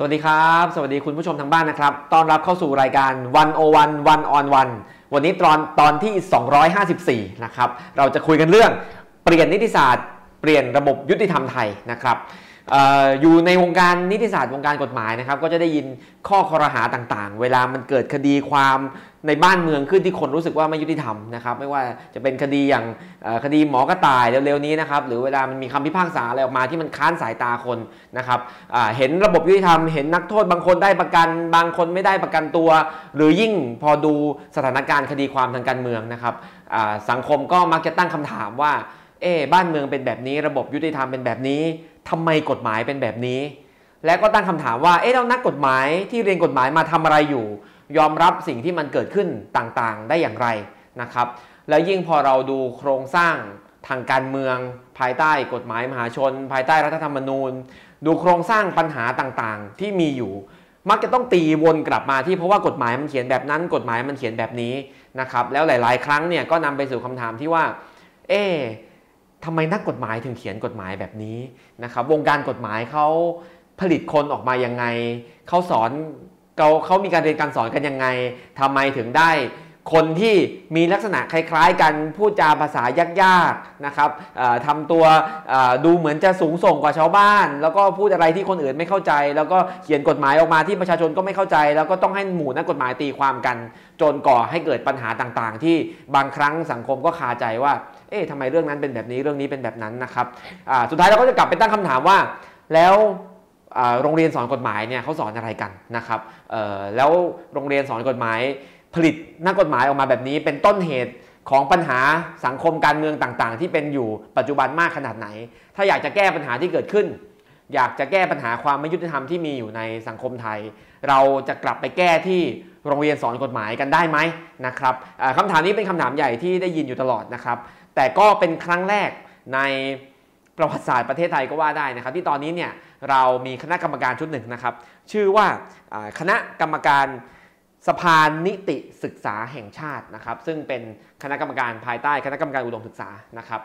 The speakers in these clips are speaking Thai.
สวัสดีครับ สวัสดีคุณผู้ชมทางบ้านนะครับ ต้อนรับเข้าสู่รายการวันโอวันวันออนวันวันนี้ตอนตอนที่ 254 นะครับ เราจะคุยกันเรื่องเปลี่ยนนิติศาสตร์ เปลี่ยนระบบยุติธรรมไทยนะครับ อยู่ในวงการนิติศาสตร์วงการกฎหมายนะครับก็จะได้ยินข้อคอรหาต่างๆ เวลามันเกิดคดีความในบ้านเมืองขึ้นที่คนรู้สึกว่าไม่ยุติธรรมนะครับไม่ว่าจะเป็นคดีอย่างคดีหมอกระต่ายเร็วๆนี้นะครับหรือเวลามันมีคำพิพากษาอะไรออกมาที่มันค้านสายตาคนนะครับเห็นระบบยุติธรรมเห็นนักโทษบางคนได้ประกัน บางคนไม่ได้ประกันตัว หรือยิ่งพอดูสถานการณ์คดีความทางการเมืองนะครับสังคมก็มักจะตั้งคำถามว่าเอ๊บ้านเมืองเป็นแบบนี้ ระบบยุติธรรมเป็นแบบนี้ ทำไมกฎหมายเป็นแบบนี้ และก็ตั้งคำถามว่า เอ๊ะเรานักกฎหมายที่เรียนกฎหมายมาทำอะไรอยู่ ยอมรับสิ่งที่มันเกิดขึ้นต่างๆ ได้อย่างไรนะครับ แล้วยิ่งพอเราดูโครงสร้างทางการเมือง ภายใต้กฎหมายมหาชน ภายใต้รัฐธรรมนูญ ดูโครงสร้างปัญหาต่างๆ ที่มีอยู่ มักจะต้องตีวนกลับมาที่เพราะว่ากฎหมายมันเขียนแบบนั้น กฎหมายมันเขียนแบบนี้นะครับ แล้วหลาย ๆ ครั้งเนี่ยก็นำไปสู่คำถามที่ว่า เอ๊ ทำไมนักกฎหมายถึงเขียนกฎหมายแบบนี้นะครับ วงการกฎหมายเขาผลิตคนออกมายังไงเขาสอนเขาเขามีการเรียนการสอนกันยังไงทำไมถึงได้ คนที่มีลักษณะคล้ายๆกันพูดจาภาษายากๆนะครับทำตัวดูเหมือนจะสูงส่งกว่าชาวบ้าน แล้วก็พูดอะไรที่คนอื่นไม่เข้าใจ แล้วก็เขียนกฎหมายออกมาที่ประชาชนก็ไม่เข้าใจ แล้วก็ต้องให้หมู่นักกฎหมายตีความกัน จนก่อให้เกิดปัญหาต่างๆ ที่บางครั้งสังคมก็คาใจว่า เอ๊ะทำไมเรื่องนั้นเป็นแบบนี้เรื่องนี้เป็นแบบนั้นนะครับสุดท้ายเราก็จะกลับไปตั้งคำถามว่า แล้วโรงเรียนสอนกฎหมายเนี่ยเขาสอนอะไรกันนะครับแล้วโรงเรียนสอนกฎหมายผลิตนักกฎหมายออกมาแบบนี้ เป็นต้นเหตุของปัญหาสังคมการเมืองต่างๆ ที่เป็นอยู่ปัจจุบันมากขนาดไหน ถ้าอยากจะแก้ปัญหาที่เกิดขึ้น อยากจะแก้ปัญหาความไม่ยุติธรรมที่มีอยู่ในสังคมไทย เราจะกลับไปแก้ที่โรงเรียนสอนกฎหมายกันได้ไหมนะครับคำถามนี้เป็นคำถามใหญ่ที่ได้ยินอยู่ตลอดนะครับ แต่ก็เป็นครั้งแรกในประวัติศาสตร์ประเทศไทยก็ว่าได้นะครับ ที่ตอนนี้เนี่ยเรามีคณะกรรมการชุดหนึ่งนะครับ ชื่อว่าคณะกรรมการสภานิติศึกษาแห่งชาตินะครับ ซึ่งเป็นคณะกรรมการภายใต้คณะกรรมการอุดมศึกษานะครับ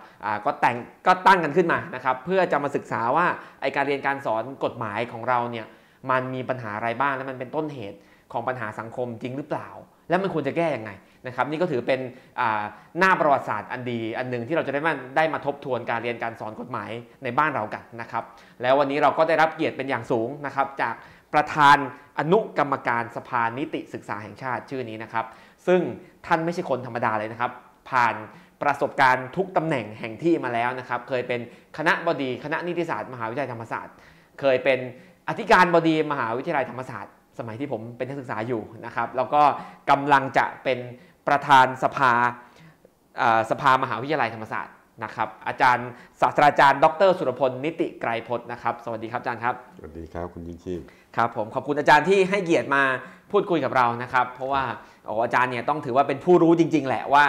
ก็แต่งก็ตั้งกันขึ้นมานะครับ เพื่อจะมาศึกษาว่าไอการเรียนการสอนกฎหมายของเราเนี่ยมันมีปัญหาอะไรบ้างและมันเป็นต้นเหตุของปัญหาสังคมจริงหรือเปล่า และมันควรจะแก้ยังไง นะครับนี่ก็ถือเป็นหน้าประวัติศาสตร์อันดี อันหนึ่งที่เราจะได้มาได้มาทบทวนการเรียนการสอนกฎหมายในบ้านเรากันนะครับแล้ววันนี้เราก็ได้รับเกียรติเป็นอย่างสูงนะครับจากประธานอนุกรรมการสภานิติศึกษาแห่งชาติชื่อนี้นะครับ ซึ่งท่านไม่ใช่คนธรรมดาเลยนะครับ ผ่านประสบการณ์ทุกตำแหน่งแห่งที่มาแล้วนะครับ เคยเป็นคณะบดีคณะนิติศาสตร์มหาวิทยาลัยธรรมศาสตร์ เคยเป็นอธิการบดีมหาวิทยาลัยธรรมศาสตร์ สมัยที่ผมเป็นนักศึกษาอยู่นะครับ แล้วก็กำลังจะเป็น ประธานสภาสภามหาวิทยาลัยธรรมศาสตร์นะครับ อาจารย์ศาสตราจารย์ ดร สุรพลนิติไกรพจน์นะครับสวัสดีครับอาจารย์ครับสวัสดีครับคุณยิ่งชีพครับผมขอบคุณอาจารย์ที่ให้เกียรติมาพูดคุยกับเรานะครับ เพราะว่าอาจารย์เนี่ยต้องถือว่าเป็นผู้รู้จริง ๆ แหละว่า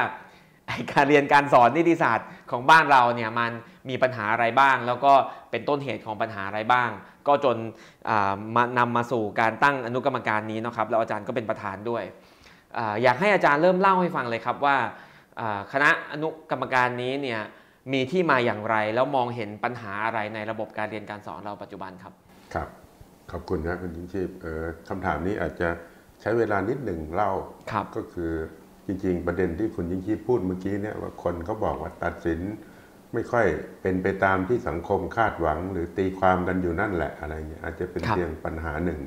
การเรียนการสอนนิติศาสตร์ของบ้านเราเนี่ยมันมีปัญหาอะไรบ้าง แล้วก็เป็นต้นเหตุของปัญหาอะไรบ้าง ก็จนมานำมาสู่การตั้งอนุกรรมการนี้นะครับแล้วอาจารย์ก็เป็นประธานด้วย อยากให้อาจารย์เริ่มเล่าให้ฟังเลยครับว่าคณะอนุกรรมการนี้เนี่ยมีที่มาอย่างไรแล้วมองเห็นปัญหาอะไรในระบบการเรียนการสอนเราปัจจุบันครับ ครับ ขอบคุณนะคุณยิ่งชีพคำถามนี้อาจจะใช้เวลานิดหนึ่งเล่าก็คือจริง ๆ ประเด็นที่คุณยิ่งชีพพูดเมื่อกี้เนี่ยว่าคนเขาบอกว่าตัดสินไม่ค่อยเป็นไปตามที่สังคมคาดหวัง หรือตีความกันอยู่นั่นแหละอะไรเงี้ยอาจจะเป็นเพียงปัญหาหนึ่ง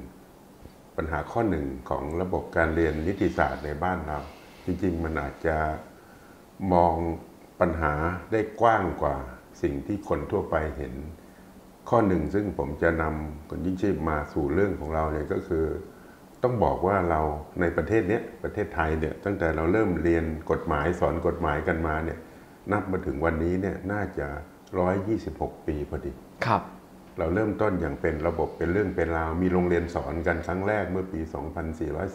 ปัญหาข้อหนึ่งของระบบการเรียนนิติศาสตร์ในบ้านเรา จริง ๆ มันอาจจะมองปัญหาได้กว้างกว่าสิ่งที่คนทั่วไปเห็น ข้อหนึ่งซึ่งผมจะนำคนยิ่งชีพมาสู่เรื่องของเราเนี่ยก็คือ ต้องบอกว่าเราในประเทศนี้ประเทศไทยเนี่ยตั้งแต่เราเริ่มเรียนกฎหมายสอนกฎหมายกันมาเนี่ยนับมาถึงวันนี้เนี่ยน่าจะ 126 ปีพอดีครับ เราเริ่มต้นอย่างเป็นระบบเป็นเรื่องเป็นราว มีโรงเรียนสอนกันครั้งแรกเมื่อปี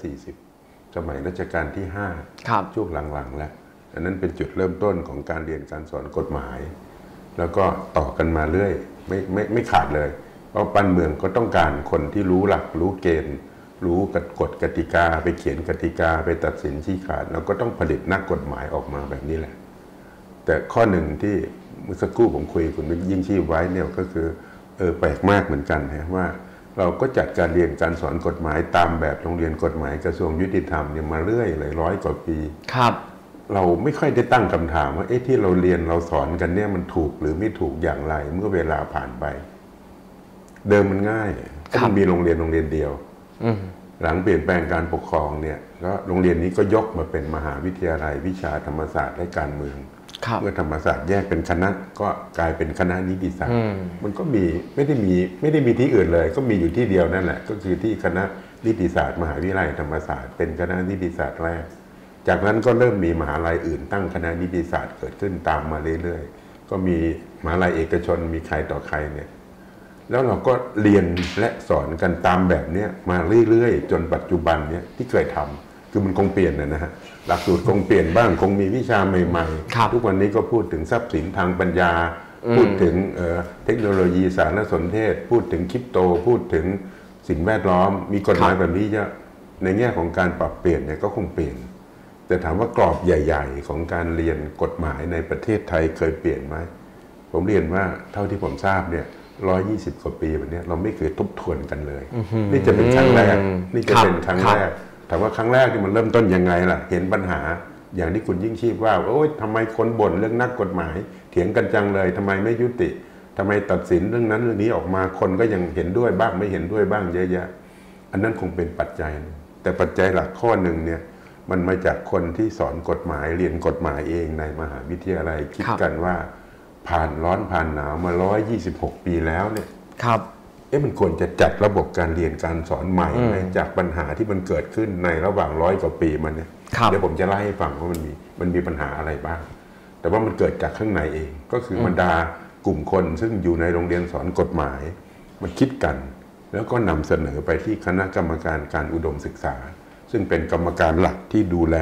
2440 สมัยรัชกาลที่ 5 ช่วงหลังๆ แล้ว อันนั้นเป็นจุดเริ่มต้นของการเรียนการสอนกฎหมาย แล้วก็ต่อกันมาเรื่อยไม่ไม่ไม่ขาดเลย เพราะปั้นเมืองก็ต้องการคนที่รู้หลักรู้เกณฑ์ รู้กฎกติกา ไปเขียนกติกาไปตัดสินชี้ขาดแล้วก็ต้องผลิตนักกฎหมายออกมาแบบนี้แหละ แต่ข้อหนึ่งที่เมื่อสักครู่ผมคุยคุณยิ่งชีพไว้เนี่ยก็คือ เออแปลกมากเหมือนกันนะว่า เราก็จัดการเรียนการสอนกฎหมายตามแบบโรงเรียนกฎหมายกระทรวงยุติธรรมเนี่ยมาเรื่อยเลยร้อยกว่าปีครับ เราไม่ค่อยได้ตั้งคำถามว่าเอ๊ะที่เราเรียนเราสอนกันเนี่ยมันถูกหรือไม่ถูกอย่างไร เมื่อเวลาผ่านไป เดิมมันง่ายก็มันมีโรงเรียนโรงเรียนเดียวอืมหลังเปลี่ยนแปลงการปกครองเนี่ยก็โรงเรียนนี้ก็ยกมาเป็นมหาวิทยาลัยวิชาธรรมศาสตร์และการเมืองครับ เมื่อธรรมศาสตร์แยกเป็นคณะก็กลายเป็นคณะนิติศาสตอืร์มมันก็มีไม่ได้มีไม่ได้มีที่อื่นเลย ก็มีอยู่ที่เดียวนั่นแหละ ก็คือที่คณะนิติศาสตร์มหาวิทยาลัยธรรมศาสตร์เป็นคณะนิติศาสตร์แรก จากนั้นก็เริ่มมีมหาลัยอื่น ตั้งคณะนิติศาสตร์เกิดขึ้นตามมาเรื่อยๆ ก็มีมหาลัยเอกชนมีใครต่อใครเนี่ยแล้วเราก็เรียนและสอนกันตามแบบเนี้ยมาเรื่อยๆ จนปัจจุบันเนี่ยที่เคยทำ คือมันคงเปลี่ยนนะนะฮะหลักสูตรคงเปลี่ยนบ้างคงมีวิชาใหม่ครับๆทุกวันนี้ก็พูดถึงทรัพย์สินทางปัญญาอืมพูดถึงเอ่อเทคโนโลยีสารสนเทศ พูดถึงคริปโต พูดถึงสิ่งแวดล้อม มีกฎหมายแบบนี้เยอะในแง่ของการปรับเปลี่ยนเนี่ยก็คงเปลี่ยน แต่ถามว่ากรอบใหญ่ ๆ ของการเรียนกฎหมายในประเทศไทยเคยเปลี่ยนไหมผมเรียนว่าเท่าที่ผมทราบเนี่ยร้อยี่สิบกว่าปีแบบเนี้ยเราไม่เคยทบทวนกันเลย นี่จะเป็นครั้งแรกอืมนี่จะครับเป็นครั้งครับแรก ถามว่าครั้งแรกที่มันเริ่มต้นยังไงล่ะ เห็นปัญหาอย่างที่คุณยิ่งชีพว่าโอ้ยทำไมคนบ่นเรื่องนักกฎหมาย เถียงกันจังเลยทำไมไม่ยุติทำไมตัดสินเรื่องนั้นเรื่องนี้ออกมาคนก็ยังเห็นด้วยบ้างไม่เห็นด้วยบ้างเยอะแยะ อันนั้นคงเป็นปัจจัย แต่ปัจจัยหลักข้อหนึ่งเนี่ยมันมาจากคนที่สอนกฎหมายเรียนกฎหมายเองในมหาวิทยาลัยคิดกันว่า ผ่านร้อนผ่านหนาวมา 126 ปีแล้วเนี่ยครับ เอ๊ะมันควรจะจัดระบบการเรียนการสอนใหม่ไหมอืมจากปัญหาที่มันเกิดขึ้นในระหว่างร้อยกว่าปีมาเนี่ยครับเดี๋ยวผมจะไล่ให้ฟังว่ามันมีมันมีปัญหาอะไรบ้าง แต่ว่ามันเกิดจากข้างในเอง ก็คืออบรรดากลุ่มคนซึ่งอยู่ในโรงเรียนสอนกฎหมายมาคิดกัน แล้วก็นำเสนอไปที่คณะกรรมการการอุดมศึกษา ซึ่งเป็นกรรมการหลักที่ดูแล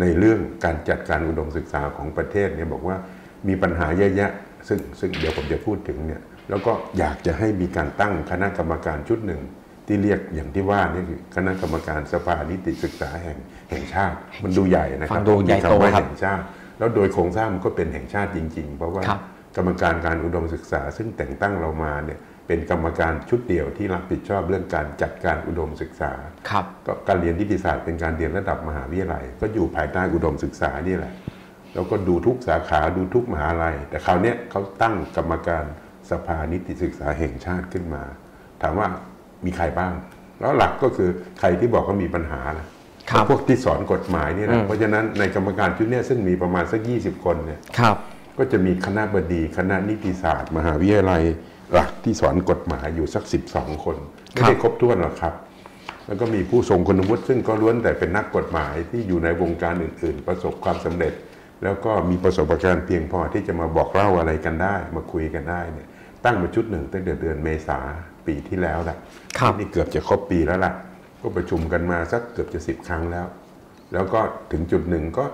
ในเรื่องการจัดการอุดมศึกษาของประเทศเนี่ยบอกว่ามีปัญหาเยอะแยะซึ่งซึ่งเดี๋ยวผมจะพูดถึงเนี่ย แล้วก็อยากจะให้มีการตั้งคณะกรรมการชุดหนึ่ง ที่เรียกอย่างที่ว่านี่คือคณะกรรมการสภานิติศึกษาแห่งแห่งชาติ มันดูใหญ่นะคฟัรับงดูใหญ่โตมีำว่าครับแห่งชาติ แล้วโดยโครงสร้างมันก็เป็นแห่งชาติจริง ๆ เพราะว่าครับกรรมการการอุดมศึกษา ซึ่งแต่งตั้งเรามาเนี่ยเป็นกรรมการชุดเดียวที่รับผิดชอบเรื่องการจัดการอุดมศึกษาครับก็การเรียนนิติศาสตร์เป็นการเรียนระดับมหาวิทยาลัย ก็อยู่ภายใต้อุดมศึกษานี่แหละแล้วก็ดูทุกสาขาดูทุกมหาลัย แต่คราวเนี้ยเขาตั้งกรรมการ สภานิติศึกษาแห่งชาติขึ้นมา ถามว่ามีใครบ้าง แล้วหลักก็คือใครที่บอกว่ามีปัญหานะครับพวกที่สอนกฎหมายนี่อืนะมเพราะฉะนั้นในกรรมการชุดเนี้ยซึ่งมีประมาณสัก 20 คนเนี่ยครับก็จะมีคณะบดี คณะนิติศาสตร์ มหาวิทยาลัยหลักที่สอนกฎหมายอยู่สัก 12 คนไม่ได้ครบถ้วนหรอกครับแล้วก็มีผู้ทรงคุณวุฒิซึ่งก็ล้วนแต่เป็นนักกฎหมายที่อยู่ในวงการอื่น ๆ ประสบความสำเร็จ แล้วก็มีประสบการณ์เพียงพอที่จะมาบอกเล่าอะไรกันได้ มาคุยกันได้เนี่ย ตั้งมาชุดหนึ่งตั้งแต่เดือนเมษาปีที่แล้วแหละครับนี่เกือบจะครบปีแล้วล่ะ ก็ประชุมกันมาสักเกือบจะสิบครั้งแล้ว แล้วก็ถึงจุดหนึ่งก็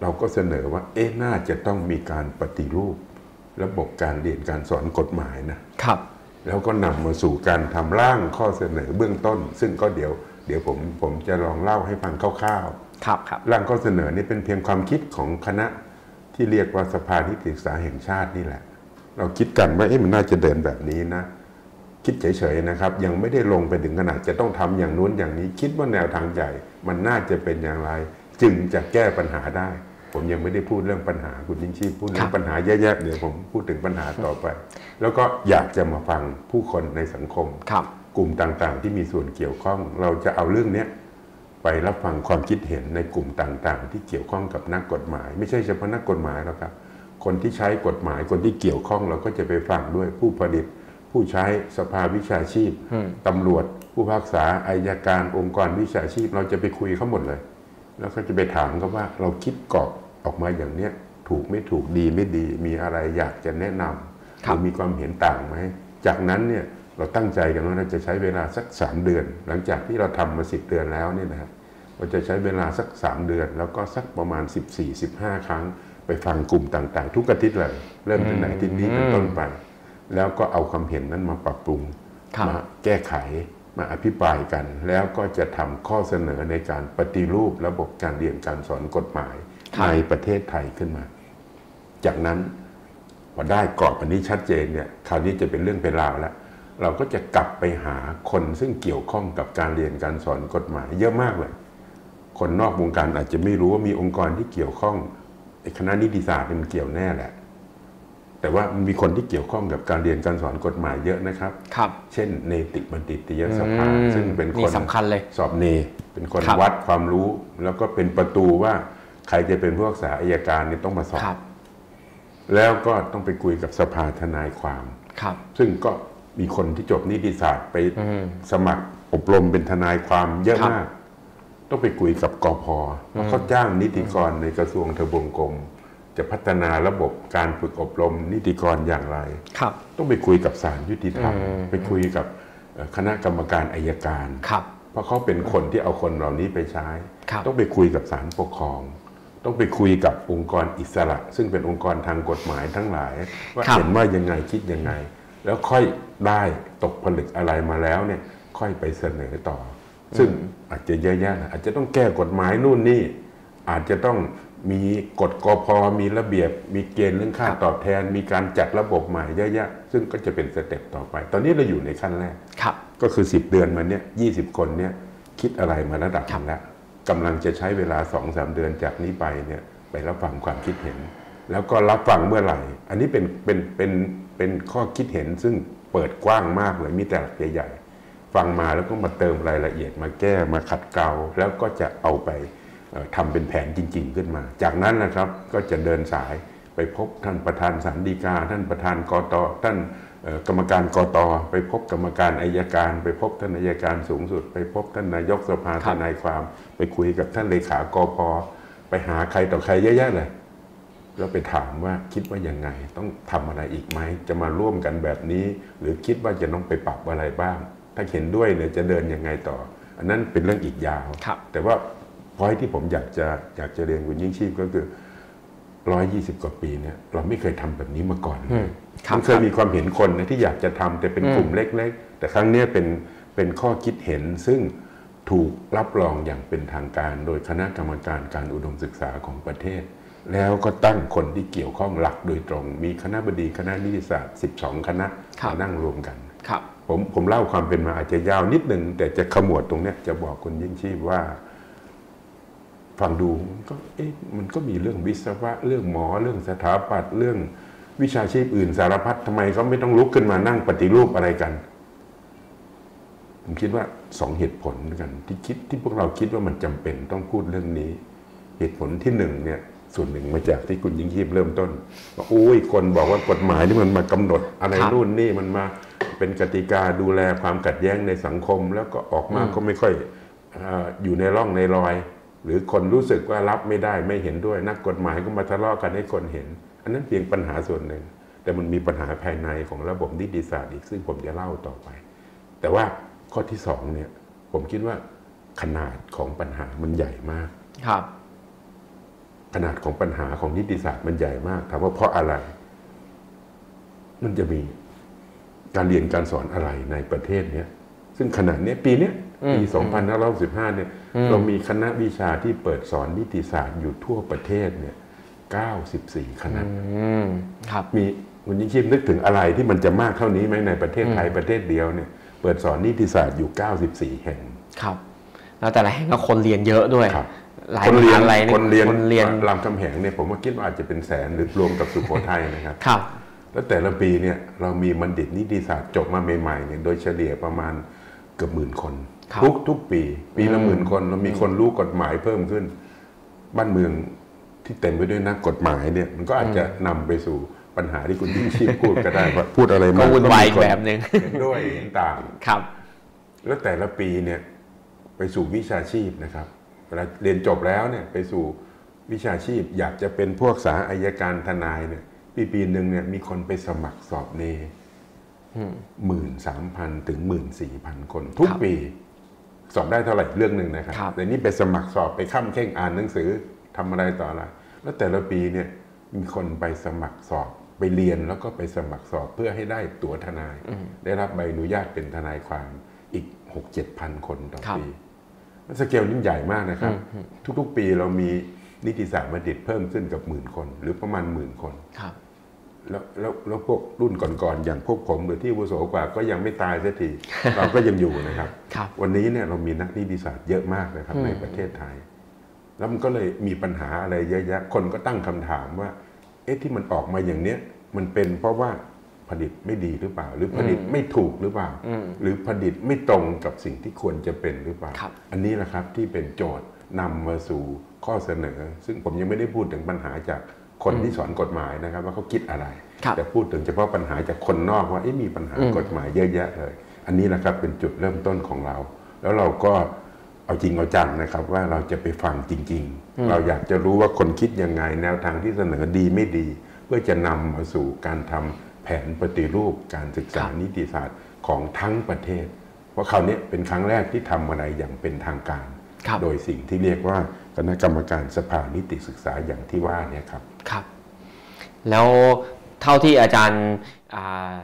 เราก็เสนอว่า เอ๊ะน่าจะต้องมีการปฏิรูป ระบบการเรียนการสอนกฎหมายนะครับ แล้วก็นำมาสู่การทำร่างข้อเสนอเบื้องต้น ซึ่งก็เดี๋ยวเดี๋ยวผมผมจะลองเล่าให้ฟังคร่าวๆครับครับร่างข้อเสนอนี่เป็นเพียงความคิดของคณะที่เรียกว่าสภานิติศึกษาแห่งชาตินี่แหละ เราคิดกันว่าเอ๊ะมันน่าจะเดินแบบนี้นะ คิดเฉยๆนะครับ ยังไม่ได้ลงไปถึงขนาดจะต้องทำอย่างนู้นอย่างนี้ คิดว่าแนวทางใหญ่ มันน่าจะเป็นอย่างไร จึงจะแก้ปัญหาได้ ผมยังไม่ได้พูดเรื่องปัญหาคุณยิ่งชีพพูดเรื่อครังบปัญหาแย่ๆเดี๋ยวผมพูดถึงปัญหาต่อไป แล้วก็อยากจะมาฟังผู้คนในสังคมครับกลุ่มต่างๆ ที่มีส่วนเกี่ยวข้อง เราจะเอาเรื่องเนี้ยไปรับฟังความคิดเห็นในกลุ่มต่างๆ ที่เกี่ยวข้องกับนักกฎหมาย ไม่ใช่เฉพาะนักกฎหมายหรอกครับ คนที่ใช้กฎหมายคนที่เกี่ยวข้องเราก็จะไปฟังด้วยผู้ผลิต ผู้ใช้สภาวิชาชีพอืมตำรวจ ผู้พิพากษาอายการองค์กรวิชาชีพ เราจะไปคุยเขาหมดเลย แล้วก็จะไปถามเขาว่าเราคิดกรอบออกมาอย่างเนี้ยถูกไม่ถูกดีไม่ดีมีอะไรอยากจะแนะนำหครัรืบอมีความเห็นต่างไหมจากนั้นเนี่ยเราตั้งใจกันว่าเราจะใช้เวลาสักสามเดือน หลังจากที่เราทำมาสิบเดือนแล้วเนี่ยนะครับเราจะใช้เวลาสักสามเดือน แล้วก็สักประมาณ 14-15 ครั้งไป ฟังกลุ่มต่าง ๆ ทุกอาทิตย์เลย เริ่มที่ไหนที่นี้เป็นต้นไป แล้วก็เอาความเห็นนั้นมาปรับปรุงครับมาแก้ไขมาอภิปรายกัน แล้วก็จะทำข้อเสนอในการปฏิรูประบบการเรียนการสอนกฎหมายครับในประเทศไทยขึ้นมา จากนั้นพอได้กรอบอันนี้ชัดเจนเนี่ยคราวนี้จะเป็นเรื่องเป็นราวแล้วเราก็จะกลับไปหาคนซึ่งเกี่ยวข้องกับการเรียนการสอนกฎหมาย เยอะมากเลย คนนอกวงการอาจจะไม่รู้ว่ามีองค์กรที่เกี่ยวข้องไอ้ คณะนิติศาสตร์มันเกี่ยวแน่แหละ แต่ว่ามันมีคนที่เกี่ยวข้องกับการเรียนการสอนกฎหมายเยอะนะครับครับ เช่นเนติบัณฑิตยสภาอืมซึ่งเป็นคนสำคัญเลย สอบเน เป็นคนครับวัดความรู้ แล้วก็เป็นประตูว่าใครจะเป็นผู้รักษาอายการเนี่ยต้องมาสอบครับแล้วก็ต้องไปคุยกับสภาทนายความครับ ซึ่งก็มีคนที่จบนิติศาสตร์ไปอืมสมัครอบรมเป็นทนายความเยอะครับมาก ต้องไปคุยกับกอพเพราะเขาจ้างนิติกรในกระทรวงทบวงกรมจะพัฒนาระบบการฝึกอบรมนิติกรอย่างไรครับต้องไปคุยกับศาลยุติธรรมอืมไปคุยกับเอ่อคณะกรรมการอายการครับเพราะเขาเป็นคนที่เอาคนเหล่านี้ไปใช้ครับต้องไปคุยกับศาลปกครอง ต้องไปคุยกับองค์กรอิสระ ซึ่งเป็นองค์กรทางกฎหมายทั้งหลาย ว่าครับเห็นว่ายังไงคิดยังไง แล้วค่อยได้ตกผลึกอะไรมาแล้วเนี่ยค่อยไปเสนอต่อ ซึ่งอาจจะเยอะแยะนะอาจจะต้องแก้กฎหมายนู่นนี่ อาจจะต้องมีกฎกพมีระเบียบ มีเกณฑ์เรื่องค่าครับตอบแทน มีการจัดระบบใหม่เยอะแยะซึ่งก็จะเป็นสเต็ปต่อไป ตอนนี้เราอยู่ในขั้นแรกครับก็คือ 10 เดือนมาเนี่ยยีคนเนี่ยคิดอะไรมาระดับหนึงแล้วกำลังจะใช้เวลา2-3เดือนจากนี้ไปเนี่ยไปรับฟังความคิดเห็น แล้วก็รับฟังเมื่อไหร่ อันนี้เป็นเป็นเป็นเป็นข้อคิดเห็นซึ่งเปิดกว้างมากเลยมีแต่หลักใหญ่ๆ ฟังมาแล้วก็มาเติมรายละเอียดมาแก้มาขัดเกลาแล้วก็จะเอาไปเอ่อทำเป็นแผนจริง ๆ ขึ้นมา จากนั้นนะครับก็จะเดินสายไปพบท่านประธานศาลฎีกา ท่านประธานกตท่านเอ่อกรรมการกตไปพบกรรมการอายการ ไปพบท่านอายการสูงสุด ไปพบท่านนายกสภาครัทบนายความ ไปคุยกับท่านเลขากพไปหาใครต่อใครเยอะแยะเลยแล้วไปถามว่าคิดว่ายังไง ต้องทำอะไรอีกไหมจะมาร่วมกันแบบนี้ หรือคิดว่าจะต้องไปปรับอะไรบ้าง ถ้าเห็นด้วยเนี่ยจะเดินยังไงต่อ อันนั้นเป็นเรื่องอีกยาวครับแต่ว่าพอยที่ผมอยากจะอยากจะเรียนคุณยิ่งชีพก็คือร้อยยี่สิบกว่าปีเนี่ยเราไม่เคยทำแบบนี้มาก่อนอืมครับมันเคยมีความเห็นคนนะที่อยากจะทำแต่เป็นกลุ่มเล็ก ๆ แต่ครั้งเนี้ยเป็นเป็นข้อคิดเห็นซึ่งถูกรับรองอย่างเป็นทางการโดยคณะกรรมการการอุดมศึกษาของประเทศ แล้วก็ตั้งคนที่เกี่ยวข้องหลักโดยตรง มีคณะบดีคณะนิติศาสตร์ 12 คณะครับมานั่งรวมกันครับ ผมผมเล่าความเป็นมาอาจจะยาวนิดหนึ่งแต่จะขมวดตรงเนี้ยจะบอกคุณยิ่งชีพว่า ฟังดูมันก็เอ๊ะมันก็มีเรื่องวิศวะ เรื่องหมอเรื่องสถาปัตย์เรื่องวิชาชีพอื่นสารพัดทำไมเขาไม่ต้องลุกขึ้นมานั่งปฏิรูปอะไรกัน ผมคิดว่าสองเหตุผลกัน ที่คิดที่พวกเราคิดว่ามันจำเป็นต้องพูดเรื่องนี้ เหตุผลที่หนึ่งเนี่ยส่วนหนึ่งมาจากที่คุณยิ่งชีพเริ่มต้นว่าโอ้ยคนบอกว่ากฎหมายนี่มันมากำหนดอะไรนู่นนี่มันมา เป็นกติกาดูแลความขัดแย้งในสังคม แล้วก็ออกมาอืมก็ไม่ค่อยเอ่ออยู่ในร่องในรอย หรือคนรู้สึกว่ารับไม่ได้ไม่เห็นด้วย นักกฎหมายก็มาทะเลาะกันให้คนเห็น อันนั้นเพียงปัญหาส่วนหนึ่ง แต่มันมีปัญหาภายในของระบบนิติศาสตร์อีกซึ่งผมจะเล่าต่อไป แต่ว่าข้อที่สองเนี่ย ผมคิดว่าขนาดของปัญหามันใหญ่มากครับ ขนาดของปัญหาของนิติศาสตร์มันใหญ่มากถามว่าเพราะอะไร มันจะมี การเรียนการสอนอะไรในประเทศเนี้ยซึ่งขนาดเนี้ยปีเนี้ยอืมปี 2515เนี่ยอืมเรามีคณะวิชาที่เปิดสอนนิติศาสตร์อยู่ทั่วประเทศเนี่ย94 คณะอืมครับมีคุณยิ่งชีพนึกถึงอะไรที่มันจะมากเท่านี้ไหมในประเทศไทยประเทศเดียวเนี่ยเปิดสอนนิติศาสตร์อยู่ 94 แห่งครับ แล้วแต่ละแห่งก็คนเรียนเยอะด้วยครับหลายคนมเรียนหาลัยคนเรียนคนเรียนรามคำแหงเนี่ยผมว่าคิดว่าอาจจะเป็นแสนหรือรวมกับสุโขทัยนะครับครับ แล้วแต่ละปีเนี่ยเรามีบัณฑิตนิติศาสตร์จบมาใหม่ๆเนี่ยโดยเฉลี่ยประมาณเกือบหมื่นคนครับทุกทุกปี ปีละอืมหมื่นคนเรามีคนรู้กฎหมายเพิ่มขึ้น บ้านเมืองที่เต็มไปด้วยนักกฎหมายเนี่ยมันก็อาจจะนำไปสู่ปัญหาที่คุณยิ่งชีพพูดก็ได้ว่าพูดอะไรก็มาวุ่นวายอีกมีคแบบหนึ่งเห็นด้วยเห็นต่างครับ แล้วแต่ละปีเนี่ยไปสู่วิชาชีพนะครับเวลาเรียนจบแล้วเนี่ยไปสู่วิชาชีพอยากจะเป็นพวกสาอายการทนายเนี่ย ปีปีหนึ่งเนี่ยมีคนไปสมัครสอบเนอืมหมื่นสามพันถึงหมื่นสี่พันคน ทุกครับปี สอบได้เท่าไหร่เรื่องหนึ่งนะครับครับ แต่นี่ไปสมัครสอบไปข้ามเข่งอ่านหนังสือทำอะไรต่ออะไรแล้วแต่ละปีเนี่ยมีคนไปสมัครสอบไปเรียนแล้วก็ไปสมัครสอบเพื่อให้ได้ตั๋วทนาย ได้รับใบอนุญาตเป็นทนายความอีกหกเจ็ดพันคนต่อครับปีมันสเกลนี่ใหญ่มากนะครับ ทุกๆ ปีเรามีนิติศาสตร์บัณฑิตเพิ่มขึ้นกับหมื่นคน หรือประมาณหมื่นคนครับ แล้วแล้วแล้วพวกรุ่นก่อนๆอย่างพวกผมหรือที่อาวุโสกว่าก็ยังไม่ตายสักทีเราก็ยังอยู่นะครับครับ วันนี้เนี่ยเรามีนักนิติศาสตร์เยอะมากนะครับอืมในประเทศไทย แล้วมันก็เลยมีปัญหาอะไรเยอะแยะคนก็ตั้งคำถามว่า เอ๊ะที่มันออกมาอย่างเนี้ยมันเป็นเพราะว่าผลิตไม่ดีหรือเปล่า หรือผลิตไม่ถูกหรือเปล่าอืมหรือผลิตไม่ตรงกับสิ่งที่ควรจะเป็นหรือเปล่าครับอันนี้แหละครับที่เป็นโจทย์นำมาสู่ข้อเสนอ ซึ่งผมยังไม่ได้พูดถึงปัญหาจาก คนที่สอนกฎหมายนะครับว่าเขาคิดอะไรครับแต่พูดถึงเฉพาะปัญหาจากคนนอกว่าเอ๊ะมีปัญหาอืมกฎหมายเยอะแยะเลย อันนี้แหละครับเป็นจุดเริ่มต้นของเรา แล้วเราก็เอาจริงเอาจังนะครับว่าเราจะไปฟังจริง ๆ เราอยากจะรู้ว่าคนคิดยังไง แนวทางที่เสนอดีไม่ดี เพื่อจะนำมาสู่การทำแผนปฏิรูปการศึกษาครับนิติศาสตร์ของทั้งประเทศ เพราะคราวนี้เป็นครั้งแรกที่ทำอะไรอย่างเป็นทางการครับโดยสิ่งที่เรียกว่าคณะกรรมการสภานิติศึกษาอย่างที่ว่าเนี่ยครับ ครับ แล้วเท่าที่อาจารย์อ่า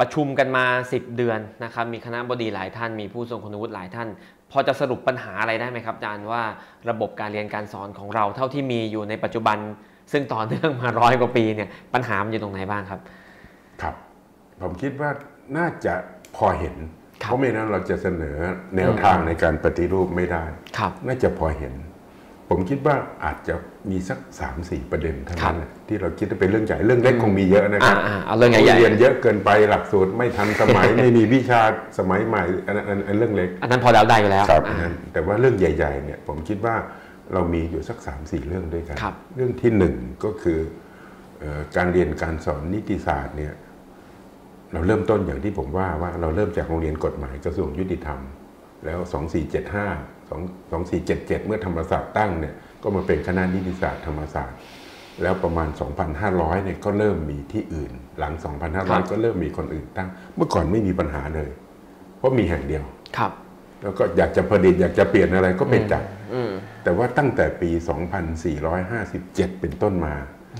ประชุมกันมา 10 เดือนนะครับมีคณะบดีหลายท่านมีผู้ทรงคุณวุฒิหลายท่าน พอจะสรุปปัญหาอะไรได้ไหมครับอาจารย์ว่าระบบการเรียนการสอนของเราเท่าที่มีอยู่ในปัจจุบัน ซึ่งต่อเนื่องมาร้อยกว่าปีเนี่ยปัญหามันอยู่ตรงไหนบ้างครับ ครับ ผมคิดว่าน่าจะพอเห็นครับเพราะไม่นั้นเราจะเสนอแนวทางในการปฏิรูปไม่ได้ครับน่าจะพอเห็น ผมคิดว่าอาจจะมีสัก3ามสี่ประเด็นเท่านั้นนะที่เราคิดว่าเป็นเรื่องใหญ่เรื่องเล็กคงมีเยอะนะครับอ่าๆเอาเรื่องใหญ่ๆเรียนเยอะเกินไปหลักสูตรไม่ทันสมัยไม่มีวิชาสมัยใหม่อันนั้นอันนั้นเรื่องเล็ก อันนั้นพอเดาได้อยู่แล้วครับอ่านั่นแต่ว่าเรื่องใหญ่ๆเนี่ยผมคิดว่าเรามีอยู่สัก3ามสี่เรื่องด้วยกันครับเรื่องที่หนึ่งก็คือเอ่อการเรียนการสอนนิติศาสตร์เนี่ยเราเริ่มต้นอย่างที่ผมว่าว่าเราเริ่มจากโรงเรียนกฎหมายกระทรวงยุติธรรม แล้ว 2475 2 2477 เมื่อธรรมศาสตร์ตั้งเนี่ยก็มาเป็นคณะนิติศาสตร์ธรรมศาสตร์ แล้วประมาณ 2,500เนี่ยก็เริ่มมีที่อื่น หลัง 2,500 ก็เริ่มมีคนอื่นตั้ง เมื่อก่อนไม่มีปัญหาเลย เพราะมีแห่งเดียวครับ แล้วก็อยากจะผลิตอยากจะเปลี่ยนอะไรก็ไปจัดอืมแต่ว่าตั้งแต่ปี 2457 เป็นต้นมา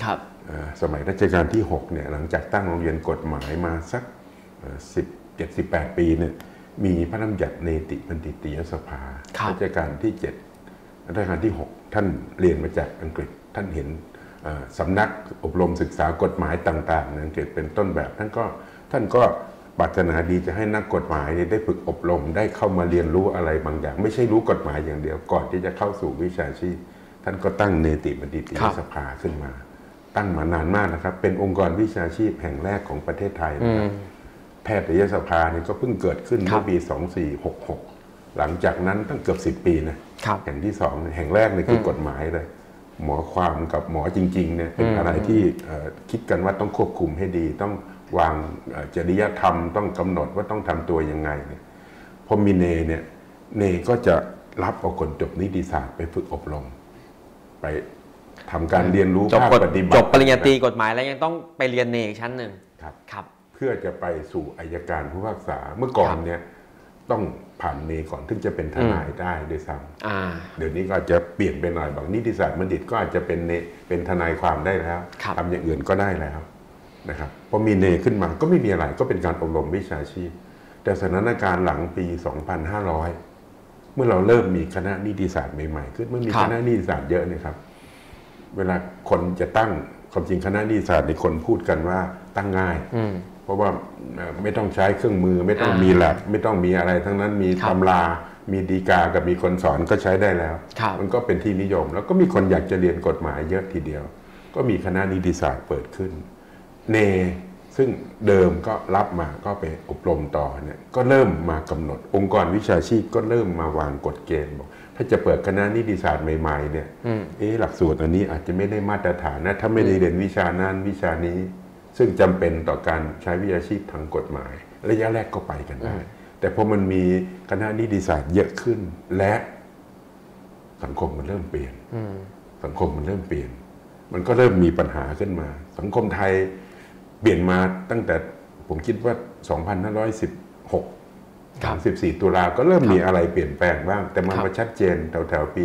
ครับเอ่อสมัยรัชกาลที่6เนี่ยหลังจากตั้งโรงเรียนกฎหมายมาสักสิบเจ็ดสิบแปดปีเนี่ย มีพระราชบัญญัติเนติบัณฑิตยสภาครับรัชกาลที่7รัชกาลที่ 6 ท่านเรียนมาจากอังกฤษท่านเห็นเอ่อสำนักอบรมศึกษากฎหมายต่างๆในอังกฤษเป็นต้นแบบ ท่านก็ท่านก็ปรารถนาดีจะให้นักกฎหมายเนี่ยได้ฝึกอบรมได้เข้ามาเรียนรู้อะไรบางอย่าง ไม่ใช่รู้กฎหมายอย่างเดียวก่อนที่จะเข้าสู่วิชาชีพ ท่านก็ตั้งเนติบัณฑิตยสภาขึ้นมา ตั้งมานานมากนะครับ เป็นองค์กรวิชาชีพแห่งแรกของประเทศไทยอืนะครับม แพทยสภาเนี่ยก็เพิ่งเกิดขึ้นครัเมื่บอปี 2466 หลังจากนั้นตั้งเกือบ 10 ปีนะครับแห่งที่สองเนี่ยแห่งแรกเนี่ยคืออกฎหมายเลย หมอความกับหมอจริงๆเนี่ยเป็นอืมอะไรที่เอ่อคิดกันว่าต้องควบคุมให้ดี ต้องวางเอ่อจริยธรรมต้องกำหนดว่าต้องทำตัวยังไงเนี่ยพอมีเนเนี่ยเนก็จะรับเอาคนจบนิติศาสตร์ไปฝึกอบรม ไปทำการเรียนรู้จบภาคกฎปฏิบัติจบปริญญาตรีกฎหมายแล้วยังต้องไปเรียนเนอีกชั้นหนึ่งครับครับ เพื่อจะไปสู่อายการผู้พิพากษาเมื่อก่อนเนี่ยต้องผ่านเนก่อนถึงจะเป็นทนายได้ด้วยซ้อ่าำเดี๋ยวนี้ก็อาจจะเปลี่ยนไปหน่อยบางนิติศาสตร์บัณฑิตก็อาจจะเป็นเนเป็นทนายความได้แล้วครับทำอย่างอื่นก็ได้แล้วนะครับพอมีเนขึ้นมาก็ไม่มีอะไรก็เป็นการอบรมวิชาชีพ แต่สถานการณ์หลังปี 2500 เมื่อเราเริ่มมีคณะนิติศาสตร์ใหม่ๆขึ้นเมื่อมีครับคณะนิติศาสตร์เยอะเนี่ยครับ เวลาคนจะตั้งความจริงคณะนิติศาสตร์ในคนพูดกันว่าตั้งง่ายอืม เพราะว่าเอ่อไม่ต้องใช้เครื่องมือ ไม่ต้องอ่ามีมีแลบไม่ต้องมีอะไร ทั้งนั้นมีครับตำรา มีดีกากับมีคนสอนก็ใช้ได้แล้วครับมันก็เป็นที่นิยม แล้วก็มีคนอยากจะเรียนกฎหมายเยอะทีเดียว ก็มีคณะนิติศาสตร์เปิดขึ้น เนซึ่งเดิมก็รับมาก็ไปอบรมต่อเนี่ยก็เริ่มมากำหนด องค์กรวิชาชีพก็เริ่มมาวางกฎเกณฑ์บอกถ้าจะเปิดคณะนิติศาสตร์ใหม่ๆเนี่ยอืมเอ๊ะหลักสูตรอันนี้อาจจะไม่ได้มาตรฐานนะถ้าไม่ได้เรียนวิชานั้นวิชานี้ ซึ่งจำเป็นต่อการใช้วิชาชีพทางกฎหมาย ระยะแรกก็ไปกันได้ แต่พอมันมีคณะนิติศาสตร์เยอะขึ้น และสังคมมันเริ่มเปลี่ยนอืมสังคมมันเริ่มเปลี่ยน มันก็เริ่มมีปัญหาขึ้นมา สังคมไทยเปลี่ยนมาตั้งแต่ผมคิดว่า 2516ครับ34 ตุลาก็เริ่มมีอะไรเปลี่ยนแปลงบ้าง แต่มันครับมาชัดเจนแถวๆปี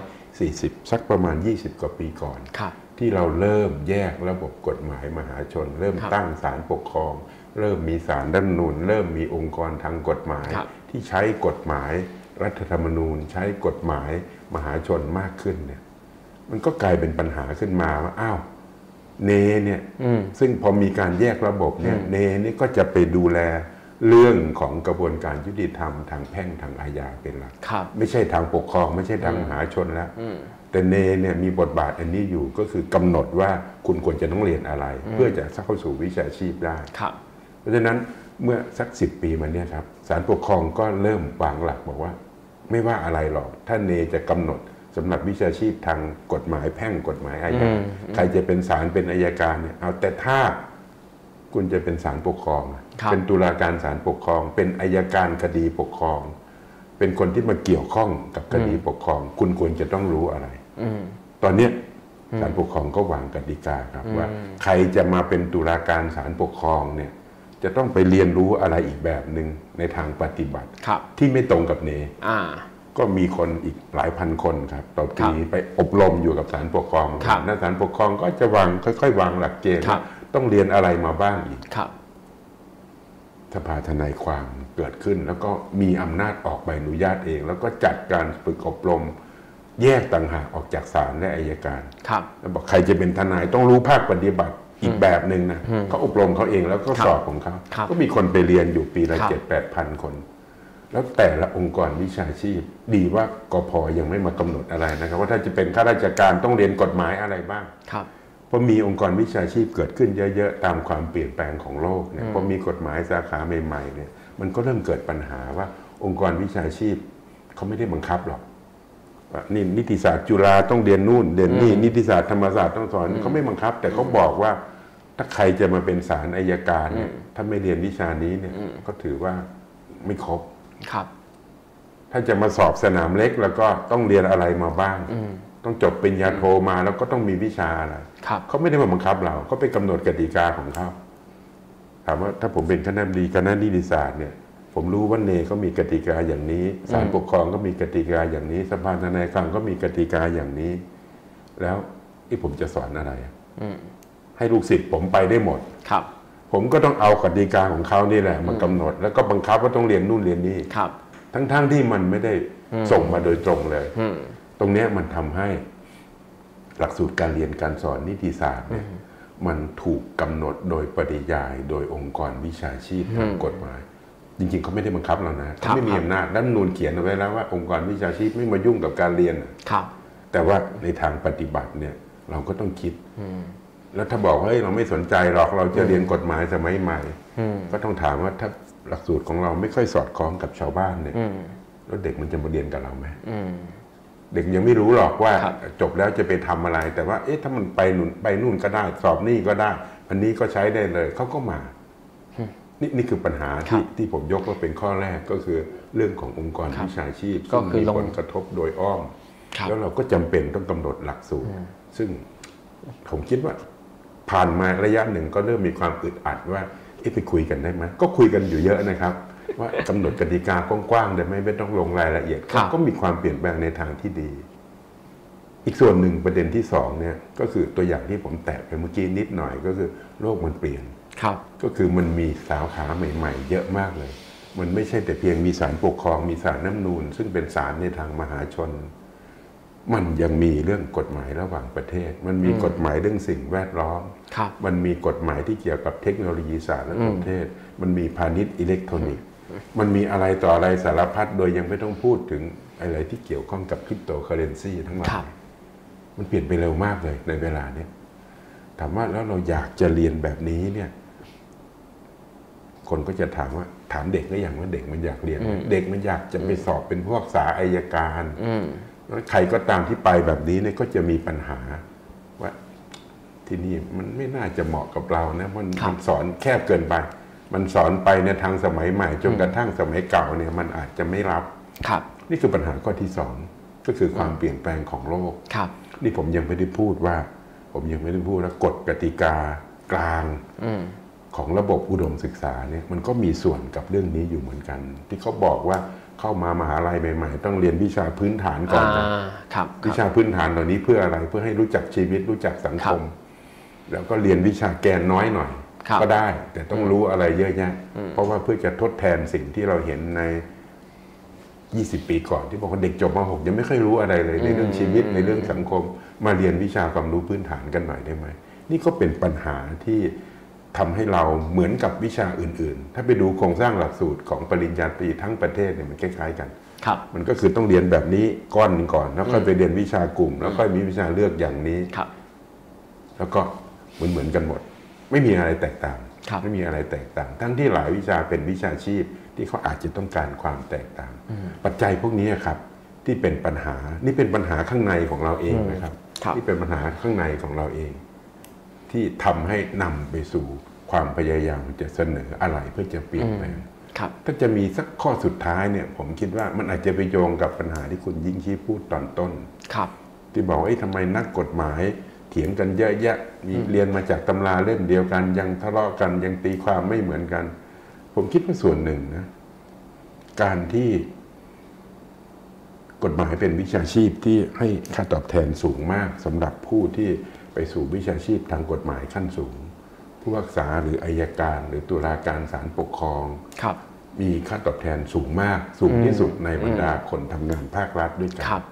2540 สักประมาณ 20 กว่าปีก่อนครับ ที่เราเริ่มแยกระบบกฎหมายมหาชน เริ่มครับตั้งศาลปกครอง เริ่มมีศาลรัฐธรรมนูญเริ่มมีองค์กรทางกฎหมายครับที่ใช้กฎหมาย รัฐธรรมนูญ ใช้กฎหมายมหาชนมากขึ้นเนี่ยมันก็กลายเป็นปัญหาขึ้นมาว่าอ้าวเนเนี่ยอืมซึ่งพอมีการแยกระบบเนี่ยอืมเนนี่ก็จะไปดูแลเรื่องของกระบวนการยุติธรรมทางแพ่งทางอาญาเป็นหลักครับไม่ใช่ทางปกครอง ไม่ใช่ทางมหาชนแล้วอืม แต่เนเนี่ยมีบทบาทอันนี้อยู่ก็คือกำหนดว่าคุณควรจะต้องเรียนอะไร เพื่อจะเข้าสู่วิชาชีพได้ครับ เพราะฉะนั้นเมื่อสักสิบปีมาเนี่ยครับศาลปกครองก็เริ่มวางหลักบอกว่า ไม่ว่าอะไรหรอกถ้าเนจะกำหนดสำหรับวิชาชีพทางกฎหมายแพ่งกฎหมายอาญาอืมใครจะเป็นศาลเป็นอายการเนี่ยเอาแต่ถ้าคุณจะเป็นศาลปกครองอะครับเป็นตุลาการศาลปกครอง เป็นอายการคดีปกครอง เป็นคนที่มาเกี่ยวข้องกับคดีปกครอง คุณควรจะต้องรู้อะไรอืม ตอนเนี้ยศาลปกครองก็วางกติกาครับว่า ใครจะมาเป็นตุลาการศาลปกครองเนี่ยจะต้องไปเรียนรู้อะไรอีกแบบหนึ่งในทางปฏิบัติครับที่ไม่ตรงกับเนอ่าก็มีคนอีกหลายพันคนครับต่อครัปีบไปอบรมอยู่กับศาลปกครองครับและศาลปกครองก็จะวางค่อยๆ วางหลักเกณฑ์ครับต้องเรียนอะไรมาบ้างอีกครับสภาทนายความเกิดขึ้น แล้วก็มีอำนาจออกใบอนุญาตเอง แล้วก็จัดการฝึกอบรม แยกต่างหากออกจากศาลและอายการครับแล้วบอกใครจะเป็นทนายต้องรู้ภาคปฏิบัติอีกแบบหนึ่งนะเขาอบรมเขาเองแล้วก็ครับสอบของเขาครับก็มีคนไปเรียนอยู่ปีละครับเจ็ดแปดพันคน แล้วแต่ละองค์กรวิชาชีพ ดีว่ากพยังไม่มากำหนดอะไรนะครับ ว่าถ้าจะเป็นข้าราชการต้องเรียนกฎหมายอะไรบ้างครับพอมีองค์กรวิชาชีพเกิดขึ้นเยอะๆตามความเปลี่ยนแปลงของโลกเนี่ยพอมีกฎหมายสาขาใหม่ๆเนี่ยมันก็เริ่มเกิดปัญหาว่าองค์กรวิชาชีพเขาไม่ได้บังคับหรอกว่า นี่นิติศาสตร์จุฬาต้องเรียนนู่นเรียนนี่นิติศาสตร์ธรรมศาสตร์ต้องสอนเขาไม่บังคับ แต่เขาบอกว่า ถ้าใครจะมาเป็นศาลอายการเนี่ยถ้าไม่เรียนวิชานี้เนี่ย ก็ถือว่าไม่ครบครับ ถ้าจะมาสอบสนามเล็กแล้วก็ต้องเรียนอะไรมาบ้างอืมต้องจบปริญญาโทมาแล้วก็ต้องมีวิชาอะไรครับเขาไม่ได้มาบังคับเราเขาไปกำหนดกติกาของเขาถามว่าถ้าผมเป็นคณะบดีคณะนิติศาสตร์เนี่ย ผมรู้ว่าเนก็มีกติกาอย่างนี้ศาลปกครองก็มีกติกาอย่างนี้สภาทนายความก็มีกติกาอย่างนี้ แล้วที่ผมจะสอนอะไรอะอืมให้ลูกศิษย์ผมไปได้หมดครับ ผมก็ต้องเอากติกาของเขานี่แหละมากำหนด แล้วก็บังคับว่าต้องเรียนนู่นเรียนนี่ครับ ทั้งๆที่มันไม่ได้ส่งมาโดยตรงเลยอืมตรงเนี้ยมันทำให้หลักสูตรการเรียนการสอนนิติศาสตร์เนี่ยมันถูกกำหนดโดยปริยาย โดยองค์กรวิชาชีพทางกฎหมาย จริงๆเขาไม่ได้บังคับเรานะเขาไม่มีอำนาจด้านนูนเขียนเอาไว้แล้วว่า องค์กรวิชาชีพไม่มายุ่งกับการเรียนน่ะครับ แต่ว่าในทางปฏิบัติเนี่ยเราก็ต้องคิดอืมแล้วถ้าบอกว่าเฮ้ยเราไม่สนใจหรอกเราจะเรียนกฎหมายสมัยใหม่อืมก็ต้องถามว่าถ้าหลักสูตรของเราไม่ค่อยสอดคล้องกับชาวบ้านเนี่ยอืมแล้วเด็กมันจะมาเรียนกับเราไหมอืมเด็กยังไม่รู้หรอกว่าครับจบแล้วจะไปทำอะไร แต่ว่า เอ๊ะถ้ามันไปนู่นไปนู่นก็ได้ สอบนี่ก็ได้ อันนี้ก็ใช้ได้เลยเขาก็มา นี่นี่คือปัญหาครัที่บที่ผมยกว่าเป็นข้อแรกก็คือเรื่องขององค์กรครับวิชาชีพก็ซึ่งคือมีลงผลกระทบโดยอ้อมครับแล้วเราก็จำเป็นต้องกำหนดหลักสูตร ซึ่งผมคิดว่าผ่านมาระยะหนึ่งก็เริ่มมีความอึดอัดว่าเอ๊ะไปคุยกันได้ไหมก็คุยกันอยู่เยอะนะครับ ว่ากำหนดกติกากว้างๆได้ไหมไม่ต้องลงรายละเอียดครับก็มีความเปลี่ยนแปลงในทางที่ดี อีกส่วนหนึ่งประเด็นที่สองเนี่ยก็คือตัวอย่างที่ผมแตะไปเมื่อกี้นิดหน่อยก็คือโลกมันเปลี่ยน ครับก็คือมันมีสาวขาใหม่ๆ เยอะมากเลย มันไม่ใช่แต่เพียงมีสารปกครองมีสารน้ำนูน ซึ่งเป็นสารในทางมหาชน มันยังมีเรื่องกฎหมายระหว่างประเทศ มันมีกฎหมายเรื่องสิ่งแวดล้อมครับมันมีกฎหมายที่เกี่ยวกับเทคโนโลยีศาสตร์และประเทศ มันมีพาณิชย์อิเล็กทรอนิกส์ มันมีอะไรต่ออะไรสารพัดโดยยังไม่ต้องพูดถึงอะไรที่เกี่ยวข้องกับคริปโตเคอเรนซีทั้งหลายครับมันเปลี่ยนไปเร็วมากเลยในเวลาเนี้ย ถามว่าแล้วเราอยากจะเรียนแบบนี้เนี่ย คนก็จะถามว่า ถามเด็กก็อย่างว่าเด็กมันอยากเรียนไหมเด็กมันอยากจะไปสอบเป็นผู้พิพากษาอัยการอืมแล้วใครก็ตามที่ไปแบบนี้เนี่ยก็จะมีปัญหา ว่าที่นี่มันไม่น่าจะเหมาะกับเรานะมันครับมันสอนแคบเกินไป มันสอนไปในทางสมัยใหม่จนกระทั่งสมัยเก่าเนี่ย มันอาจจะไม่รับครับ นี่คือปัญหาข้อที่สองก็คือความเปลี่ยนแปลงของโลกครับ นี่ผมยังไม่ได้พูดว่า ผมยังไม่ได้พูดว่ากฎกติกากลางอืมของระบบอุดมศึกษาเนี่ยมันก็มีส่วนกับเรื่องนี้อยู่เหมือนกัน ที่เขาบอกว่าเข้ามามหาลัยใหม่ ๆ ต้องเรียนวิชาพื้นฐานก่อนนะอ่าครับควิรับชาพื้นฐานเหล่านี้เพื่ออะไรเพื่อให้รู้จักชีวิตรู้จักสังคม แล้วก็เรียนวิชาแกนน้อยหน่อยครับก็ได้ แต่ต้องรู้อะไรเยอะแยะเพราะว่าเพื่อจะทดแทนสิ่งที่เราเห็นใน 20 ปีก่อนที่บอกว่าเด็กจบม .6 ยังไม่ค่อยรู้อะไรเลยในเรื่องชีวิตในเรื่องสังคม มาเรียนวิชาความรู้พื้นฐานกันหน่อยได้ไหม นี่ก็เป็นปัญหาที่ทำให้เราเหมือนกับวิชาอื่น ๆ ถ้าไปดูโครงสร้างหลักสูตรของปริญญาตรีทั้งประเทศเนี่ยมันคล้ายๆกันครับมันก็คือต้องเรียนแบบนี้ก้อนหนึ่งก่อน แล้วค่อยไปเรียนวิชากลุ่ม แล้วค่อยมีวิชาเลือกอย่างนี้ครับ แล้วก็เหมือนเหมือนกันหมด ไม่มีอะไรแตกต่างครับไม่มีอะไรแตกต่าง ทั้งที่หลายวิชาเป็นวิชาชีพที่เขาอาจจะต้องการความแตกต่าง ปัจจัยพวกนี้ครับ ที่เป็นปัญหา นี่เป็นปัญหาข้างในของเราเองนะครับครับที่เป็นปัญหาข้างในของเราเอง ที่ทำให้นำไปสู่ความพยายามจะเสนออะไรเพื่อจะเปลี่ยนแปลงครับถ้าจะมีสักข้อสุดท้ายเนี่ย ผมคิดว่ามันอาจจะไปโยงกับปัญหาที่คุณยิ่งชี้พูดตอนต้น ครับ ที่บอกว่าเอ้ยทำไมนักกฎหมายเถียงกันเยอะแยะมีเรียนมาจากตำราเล่มเดียวกัน ยังทะเลาะกันยังตีความไม่เหมือนกัน ผมคิดว่าส่วนหนึ่งนะ การที่ กฎหมายเป็นวิชาชีพที่ให้ค่าตอบแทนสูงมากสำหรับผู้ที่ไปสู่วิชาชีพทางกฎหมายขั้นสูง ผู้รักษาหรืออายการ หรือตุลาการศาลปกครองครับ มีค่าตอบแทนสูงมาก สูงที่สุดในบรรดาคนทำงานภาครัฐด้วยกันครับ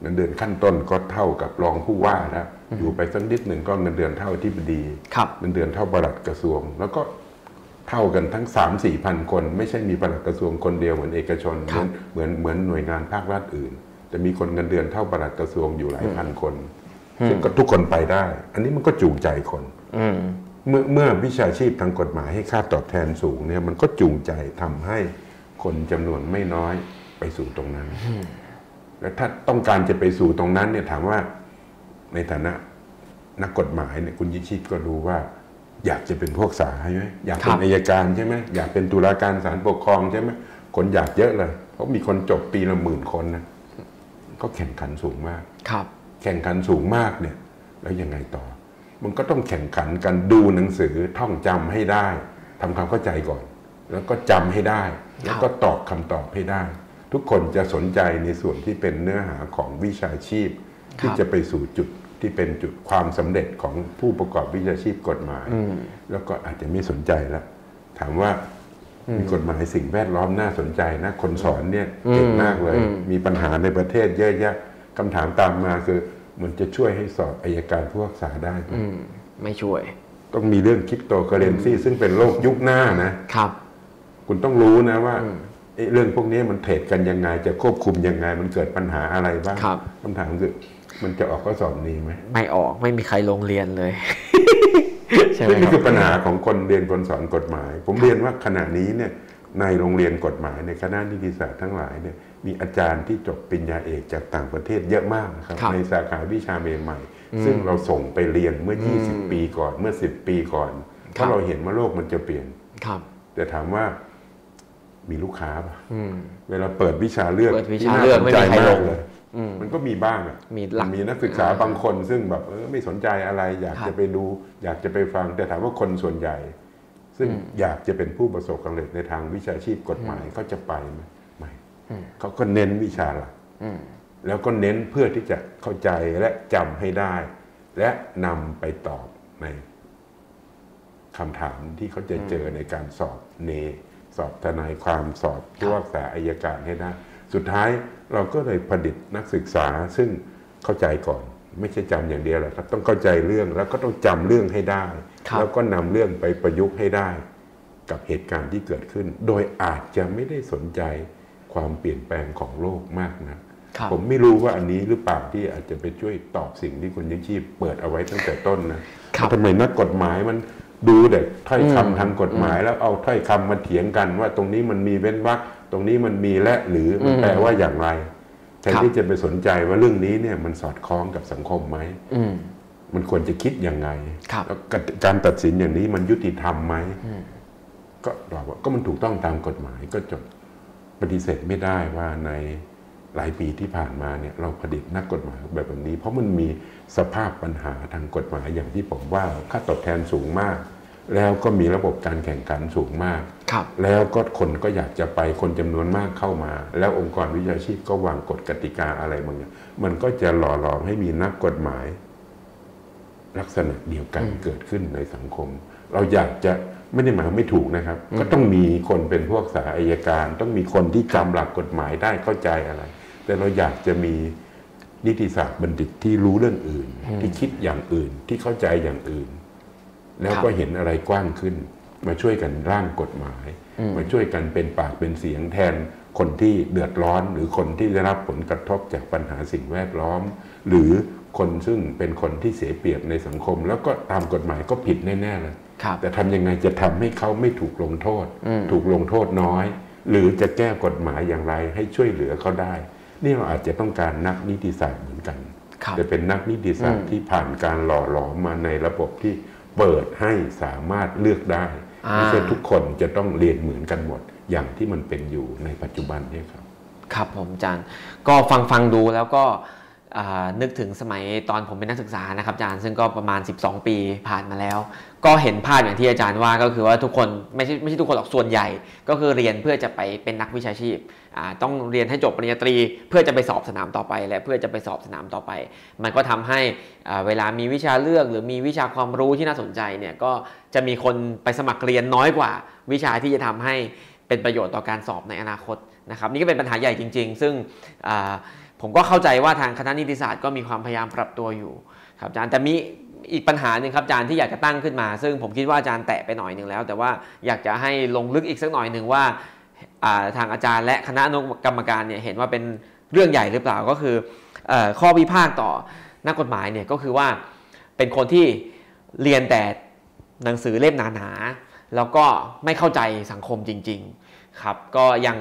เงินเดือนขั้นต้นก็เท่ากับรองผู้ว่าแล้วอยู่ไปสักนิดหนึ่งก็เงินเดือนเท่าที่บดีครับเงินเดือนเท่าปลัดกระทรวง แล้วก็ เท่ากันทั้ง 3 4มสี่พันคน ไม่ใช่มีปลัดกระทรวงคนเดียวเหมือนเอกชนครับเหมือนเหมือนเหมือนหน่วยงานภาครัฐอื่นแต่มีคนเงินเดือนเท่าปลัดกระทรวงอยู่หลายพันคนซึ่งก็ทุกคนไปได้ อันนี้มันก็จูงใจคนอืมเมื่อเมื่อวิชาชีพทางกฎหมายให้ค่าตอบแทนสูงเนี่ยมันก็จูงใจทำให้คนจำนวนไม่น้อยไปสู่ตรงนั้น และถ้าต้องการจะไปสู่ตรงนั้นเนี่ยถามว่าในฐานะนักกฎหมายเนี่ยคุณยิชิตก็รู้ว่า อยากจะเป็นพวกษาใช่ไหมอยากเป็ครันบอายการใช่ไหมอยากเป็นตุลาการศาลปกครองใช่ไหมคนอยากเยอะเลยเพราะมีคนจบปีละหมื่นคนนะก็แข่งขันสูงมากครับ แข่งขันสูงมากเนี่ย แล้วยังไงต่อ มันก็ต้องแข่งขันกันดูหนังสือท่องจำให้ได้ทำความเข้าใจก่อน แล้วก็จำให้ได้ แล้วก็ตอบคำตอบให้ได้ ทุกคนจะสนใจในส่วนที่เป็นเนื้อหาของวิชาชีพ ที่จะไปสู่จุด ที่เป็นจุดความสำเร็จของผู้ประกอบวิชาชีพกฎหมาย แล้วก็อาจจะไม่สนใจแล้วถามว่ามีกฎหมายสิ่งแวดล้อมน่าสนใจนะ คนสอนเนี่ยเก่งมากเลย มีปัญหาในประเทศเยอะแยะคำถามตามมาคือ มันจะช่วยให้สอบอายการผู้พิพากษาได้ไหมอืมไม่ช่วย ต้องมีเรื่องคริปโตเคอเรนซีซึ่งเป็นโลกยุคหน้านะครับ คุณต้องรู้นะว่าเอ๊ะเรื่องพวกนี้มันเทรดกันยังไง จะควบคุมยังไง มันเกิดปัญหาอะไรบ้างครับคำถามคือ มันจะออกข้อสอบนี้ไหมไม่ออกไม่มีใครลงเรียนเลยใช่ไหมนี่คคืรับอปัญหาของคนเรียนคนสอนกฎหมาย ผมเรียนว่าขณะนี้เนี่ยในโรงเรียนกฎหมายในคณะนิติศาสตร์ทั้งหลายเนี่ยมีอาจารย์ที่จบปริญญาเอกจากต่างประเทศเยอะมากนะครับครับในสาขาวิชาใหม่ๆซึ่งเราส่งไปเรียนเมื่อ 20 ปีก่อนเมื่อ 10 ปีก่อนเพครับราะเราเห็นว่าโลกมันจะเปลี่ยนครับ แต่ถามว่ามีลูกค้าป่ะอืมเวลาเปิดวิชาเลือกเปิดวิชาที่น่เลือกสนไม่ใจมีใครมาลกงเลยอื มมันก็มีบ้างอะมีหลักมีนักศึกษาบางคนซึ่งแบบเออไม่สนใจอะไร อยากครับจะไปดู อยากจะไปฟังแต่ถามว่าคนส่วนใหญ่ ซึ่งอยากจะเป็นผู้ประสบความสำเร็จในทางวิชาชีพกฎหมายเขาจะไปไหมไม่เขาก็เน้นวิชาหลักอืมแล้วก็เน้นเพื่อที่จะเข้าใจและจำให้ได้ และนำไปตอบในคำถามที่เขาจะเจอในการสอบเน สอบทนายความสอบผู้รักษาอายการให้ได้ สุดท้ายเราก็เลยผลิตนักศึกษาซึ่งเข้าใจก่อน ไม่ใช่จำอย่างเดียวหรอกครับ ต้องเข้าใจเรื่องแล้วก็ต้องจำเรื่องให้ได้ครับแล้วก็นำเรื่องไปประยุกต์ให้ได้ กับเหตุการณ์ที่เกิดขึ้น โดยอาจจะไม่ได้สนใจความเปลี่ยนแปลงของโลกมากนะครับผมไม่รู้ว่าอันนี้หรือเปล่าที่อาจจะไปช่วยตอบสิ่งที่คุณยิ่งชีพเปิดเอาไว้ตั้งแต่ต้นนะครับว่าทำไมนักกฎหมายมันดูแต่ถ้อยคำทางกฎหมายแล้วเอาถ้อยคำมาเถียงกัน ว่าตรงนี้มันมีเว้นวรรค ตรงนี้มันมีและหรือมันแปลว่าอย่างไรแทนครับที่จะไปสนใจว่าเรื่องนี้เนี่ยมันสอดคล้องกับสังคมไหมอืมมันควรจะคิดยังไงครับแล้วการตัดสินอย่างนี้มันยุติธรรมไหมก็ตอบว่าก็มันถูกต้องตามกฎหมายก็จบปฏิเสธไม่ได้ว่าในหลายปีที่ผ่านมาเนี่ยเราผลิตนักกฎหมายแบบนี้ เพราะมันมีสภาพปัญหาทางกฎหมายอย่างที่ผมว่าค่าตอบแทนสูงมาก แล้วก็มีระบบการแข่งขันสูงมากครับแล้วก็คนก็อยากจะไปคนจำนวนมากเข้ามา แล้วองค์กรวิชาชีพก็วางกฎกติกาอะไรบางอย่างมันก็จะหล่อหลอมให้มีนักกฎหมาย ลักษณะเดียวกันเกิดขึ้นในสังคม เราอยากจะไม่ได้หมายว่าไม่ถูกนะครับ ก็ต้องมีคนเป็นพวกสาอายการ ต้องมีคนที่จำหลักกฎหมายได้เข้าใจอะไร แต่เราอยากจะมีนิติศาสตร์บัณฑิตที่รู้เรื่องอื่น ที่คิดอย่างอื่นที่เข้าใจอย่างอื่น แล้วก็เห็นอะไรกว้างขึ้น มาช่วยกันร่างกฎหมาย มาช่วยกันเป็นปากเป็นเสียงแทนคนที่เดือดร้อน หรือคนที่ได้รับผลกระทบจากปัญหาสิ่งแวดล้อม หรือคนซึ่งเป็นคนที่เสียเปรียบในสังคม แล้วก็ตามกฎหมายก็ผิดแน่ๆเลยครับแต่ทำยังไงจะทำให้เขาไม่ถูกลงโทษอืมถูกลงโทษน้อย หรือจะแก้กฎหมายอย่างไรให้ช่วยเหลือเขาได้ นี่เราอาจจะต้องการนักนิติศาสตร์เหมือนกันครับจะเป็นนักนิติศาสตอืร์มที่ผ่านการหล่อหลอมมาในระบบที่ เปิดให้สามารถเลือกได้อ่าไม่ใช่ทุกคนจะต้องเรียนเหมือนกันหมด อย่างที่มันเป็นอยู่ในปัจจุบันเนี่ยครับ ครับผมอาจารย์ ก็ฟังฟังดูแล้วก็อ่านึกถึงสมัยตอนผมเป็นนักศึกษานะครับอาจารย์ซึ่งก็ประมาณ 12 ปีผ่านมาแล้ว ก็เห็นภาพอย่างที่อาจารย์ว่าก็คือว่าทุกคนไม่ใช่ไม่ใช่ทุกคนหรอกส่วนใหญ่ ก็คือเรียนเพื่อจะไปเป็นนักวิชาชีพต้องเรียนให้จบปริญญาตรี เพื่อจะไปสอบสนามต่อไป และเพื่อจะไปสอบสนามต่อไป มันก็ทำให้เวลามีวิชาเลือกหรือมีวิชาความรู้ที่น่าสนใจเนี่ยก็จะมีคนไปสมัครเรียนน้อยกว่า วิชาที่จะทำให้เป็นประโยชน์ต่อการสอบในอนาคตนะครับนี่ก็เป็นปัญหาใหญ่จริง ๆ ซึ่งผมก็เข้าใจว่าทางคณะนิติศาสตร์ก็มีความพยายามปรับตัวอยู่ครับอาจารย์แต่มี อีกปัญหาหนึ่งครับอาจารย์ที่อยากจะตั้งขึ้นมา ซึ่งผมคิดว่าอาจารย์แตะไปหน่อยหนึ่งแล้ว แต่ว่าอยากจะให้ลงลึกอีกสักหน่อยหนึ่งว่าาทางอาจารย์และคณะนุกรรมการเนี่ยเห็นว่าเป็นเรื่องใหญ่หรือเปล่าก็คืออข้อวิพากษ์ต่อนักกฎหมายเนี่ยก็คือว่าเป็นคนที่เรียนแต่หนังสือเล่มหนาๆแล้วก็ไม่เข้าใจสังคมจริง ๆครับ ก็อย่าง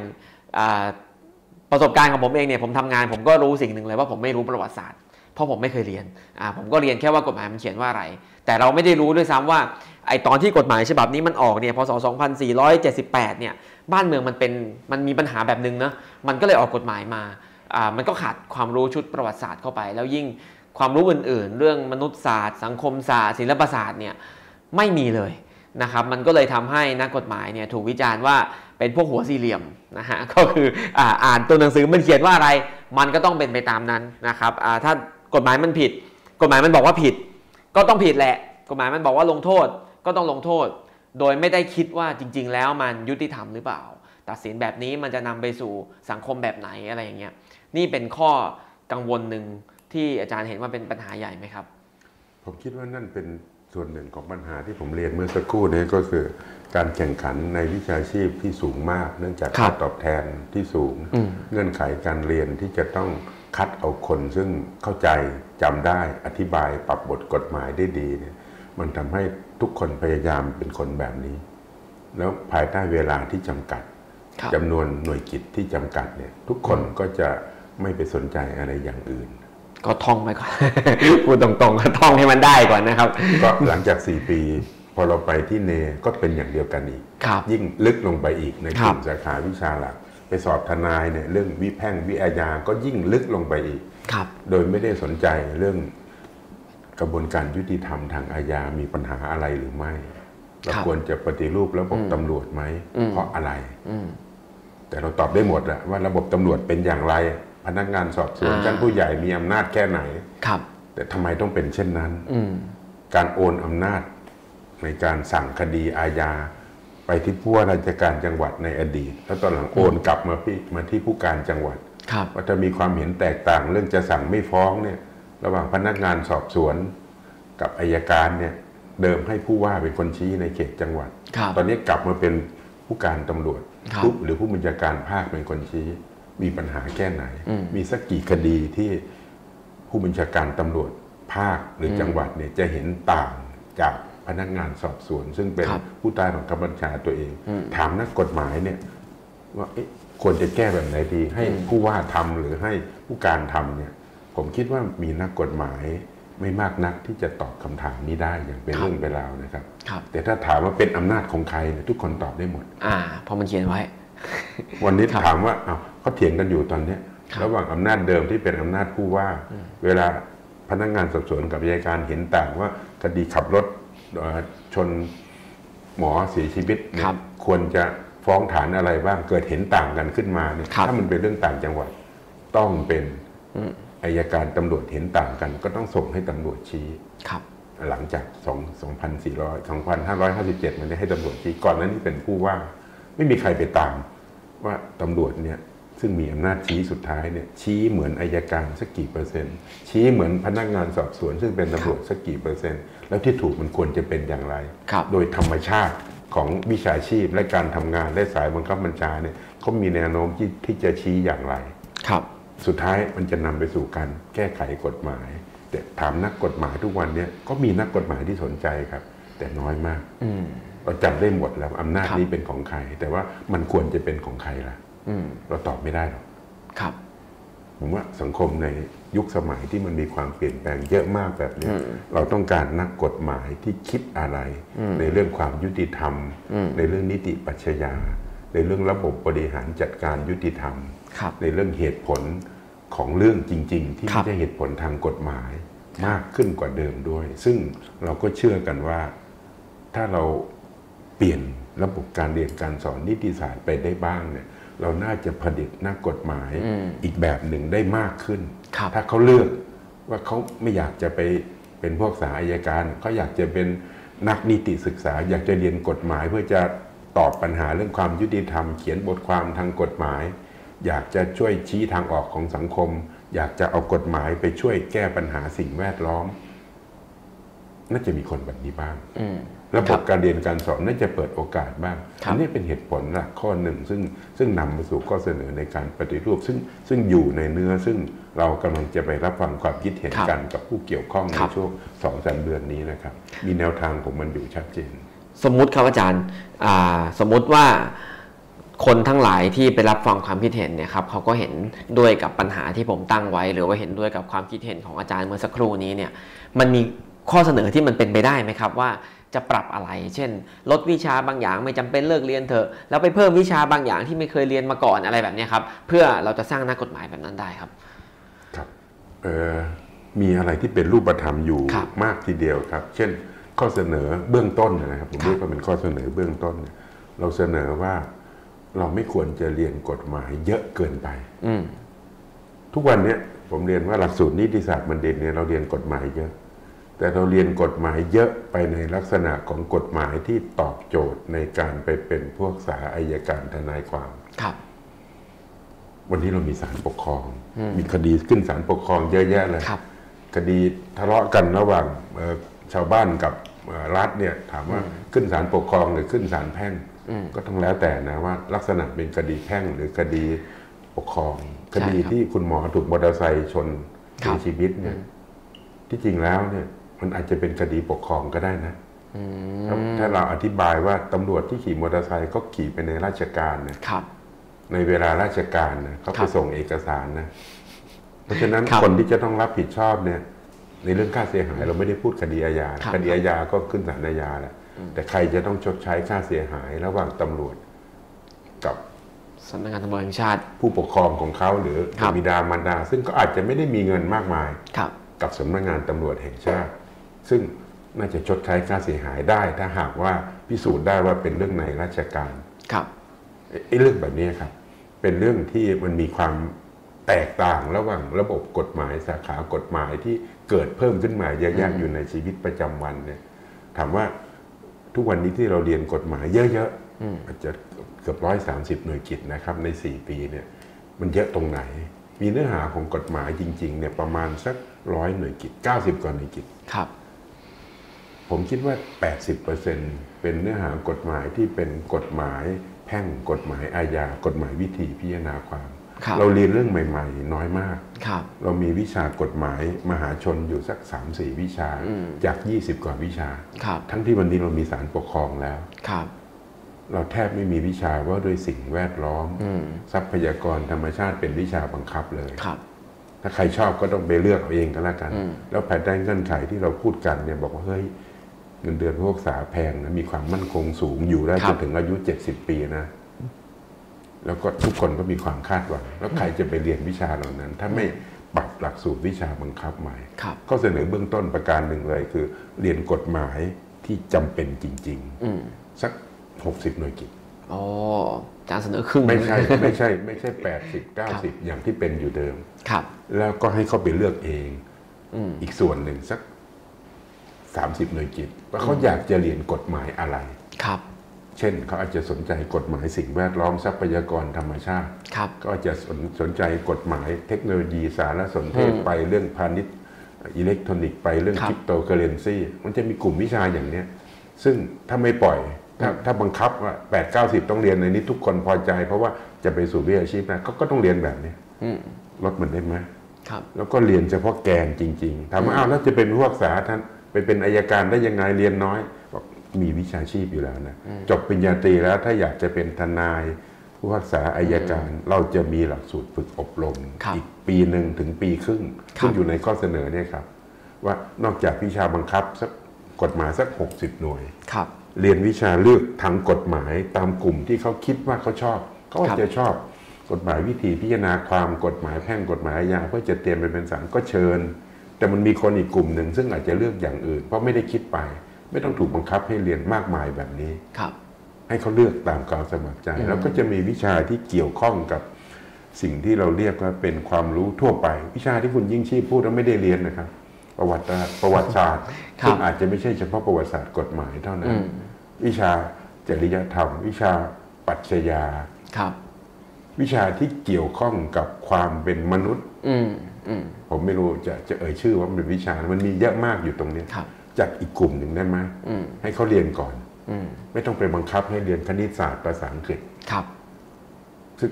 ประสบการณ์ของผมเองเนี่ยผมทำงาน ผมก็รู้สิ่งหนึ่งเลยว่าผมไม่รู้ประวัติศาสตร์ เพราะผมไม่เคยเรียนอ่าผมก็เรียนแค่ว่ากฎหมายมันเขียนว่าอะไร แต่เราไม่ได้รู้ด้วยซ้ำว่าไอตอนที่กฎหมายฉบับนี้มันออกเนี่ยพศ 2478 เนี่ยบ้านเมืองมันเป็นมันมีปัญหาแบบนึงนะมันก็เลยออกกฎหมายมาอ่ามันก็ขาดความรู้ชุดประวัติศาสตร์เข้าไป แล้วยิ่งความรู้อื่น ๆ เรื่องมนุษยศาสตร์ สังคมศาสตร์ศิลปศาสตร์เนี่ยไม่มีเลยนะครับมันก็เลยทำให้นักกฎหมายเนี่ยถูกวิจารณ์ว่าเป็นพวกหัวสี่เหลี่ยมนะฮะก็คืออ่าอ่านตัวหนังสือมันเขียนว่าอะไร มันก็ต้องเป็นไปตามนั้นนะครับอ่าถ้า กฎหมายมันผิด กฎหมายมันบอกว่าผิด ก็ต้องผิดแหละ กฎหมายมันบอกว่าลงโทษก็ต้องลงโทษ โดยไม่ได้คิดว่าจริง ๆ แล้วมันยุติธรรมหรือเปล่า ตัดสินแบบนี้มันจะนำไปสู่สังคมแบบไหนอะไรอย่างเงี้ยนี่เป็นข้อกังวลหนึ่งที่อาจารย์เห็นว่าเป็นปัญหาใหญ่ไหมครับ ผมคิดว่านั่นเป็นส่วนหนึ่งของปัญหาที่ผมเรียนเมื่อสักครู่นี้ก็คือการแข่งขันในวิชาชีพที่สูงมาก เนื่องจากครัค่าบตอบแทนที่สูงอืมเงื่อนไขการเรียนที่จะต้อง คัดเอาคนซึ่งเข้าใจจำได้อธิบายปรับบทกฎหมายได้ดีเนี่ยมันทำให้ทุกคนพยายามเป็นคนแบบนี้ แล้วภายใต้เวลาที่จำกัดครับจำนวนหน่วยกิจที่จำกัดเนี่ย ทุกคนก็จะไม่ไปสนใจอะไรอย่างอื่น ก็ท่องไปก่อนพูดตรงๆก็ท่องให้มันได้ก่อนนะครับ ก็หลังจาก 4 ปี พอเราไปที่เนก็เป็นอย่างเดียวกันอีกครับยิ่งลึกลงไปอีกในคกรับลุ่มสาขาวิชาหลัก ไปสอบทนายเนี่ยเรื่องวิแพ่งวิอาญาก็ยิ่งลึกลงไปอีกครับโดยไม่ได้สนใจเรื่องกระบวนการยุติธรรมทางอาญามีปัญหาอะไรหรือไม่เราครับควรจะปฏิรูประบบอืมตำรวจไหมอืมเพราะอะไรอืมแต่เราตอบได้หมดอะว่าระบบตำรวจเป็นอย่างไร พนักงานสอบสวนอ่าชั้นผู้ใหญ่มีอำนาจแค่ไหนครับ แต่ทำไมต้องเป็นเช่นนั้นอืมการโอนอำนาจในการสั่งคดีอาญา ไปที่ผู้ว่าราชการจังหวัดในอดีต แล้วตอนหลังโอนกลับมาพี่มาที่ผู้การจังหวัดครับว่าจะมีความเห็นแตกต่างเรื่องจะสั่งไม่ฟ้องเนี่ย ระหว่างพนักงานสอบสวนกับอายการเนี่ยเดิมให้ผู้ว่าเป็นคนชี้ในเขตจังหวัดครับตอนนี้กลับมาเป็นผู้การตำรวจครับผู้หรือผู้บัญชาการภาคเป็นคนชี้ มีปัญหาแค่ไหนอืมมีสักกี่คดีที่ผู้บัญชาการตำรวจภาคหรืออมจังหวัดเนี่ยจะเห็นต่างจาก พนักงานสอบสวน ซึ่งเป็นครับผู้ใต้บังคับบัญชาตัวเองอืมถามนักกฎหมายเนี่ยว่าเอ๊ะควรจะแก้แบบไหนดี ให้อืมผู้ว่าทำหรือให้ผู้การทำเนี่ย ผมคิดว่ามีนักกฎหมายไม่มากนักที่จะตอบคำถามนี้ได้อย่างเป็นเรื่องเป็นราวนะครับครับแต่ถ้าถามว่าเป็นอำนาจของใครเนี่ยทุกคนตอบได้หมด อ่าเพอมันเขียนไว้ วันนี้ครับถามว่าอ้าวเขาเถียงกันอยู่ตอนเนี้ยครับระหว่างอำนาจเดิมที่เป็นอำนาจผู้ว่า เวลาพนักงานสอบสวนกับอัยการเห็นต่างว่าคดีขับรถเอ่อ ชนหมอเสียชีวิตเนี่ยครับควรจะฟ้องฐานอะไรบ้างเกิดเห็นต่างกันขึ้นมาเนี่ยครับถ้ามันเป็นเรื่องต่างจังหวัด ต้องเป็นอืมอายการตำรวจเห็นต่างกัน ก็ต้องส่งให้ตำรวจชี้ครับ หลังจาก 2 2,400 2,557 มันได้ให้ตำรวจชี้ก่อนหนั้นนี่เป็นผู้ว่า ไม่มีใครไปตามว่าตำรวจเนี่ยซึ่งมีอำนาจชี้สุดท้ายเนี่ยชี้เหมือนอายการสักกี่เปอร์เซ็นต์ชี้เหมือนพนักงานสอบสวน ซึ่งเป็นตำรวจสักกี่เปอร์เซ็นต์ แล้วที่ถูกมันควรจะเป็นอย่างไรครับโดยธรรมชาติของวิชาชีพและการทำงานและสายบังคับบัญชาเนี่ยเขามีแนวโน้มที่ที่จะชี้อย่างไร ครับ สุดท้ายมันจะนำไปสู่การแก้ไขกฎหมาย แต่ถามนักกฎหมายทุกวันเนี้ก็มีนักกฎหมายที่สนใจครับ แต่น้อยมากอืมเราจำได้หมดแล้วอำนาจครับนี้เป็นของใคร แต่ว่ามันควรจะเป็นของใครล่ะอืมเราตอบไม่ได้หรอกครับ ผมว่าสังคมใน ยุคสมัยที่มันมีความเปลี่ยนแปลงเยอะมากแบบเนี้ยเราต้องการนักกฎหมายที่คิดอะไร ในเรื่องความยุติธรรมอืมในเรื่องนิติปัชญา ในเรื่องระบบบริหารจัดการยุติธรรมครับในเรื่องเหตุผลของเรื่องจริง ๆ ที่ครัไม่บใช่เหตุผลทางกฎหมายมากขึ้นกว่าเดิมด้วย ซึ่งเราก็เชื่อกันว่าถ้าเราเปลี่ยนระบบการเรียนการสอนนิติศาสตร์ไปได้บ้างเนี่ยเราน่าจะผลิตนักกฎหมายอืมอีกแบบหนึ่งได้มากขึ้นครับ ถ้าเขาเลือกว่าเขาไม่อยากจะไปเป็นพวกสายอายการเขาอยากจะเป็นนักนิติศึกษา อยากจะเรียนกฎหมาย เพื่อจะตอบปัญหาเรื่องความยุติธรรม เขียนบทความทางกฎหมาย อยากจะช่วยชี้ทางออกของสังคม อยากจะเอากฎหมายไปช่วยแก้ปัญหาสิ่งแวดล้อม น่าจะมีคนแบบนี้บ้างอืม ระบครับบการเรียนการสอนน่าจะเปิดโอกาสบ้างครับอันี้เป็นเหตุผลหลักข้อหนึ่ง ซึ่งซึ่งนำมาสู่ข้อเสนอในการปฏิรูป ซึ่งซึ่งอยู่ในเนื้อซึ่งเรากำลังจะไปรับฟังความคิดเห็นครับกันกับผู้เกี่ยวข้องในครับช่วงสองสามเดือนนี้นะครับ มีแนวทางของมันอยู่ชัดเจน สมมุติครับอาจารย์อ่าสมมุติว่าคนทั้งหลายที่ไปรับฟังความคิดเห็นเนี่ยครับเขาก็เห็นด้วยกับปัญหาที่ผมตั้งไว้ หรือว่าเห็นด้วยกับความคิดเห็นของอาจารย์เมื่อสักครู่นี้เนี่ยมันมีข้อเสนอที่มันเป็นไปได้ไหมครับว่า จะปรับอะไร เช่น ลดวิชาบางอย่างไม่จำเป็นเลิกเรียนเถอะ แล้วไปเพิ่มวิชาบางอย่างที่ไม่เคยเรียนมาก่อนอะไรแบบเนี้ยครับ เพื่อเราจะสร้างนักกฎหมายแบบนั้นได้ครับ ครับเอ่อมีอะไรที่เป็นรูปธรรมอยู่ครับมากทีเดียวครับ เช่น ข้อเสนอเบื้องต้นนะครับผมครับเรียกว่าเป็นข้อเสนอเบื้องต้นเนี่ยเราเสนอว่าเราไม่ควรจะเรียนกฎหมายเยอะเกินไป อืมทุกวันเนี้ยผมเรียนว่าหลักสูตรนิติศาสตร์บัณฑิตเนี่ยเราเรียนกฎหมายเยอะ แต่เราเรียนกฎหมายเยอะไปในลักษณะของกฎหมายที่ตอบโจทย์ในการไปเป็นพวกสาอายการทนายความครับ วันนี้เรามีศาลปกครอง มีคดีขึ้นศาลปกครองเยอะแยะเลยครับคดีทะเลาะกันระหว่างเอ่อชาวบ้านกับเอ่อรัฐเนี่ย ถามว่าขึ้นศาลปกครองหรือขึ้นศาลแพ่งอืมก็ต้องแล้วแต่นะว่า ลักษณะเป็นคดีแพ่งหรือคดีปกครอง คดีครับที่คุณหมอถูกมอเตอร์ไซค์ชนครัเสีบยชีวิตเนี่ย ที่จริงแล้วเนี่ย มันอาจจะเป็นคดีปกครองก็ได้นะอืถ้ามถ้าเราอธิบายว่าตำรวจที่ขี่มอเตอร์ไซค์ก็ขี่ไปในราชการเนี่ยครับในเวลาราชการนะเขาคไปรับส่งเอกสารนะ เพราะฉะนั้นครับคนที่จะต้องรับผิดชอบเนี่ย ในเรื่องค่าเสียหายเราไม่ได้พูดคดีอาญาครับคดีอาญาก็ขึ้นศาลอาญาแหละแต่ใครจะต้องชดใช้ค่าเสียหายระหว่างตำรวจ กับสำนักงานตำรวจแห่งชาติ ผู้ปกครองของเขาหรือครับบิดามารดา ซึ่งก็อาจจะไม่ได้มีเงินมากมายครับกับสำนักงานตำรวจแห่งชาติ ซึ่งน่าจะชดใช้ค่าเสียหายได้ ถ้าหากว่าพิสูจน์ได้ว่าเป็นเรื่องในราชการครับไอ้เรื่องแบบนี้ครับ เป็นเรื่องที่มันมีความแตกต่างระหว่างระบบกฎหมายสาขากฎหมายที่เกิดเพิ่มขึ้นมาเยอะแยะอยู่ในชีวิตประจำวันเนี่ยถามว่าทุกวันนี้ที่เราเรียนกฎหมายเยอะอืมๆอาจจะเกือบร้อยสามสิบหน่วยกิจนะครับใน4ปีเนี่ยมันเยอะตรงไหน มีเนื้อหาของกฎหมายจริงๆเนี่ยประมาณสักร้อยหน่วยกิจ90กว่าหน่วยกิจครับ ผมคิดว่า 80%เป็นเนื้อหากฎหมายที่เป็นกฎหมายแพ่งกฎหมายอาญากฎหมายวิธีพิจารณาความครับเราเรียนเรื่องใหม่ ๆ น้อยมากครับเรามีวิชากฎหมายมหาชนอยู่สัก 3-4 วิชาอืมจาก 20 กว่าวิชาครับทั้งที่วันนี้เรามีศาลปกครองแล้วครับเราแทบไม่มีวิชาว่าด้วยสิ่งแวดล้อมอืมทรัพยากรธรรมชาติเป็นวิชาบังคับเลยครับ ถ้าใครชอบก็ต้องไปเลือกเอาเองก็แล้วกันอืมแล้วภายใต้เงื่อนไขที่เราพูดกันเนี่ยบอกว่าเฮ้ย เงินเดือนพวกษาแพงนะมีความมั่นคงสูงอยู่ได้ครัจบนถึงอายุ70ปีนะ แล้วก็ทุกคนก็มีความคาดหวัง แล้วใครจะไปเรียนวิชาเหล่านั้น ถ้าไม่ปรับหลักสูตรวิชาบังคับใหม่ครับข้อเสนอเบื้องต้นประการหนึ่งเลย คือ เรียนกฎหมายที่จำเป็นจริงอืมๆสัก60หน่วยกิจอ๋ออาจารย์เสนอครึ่งไม่ใช่หนึ่งไม่ใช่ ไม่ใช่80 90อย่างที่เป็นอยู่เดิม ครับ แล้วก็ให้เขาไปเลือกเองอืมอีกส่วนหนึ่งสัก 30 หน่วยกิตว่าเขาอยากจะเรียนกฎหมายอะไรครับ เช่นเขาอาจจะสนใจกฎหมายสิ่งแวดล้อมทรัพยากรธรรมชาติครับก็อาจจะสนสนใจกฎหมายเทคโนโลยีสารสนเทศอืมไปเรื่องพาณิชย์อิเล็กทรอนิกส์ไปเรื่องครับคริปโตเคอเรนซีมันจะมีกลุ่มวิชาอย่างเนี้ยซึ่งถ้าไม่ปล่อยถ้าถ้าบังคับว่า8 9 0ต้องเรียนในนี้ทุกคนพอใจ เพราะว่าจะไปสู่วิชาชีพนะก็ก็ต้องเรียนแบบนี้อืมลดมันได้ไหมครับแล้วก็เรียนเฉพาะแกนจริง ๆถามว่าอ้าวแล้วจะเป็นผู้รักษาท่าน ไปเป็นอายการได้ยังไงเรียนน้อยบอกมีวิชาชีพอยู่แล้วนะจบปริญญาตรีแล้วถ้าอยากจะเป็นทนาย ผู้รักษาอายการเราจะมีหลักสูตรฝึกอบรมครับอีกปีหนึ่งถึงปีครึ่งครับซึ่งอยู่ในข้อเสนอเนี่ยครับ ว่านอกจากวิชาบังคับสักกฎหมายสัก 60 หน่วยครับเรียนวิชาเลือกทางกฎหมายตามกลุ่มที่เขาคิดว่าเขาชอบเขาอาจจะชอบกฎหมายวิธีพิจารณาความกฎหมายแพ่งกฎหมายอาญาเพื่อจะเตรียมไปเป็นศาลก็เชิญ แต่มันมีคนอีกกลุ่มหนึ่งซึ่งอาจจะเลือกอย่างอื่น เพราะไม่ได้คิดไป ไม่ต้องถูกบังคับให้เรียนมากมายแบบนี้ครับ ให้เขาเลือกตามความสมัครใจ แล้วก็จะมีวิชาที่เกี่ยวข้องกับสิ่งที่เราเรียกว่าเป็นความรู้ทั่วไป วิชาที่คุณยิ่งชีพพูดแล้วไม่ได้เรียนนะครับ ประวัติประวัติศาสตร์ครับซึ่งอาจจะไม่ใช่เฉพาะประวัติศาสตร์กฎหมายเท่านั้น วิชาจริยธรรม วิชาปรัชญาครับ วิชาที่เกี่ยวข้องกับความเป็นมนุษย์อืมอืม ผมไม่รู้จะจะเอ่ยชื่อว่ามันเป็นวิชา มันมีเยอะมากอยู่ตรงเนี้ยครับจากอีกกลุ่มหนึ่งได้ไหมอืมให้เขาเรียนก่อนอืมไม่ต้องไปบังคับให้เรียนคณิตศาสตร์ภาษาอังกฤษครับซึ่ง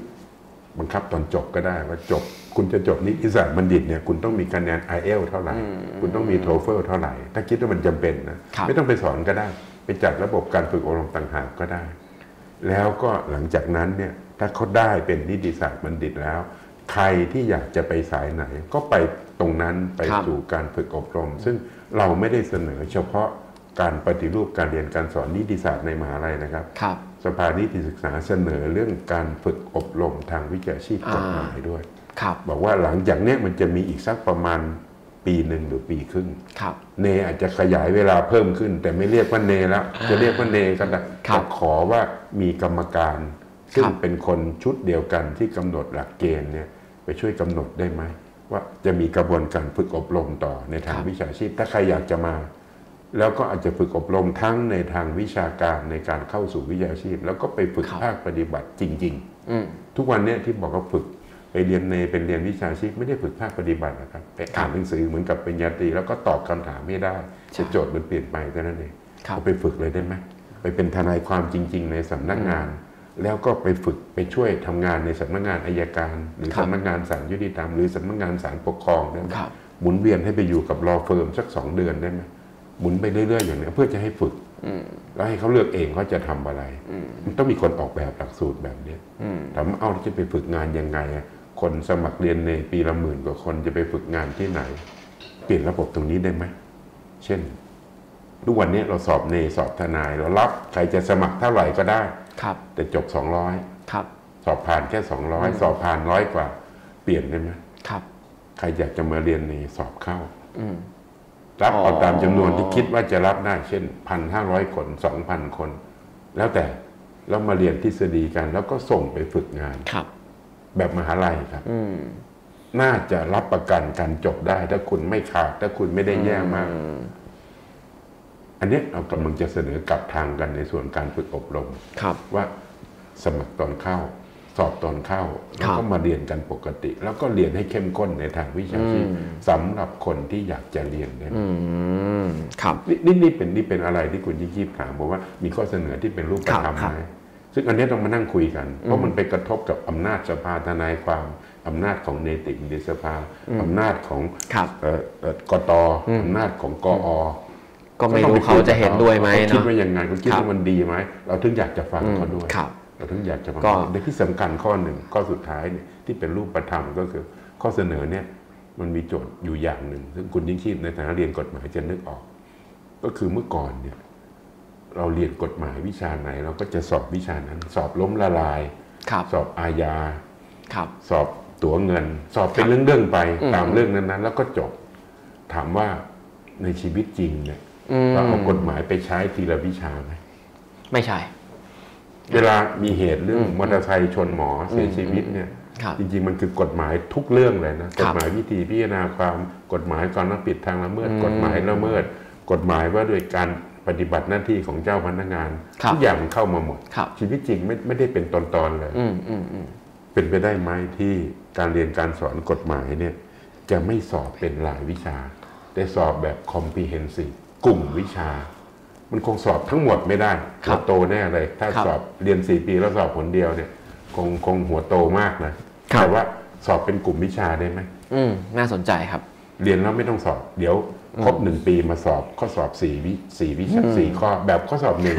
บังคับตอนจบก็ได้ว่าจบ คุณจะจบนิติศาสตร์บัณฑิตเนี่ยคุณต้องมีคะแนน i อเอลเท่าไหร่ คุณต้องมีโทเฟลเท่าไหร่ ถ้าคิดว่ามันจำเป็นนะครับไม่ต้องไปสอนก็ได้ ไปจัดระบบการฝึกอบรมต่างหากก็ได้ แล้วก็หลังจากนั้นเนี่ยถ้าเขาได้เป็นนิติศาสตร์บัณฑิตแล้ว ใครที่อยากจะไปสายไหน ก็ไปตรงนั้นไปครับสู่การฝึกอบรม ซึ่งเราไม่ได้เสนอเฉพาะการปฏิรูปการเรียนการสอนนิติศาสตร์ในมหาลัยนะครับครับสภานิติศึกษาเสนอเรื่องการฝึกอบรมทางวิชาชีพกฎหมายด้วยครับบอกว่าหลังจากเนี้ยมันจะมีอีกสักประมาณปีหนึ่งหรือปีครึ่งครับเนอาจจะขยายเวลาเพิ่มขึ้น แต่ไม่เรียกว่าเนแล้วจะเรียกว่าเนก็ได้ครับแต่ขอว่ามีกรรมการ ซึ่งครับเป็นคนชุดเดียวกันที่กำหนดหลักเกณฑ์เนี่ยไปช่วยกำหนดได้ไหม ว่าจะมีกระบวนการฝึกอบรมต่อในทางวิชาชีพ ถ้าใครอยากจะมา แล้วก็อาจจะฝึกอบรมทั้งในทางวิชาการในการเข้าสู่วิชาชีพ แล้วก็ไปฝึกครับภาคปฏิบัติจริงๆอืมทุกวันเนี้ยที่บอกว่าฝึกไปเรียนในเป็นเรียนวิชาชีพไม่ได้ฝึกภาคปฏิบัตินะครับไปอ่านหนังสือเหมือนกับปริญญาตรีแล้วก็ตอบคำถามไม่ได้ใช่แต่โจทย์มันเปลี่ยนไปเท่านั้นเองครับเอาไปฝึกเลยได้ไหมไปเป็นทนายความจริง ๆ ในสำนักงาน แล้วก็ไปฝึกไปช่วยทำงานในสำนักงานอายการ หรือครับสำนักงานศาลยุติธรรมหรือสำนักงานศาลปกครองได้ไหมครับหมุนเวียนให้ไปอยู่กับรอเฟิร์มสักสองเดือนได้ไหมหมุนไปเรื่อยๆอย่างเนี้ยเพื่อจะให้ฝึกอืมแล้วให้เขาเลือกเองเขาจะทำอะไรอืมมันต้องมีคนออกแบบหลักสูตรแบบเนี้ยอืมถามว่าเอาแล้วจะไปฝึกงานยังไงอะคนสมัครเรียนในปีละหมื่นกว่าคนจะไปฝึกงานที่ไหน เปลี่ยนระบบตรงนี้ได้ไหมเช่น ทุกวันนี้เราสอบเนสอบทนาย เรารับใครจะสมัครเท่าไหร่ก็ได้ ครับ แต่จบ 200 ครับ สอบผ่านแค่ 200 สอบผ่านร้อยกว่า เปลี่ยนได้ไหมครับ ใครอยากจะมาเรียนในสอบเข้าอืมรับอ๋อเอาตามจำนวนที่คิดว่าจะรับได้ เช่นพันห้าร้อยคนสองพันคน แล้วแต่แล้วมาเรียนทฤษฎีกัน แล้วก็ส่งไปฝึกงานครับ แบบมหาลัยครับอืมน่าจะรับประกันการจบได้ ถ้าคุณไม่ขาดถ้าคุณไม่ได้แย่มาก อืมอันเนี้ยเรากำลังจะเสนอกลับทางกันในส่วนการฝึกอบรมครับว่าสมัครตอนเข้า สอบตอนเข้าคแล้รัวบก็มาเรียนกันปกติ แล้วก็เรียนให้เข้มข้นในทางวิชาชีพอืมสำหรับคนที่อยากจะเรียนเนี่ยอืมครับนี่นี่นี่เป็นนี่เป็นอะไรที่คุณยิ่งชีพถามบอกว่ามีข้อเสนอที่เป็นรูปธรรมครับไหมซึ่งอันเนี้ยต้องมานั่งคุยกัน เพราะมันไปกระทบกับอำนาจสภาทนายความอำนาจของเนติบัณฑิตสภาอำนาจของครับเอ่อเอ่อกตอำนาจของกอ ก็ไม่รู้เขาจะเห็นด้วยไหมเขาคิดเนาะว่ายังไงเขาคิดครับว่ามันดีไหมเราถึงอยากจะฟังอืมเขาด้วยครับเราถึงอยากจะฟังก็แต่ที่สำคัญข้อหนึ่งข้อสุดท้ายเนี่ยที่เป็นรูปธรรมก็คือข้อเสนอเนี่ยมันมีโจทย์อยู่อย่างหนึ่ง ซึ่งคุณยิ่งชีพในฐานะเรียนกฎหมายจะนึกออก ก็คือเมื่อก่อนเนี่ยเราเรียนกฎหมายวิชาไหน เราก็จะสอบวิชานั้น สอบล้มละลายครับสอบอาญาครับสอบตั๋วเงิน สอบเป็นครับเรื่องๆไปอืมตามเรื่องนั้นๆ แล้วก็จบถามว่าในชีวิตจริงเนี่ย อืมเราเอากฎหมายไปใช้ทีละวิชาไหมไม่ใช่ เวลามีเหตุเรื่องอืมมอเตอร์ไซค์ชนหมอเสียชีวิตเนี่ยครับจริงๆมันคือกฎหมายทุกเรื่องเลยนะครักบฎหมายวิธีพิจารณาความกฎหมายการรับผิดทางละเมิดอืมกฎหมายละเมิด กฎหมายว่าโดยการปฏิบัติหน้าที่ของเจ้าพนักงานครับทุกอย่างมันเข้ามาหมดครับชีวิตจริงไม่ไม่ได้เป็นตอนๆเลยอืมอืมอืมเป็นไปได้ไหมที่การเรียนการสอนกฎหมายเนี่ย จะไม่สอบเป็นรายวิชา แต่สอบแบบ comprehensive กลุ่มวิชา มันคงสอบทั้งหมดไม่ได้ครัหับวโตแน่เลย ถ้าครับสอบเรียนสี่ปีแล้วสอบผลเดียวเนี่ย คงคงหัวโตมากนะครับแต่ว่าสอบเป็นกลุ่มวิชาได้ไหมอืมน่าสนใจครับ เรียนแล้วไม่ต้องสอบ เดี๋ยวครบหนึ่งปีมาสอบข้อสอบสี่วิสี่วิชาสี่ข้อแบบข้อสอบหนึ่ง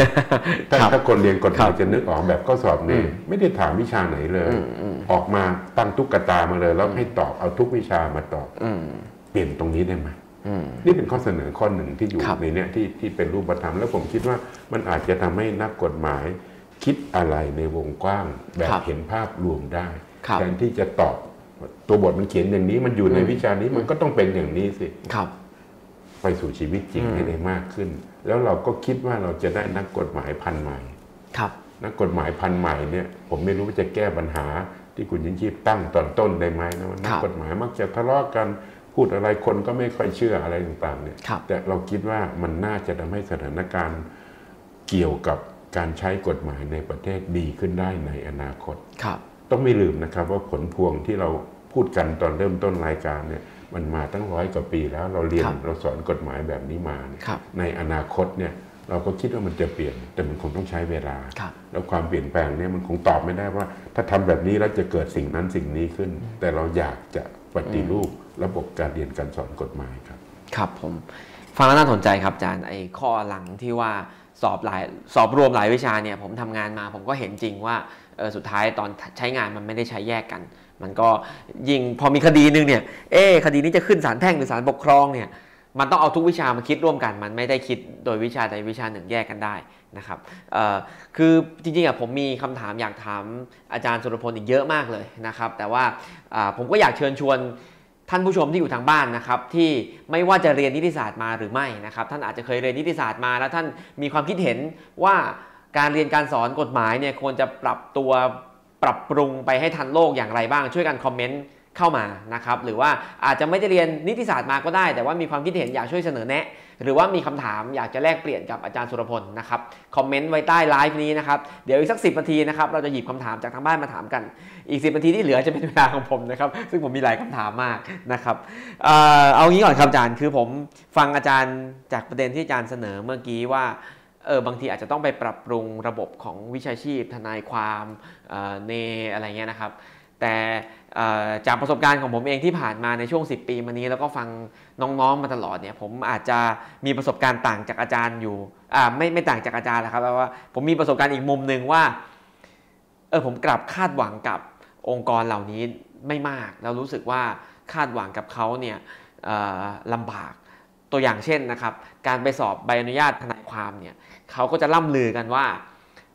ถ้าครับถ้าคนเรียนกฎหครัมายบจะนึกออกแบบข้อสอบหนึ่งอืมไม่ได้ถามวิชาไหนเลยอืมอืมออกมาตั้งตุ๊กตามาเลย แล้วให้ตอบเอาทุกวิชามาตอบอืมเปลี่ยนตรงนี้ได้ไหมอืม นี่เป็นข้อเสนอข้อหนึ่งที่อยู่ครับในเนี้ยที่ที่เป็นรูปธรรมแล้วผมคิดว่ามันอาจจะทำให้นักกฎหมายคิดอะไรในวงกว้างแบบเห็นภาพรวมได้ครับแทนที่จะตอบตัวบทมันเขียนอย่างนี้มันอยู่ในอืมวิชานี้มันก็ต้องเป็นอย่างนี้สิครับ ไปสู่ชีวิตจริงอืมให้ได้มากขึ้น แล้วเราก็คิดว่าเราจะได้นักกฎหมายพันใหม่ ครับ นักกฎหมายพันใหม่เนี่ย ผมไม่รู้ว่าจะแก้ปัญหาที่คุณยิ่งชีพตั้งตอนต้นได้ไหมนะว่านักกฎหมายมักจะทะเลาะกัน พูดอะไรคนก็ไม่ค่อยเชื่ออะไรต่างๆเนี่ยครับแต่เราคิดว่ามันน่าจะทำให้สถานการณ์เกี่ยวกับการใช้กฎหมายในประเทศดีขึ้นได้ในอนาคตครับต้องไม่ลืมนะครับว่าผลพวงที่เราพูดกันตอนเริ่มต้นรายการเนี่ยมันมาตั้งร้อยกว่าปีแล้วเราเรียนครับเราสอนกฎหมายแบบนี้มาเนี่ยครับในอนาคตเนี่ยเราก็คิดว่ามันจะเปลี่ยน แต่มันคงต้องใช้เวลาครับแล้วความเปลี่ยนแปลงเนี่ยมันคงตอบไม่ได้ว่า ถ้าทำแบบนี้แล้วจะเกิดสิ่งนั้นสิ่งนี้ขึ้น แต่เราอยากจะปฏิรูป ระบบการเรียนการสอนกฎหมายครับ ครับผมฟังแล้วน่าสนใจครับอาจารย์ไอ้ข้อหลังที่ว่าสอบหลายสอบรวมหลายวิชาเนี่ยผมทำงานมาผมก็เห็นจริงว่าสุดท้ายตอนใช้งานมันไม่ได้ใช้แยกกัน มันก็ยิงพอมีคดีหนึงเนี่ยเอ๊คดีนี้จะขึ้นศาลแพ่งหรือศาลปกครองเนี่ยมันต้องเอาทุกวิชามาคิดร่วมกัน มันไม่ได้คิดโดยวิชาใดวิชาหนึ่งแยกกันได้นะครับคือจริงๆอะผมมีคำถามอยากถามอาจารย์สุรพลอีกเยอะมากเลยนะครับ แต่ว่าผมก็อยากเชิญชวน ท่านผู้ชมที่อยู่ทางบ้านนะครับที่ไม่ว่าจะเรียนนิติศาสตร์มาหรือไม่นะครับท่านอาจจะเคยเรียนนิติศาสตร์มา แล้วท่านมีความคิดเห็นว่าการเรียนการสอนกฎหมายเนี่ยควรจะปรับตัวปรับปรุงไปให้ทันโลกอย่างไรบ้างช่วยกันคอมเมนต์ เข้ามานะครับหรือว่าอาจจะไม่ได้เรียนนิติศาสตร์มาก็ได้ แต่ว่ามีความคิดเห็นอยากช่วยเสนอแนะ หรือว่ามีคำถามอยากจะแลกเปลี่ยนกับอาจารย์สุรพลนะครับคอมเมนต์ไว้ใต้ไลฟ์นี้นะครับเดี๋ยวอีกสักสินาทีนะครับเราจะหยิบคำถามจากทางบ้านมาถามกัน อีก 10นาทีที่เหลือจะเป็นเวลาของผมนะครับซึ่งผมมีหลายคำถามมากนะครับเอ่อเอางี้ก่อนครับอาจารย์คือผมฟังอาจารย์จากประเด็นที่อาจารย์เสนอเมื่อกี้ว่าเออบางทีอาจจะต้องไปปรับปรุงระบบของวิชาชีพทนายความเอ่อเนอะไรเงี้ยนะครับ แต่ จากประสบการณ์ของผมเองที่ผ่านมาในช่วง 10 ปีมานี้แล้วก็ฟังน้องๆมาตลอดเนี่ยผมอาจจะมีประสบการณ์ต่างจากอาจารย์อยู่ไม่ไม่ต่างจากอาจารย์นะครับแปลว่าผมมีประสบการณ์อีกมุมหนึ่งว่าเออผมกลับคาดหวังกับองค์กรเหล่านี้ไม่มากแล้วรู้สึกว่าคาดหวังกับเขาเนี่ยลำบากตัวอย่างเช่นนะครับ การไปสอบใบอนุญาตทนายความเนี่ยเขาก็จะล่ำลือกันว่า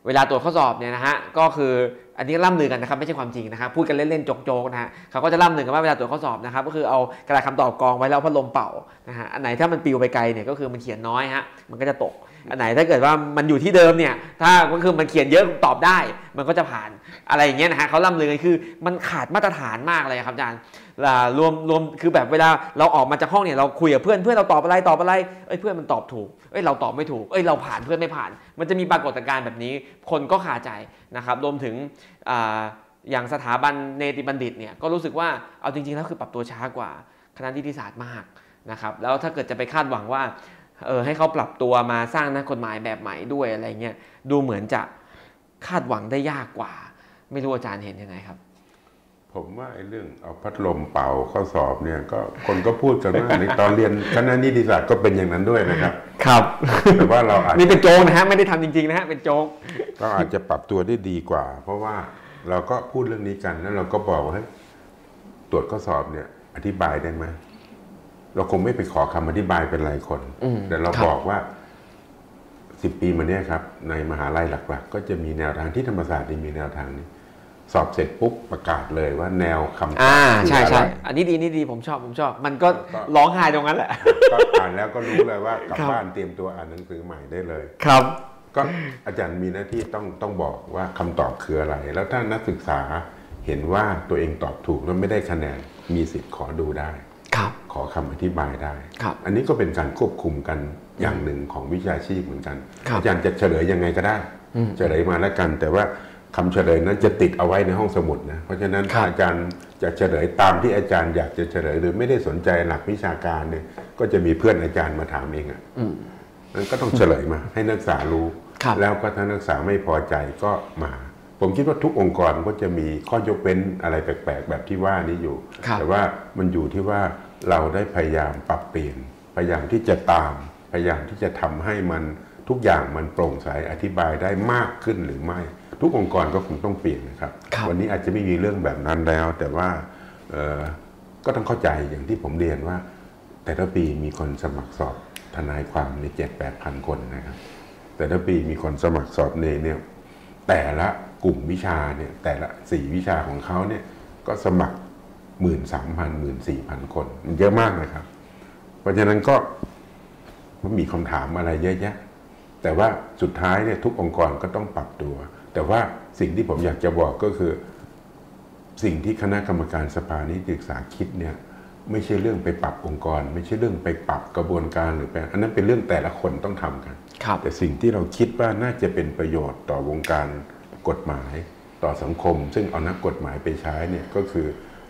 เวลาตรวจข้อสอบเนี่ยนะฮะก็คือ อันนี้ล่ำลือกันนะครับไม่ใช่ความจริงนะครับพูดกันเล่นๆโจกๆนะฮะเขาก็จะล่ำลือกันว่าเวลาตรวจข้อสอบนะครับก็คือเอากระดาษคำตอบกองไว้แล้วเอาพัดลมเป่านะฮะอันไหนถ้ามันปลิวไปไกลเนี่ยก็คือมันเขียนน้อยฮะมันก็จะตก อันไหนถ้าเกิดว่ามันอยู่ที่เดิมเนี่ย ถ้าก็คือมันเขียนเยอะตอบได้ มันก็จะผ่านอะไรอย่างเงี้ยนะฮะเขาล่ำลือกันคือมันขาดมาตรฐานมากเลยครับอาจารย์อ่ารวมรวมคือแบบเวลาเราออกมาจากห้องเนี่ยเราคุยกับเพื่อนเพื่อนเราตอบอะไรตอบอะไรเอ้ยเพื่อนมันตอบถูกเอ้ยเราตอบไม่ถูกเอ้ยเราผ่านเพื่อนไม่ผ่าน มันจะมีปรากฏการณ์แบบนี้ คนก็คาใจนะครับรวมถึงออย่างสถาบันเนติบัณฑิตเนี่ยก็รู้สึกว่าเอาจริงๆแล้วคือปรับตัวช้ากว่าคณะนิติศาสตร์มากนะครับแล้วถ้าเกิดจะไปคาดหวังว่า เออให้เขาปรับตัวมาสร้างนักกฎหมายแบบใหม่ด้วยอะไรเงี้ยดูเหมือนจะคาดหวังได้ยากกว่า ไม่รู้อาจารย์เห็นยังไงครับ ผมว่าไอ้เรื่องเอาพัดลมเป่าข้อสอบเนี่ยก็คนก็พูดกันว่าในตอนเรียนคณะนิติศาสตร์ก็เป็นอย่างนั้นด้วยนะครับ ครับแต่ว่าเราอาจนี่เป็นโจ๊กนะฮะไม่ได้ทำจริงๆนะฮะเป็นโจ๊กเราอาจจะปรับตัวได้ดีกว่า เพราะว่าเราก็พูดเรื่องนี้กันแล้วเราก็บอกว่าเฮ้ยตรวจข้อสอบเนี่ย อธิบายได้ไหม เราคงไม่ไปขอคำอธิบายเป็นรายคนอืมแต่เราครับบอกว่าสิบปีมาเนี้ยครับ ในมหาลัยหลักๆ ก็จะมีแนวทางที่ธรรมศาสตร์มีแนวทางนี้ สอบเสร็จปุ๊บประกาศเลยว่าแนวคำตอบอ่าคือใช่อะไรใช่อันนี้ดีนี่ดีผมชอบผมชอบ มันก็ก็ร้องไห้ตรงนั้นแหละก็อ่านแล้วก็รู้เลยว่ากลับครับบ้านเตรียมตัวอ่านหนังสือใหม่ได้เลย ครับ ก็อาจารย์มีหน้าที่ต้องต้องบอกว่าคำตอบคืออะไร แล้วถ้านักศึกษาเห็นว่าตัวเองตอบถูกแล้วไม่ได้คะแนนมีสิทธิ์ขอดูได้ครับ ขอคำอธิบายได้ครับอันนี้ก็เป็นการควบคุมกันอย่างหนึ่งของวิชาชีพเหมือนกันครับอาจารย์จะเฉลยยังไงก็ได้อืมเฉลยมาแล้วกัน แต่ว่าคำเฉลยนั้นจะติดเอาไว้ในห้องสมุดนะ เพราะฉะนั้นครับถ้าอาจารย์จะเฉลยตามที่อาจารย์อยากจะเฉลยหรือไม่ได้สนใจหลักวิชาการเนี่ย ก็จะมีเพื่อนอาจารย์มาถามเองอะอืมนั้นก็ต้องเฉลยมา ให้นักศึกษารู้ครับแล้วก็ถ้านักศึกษาไม่พอใจก็มาผมคิดว่าทุกองค์กรก็จะมีข้อยกเว้นอะไรแปลกๆ แบบที่ว่านี้อยู่ครับแต่ว่ามันอยู่ที่ว่า เราได้พยายามปรับเปลี่ยน พยายามที่จะตาม พยายามที่จะทำให้มันทุกอย่างมันโปร่งใสอธิบายได้มากขึ้นหรือไม่ ทุกองค์กรก็คงต้องเปลี่ยนนะครับครับวันนี้อาจจะไม่มีเรื่องแบบนั้นแล้ว แต่ว่าเอ่อก็ต้องเข้าใจอย่างที่ผมเรียนว่า แต่ละปีมีคนสมัครสอบทนายความในเจ็ดแปดพันคนนะครับ แต่ละปีมีคนสมัครสอบในเนี่ยแต่ละกลุ่มวิชาเนี่ยแต่ละสี่วิชาของเขาเนี่ยก็สมัคร หมื่นสามพันหมื่นสี่พันคน มันเยอะมากนะครับ เพราะฉะนั้นก็มันมีคำถามอะไรเยอะแยะ แต่ว่าสุดท้ายเนี่ยทุกองค์กรก็ต้องปรับตัว แต่ว่าสิ่งที่ผมอยากจะบอกก็คือ สิ่งที่คณะกรรมการสภานิติศึกษาคิดเนี่ยไม่ใช่เรื่องไปปรับองค์กร ไม่ใช่เรื่องไปปรับกระบวนการหรือไปอันนั้นเป็นเรื่องแต่ละคนต้องทำกันครับแต่สิ่งที่เราคิดว่าน่าจะเป็นประโยชน์ต่อวงการกฎหมาย ต่อสังคม ซึ่งเอานักกฎหมายไปใช้เนี่ยก็คือ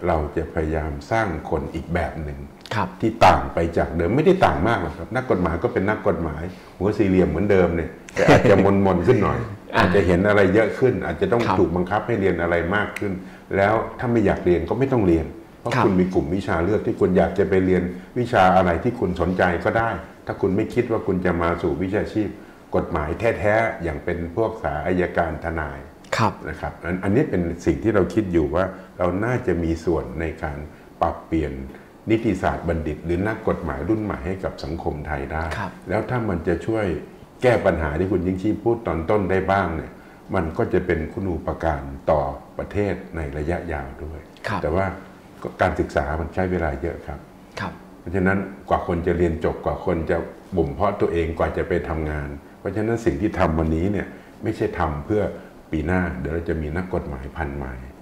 เราจะพยายามสร้างคนอีกแบบหนึ่งครับที่ต่างไปจากเดิมไม่ได้ต่างมากหรอกครับ นักกฎหมายก็เป็นนักกฎหมาย หัวสี่เหลี่ยมเหมือนเดิมเนี่ยแต่อาจจะมนมนๆขึ้นหน่อยอ่าอาจจะเห็นอะไรเยอะขึ้น อาจจะต้องครับถูกบังคับให้เรียนอะไรมากขึ้น แล้วถ้าไม่อยากเรียนก็ไม่ต้องเรียน เพราะครับคุณมีกลุ่มวิชาเลือกที่คุณอยากจะไปเรียนวิชาอะไรที่คุณสนใจก็ได้ ถ้าคุณไม่คิดว่าคุณจะมาสู่วิชาชีพ กฎหมายแท้ๆอย่างเป็นพวกสายอายการทนายครับนะครับอันอันนี้เป็นสิ่งที่เราคิดอยู่ว่า เราน่าจะมีส่วนในการปรับเปลี่ยนนิติศาสตร์บัณฑิต หรือนักกฎหมายรุ่นใหม่ให้กับสังคมไทยได้ครับแล้วถ้ามันจะช่วยแก้ปัญหาที่คุณยิ่งชีพพูดตอนต้นได้บ้างเนี่ยมันก็จะเป็นคุณูปการต่อประเทศในระยะยาวด้วยครับแต่ว่าก็การศึกษามันใช้เวลาเยอะครับครับ เพราะฉะนั้นกว่าคนจะเรียนจบกว่าคนจะบ่มเพาะตัวเองกว่าจะไปทำงาน เพราะฉะนั้นสิ่งที่ทำวันนี้เนี่ยไม่ใช่ทำเพื่อปีหน้าเดี๋ยวเราจะมีนักกฎหมายพันใหม่ครัอีบก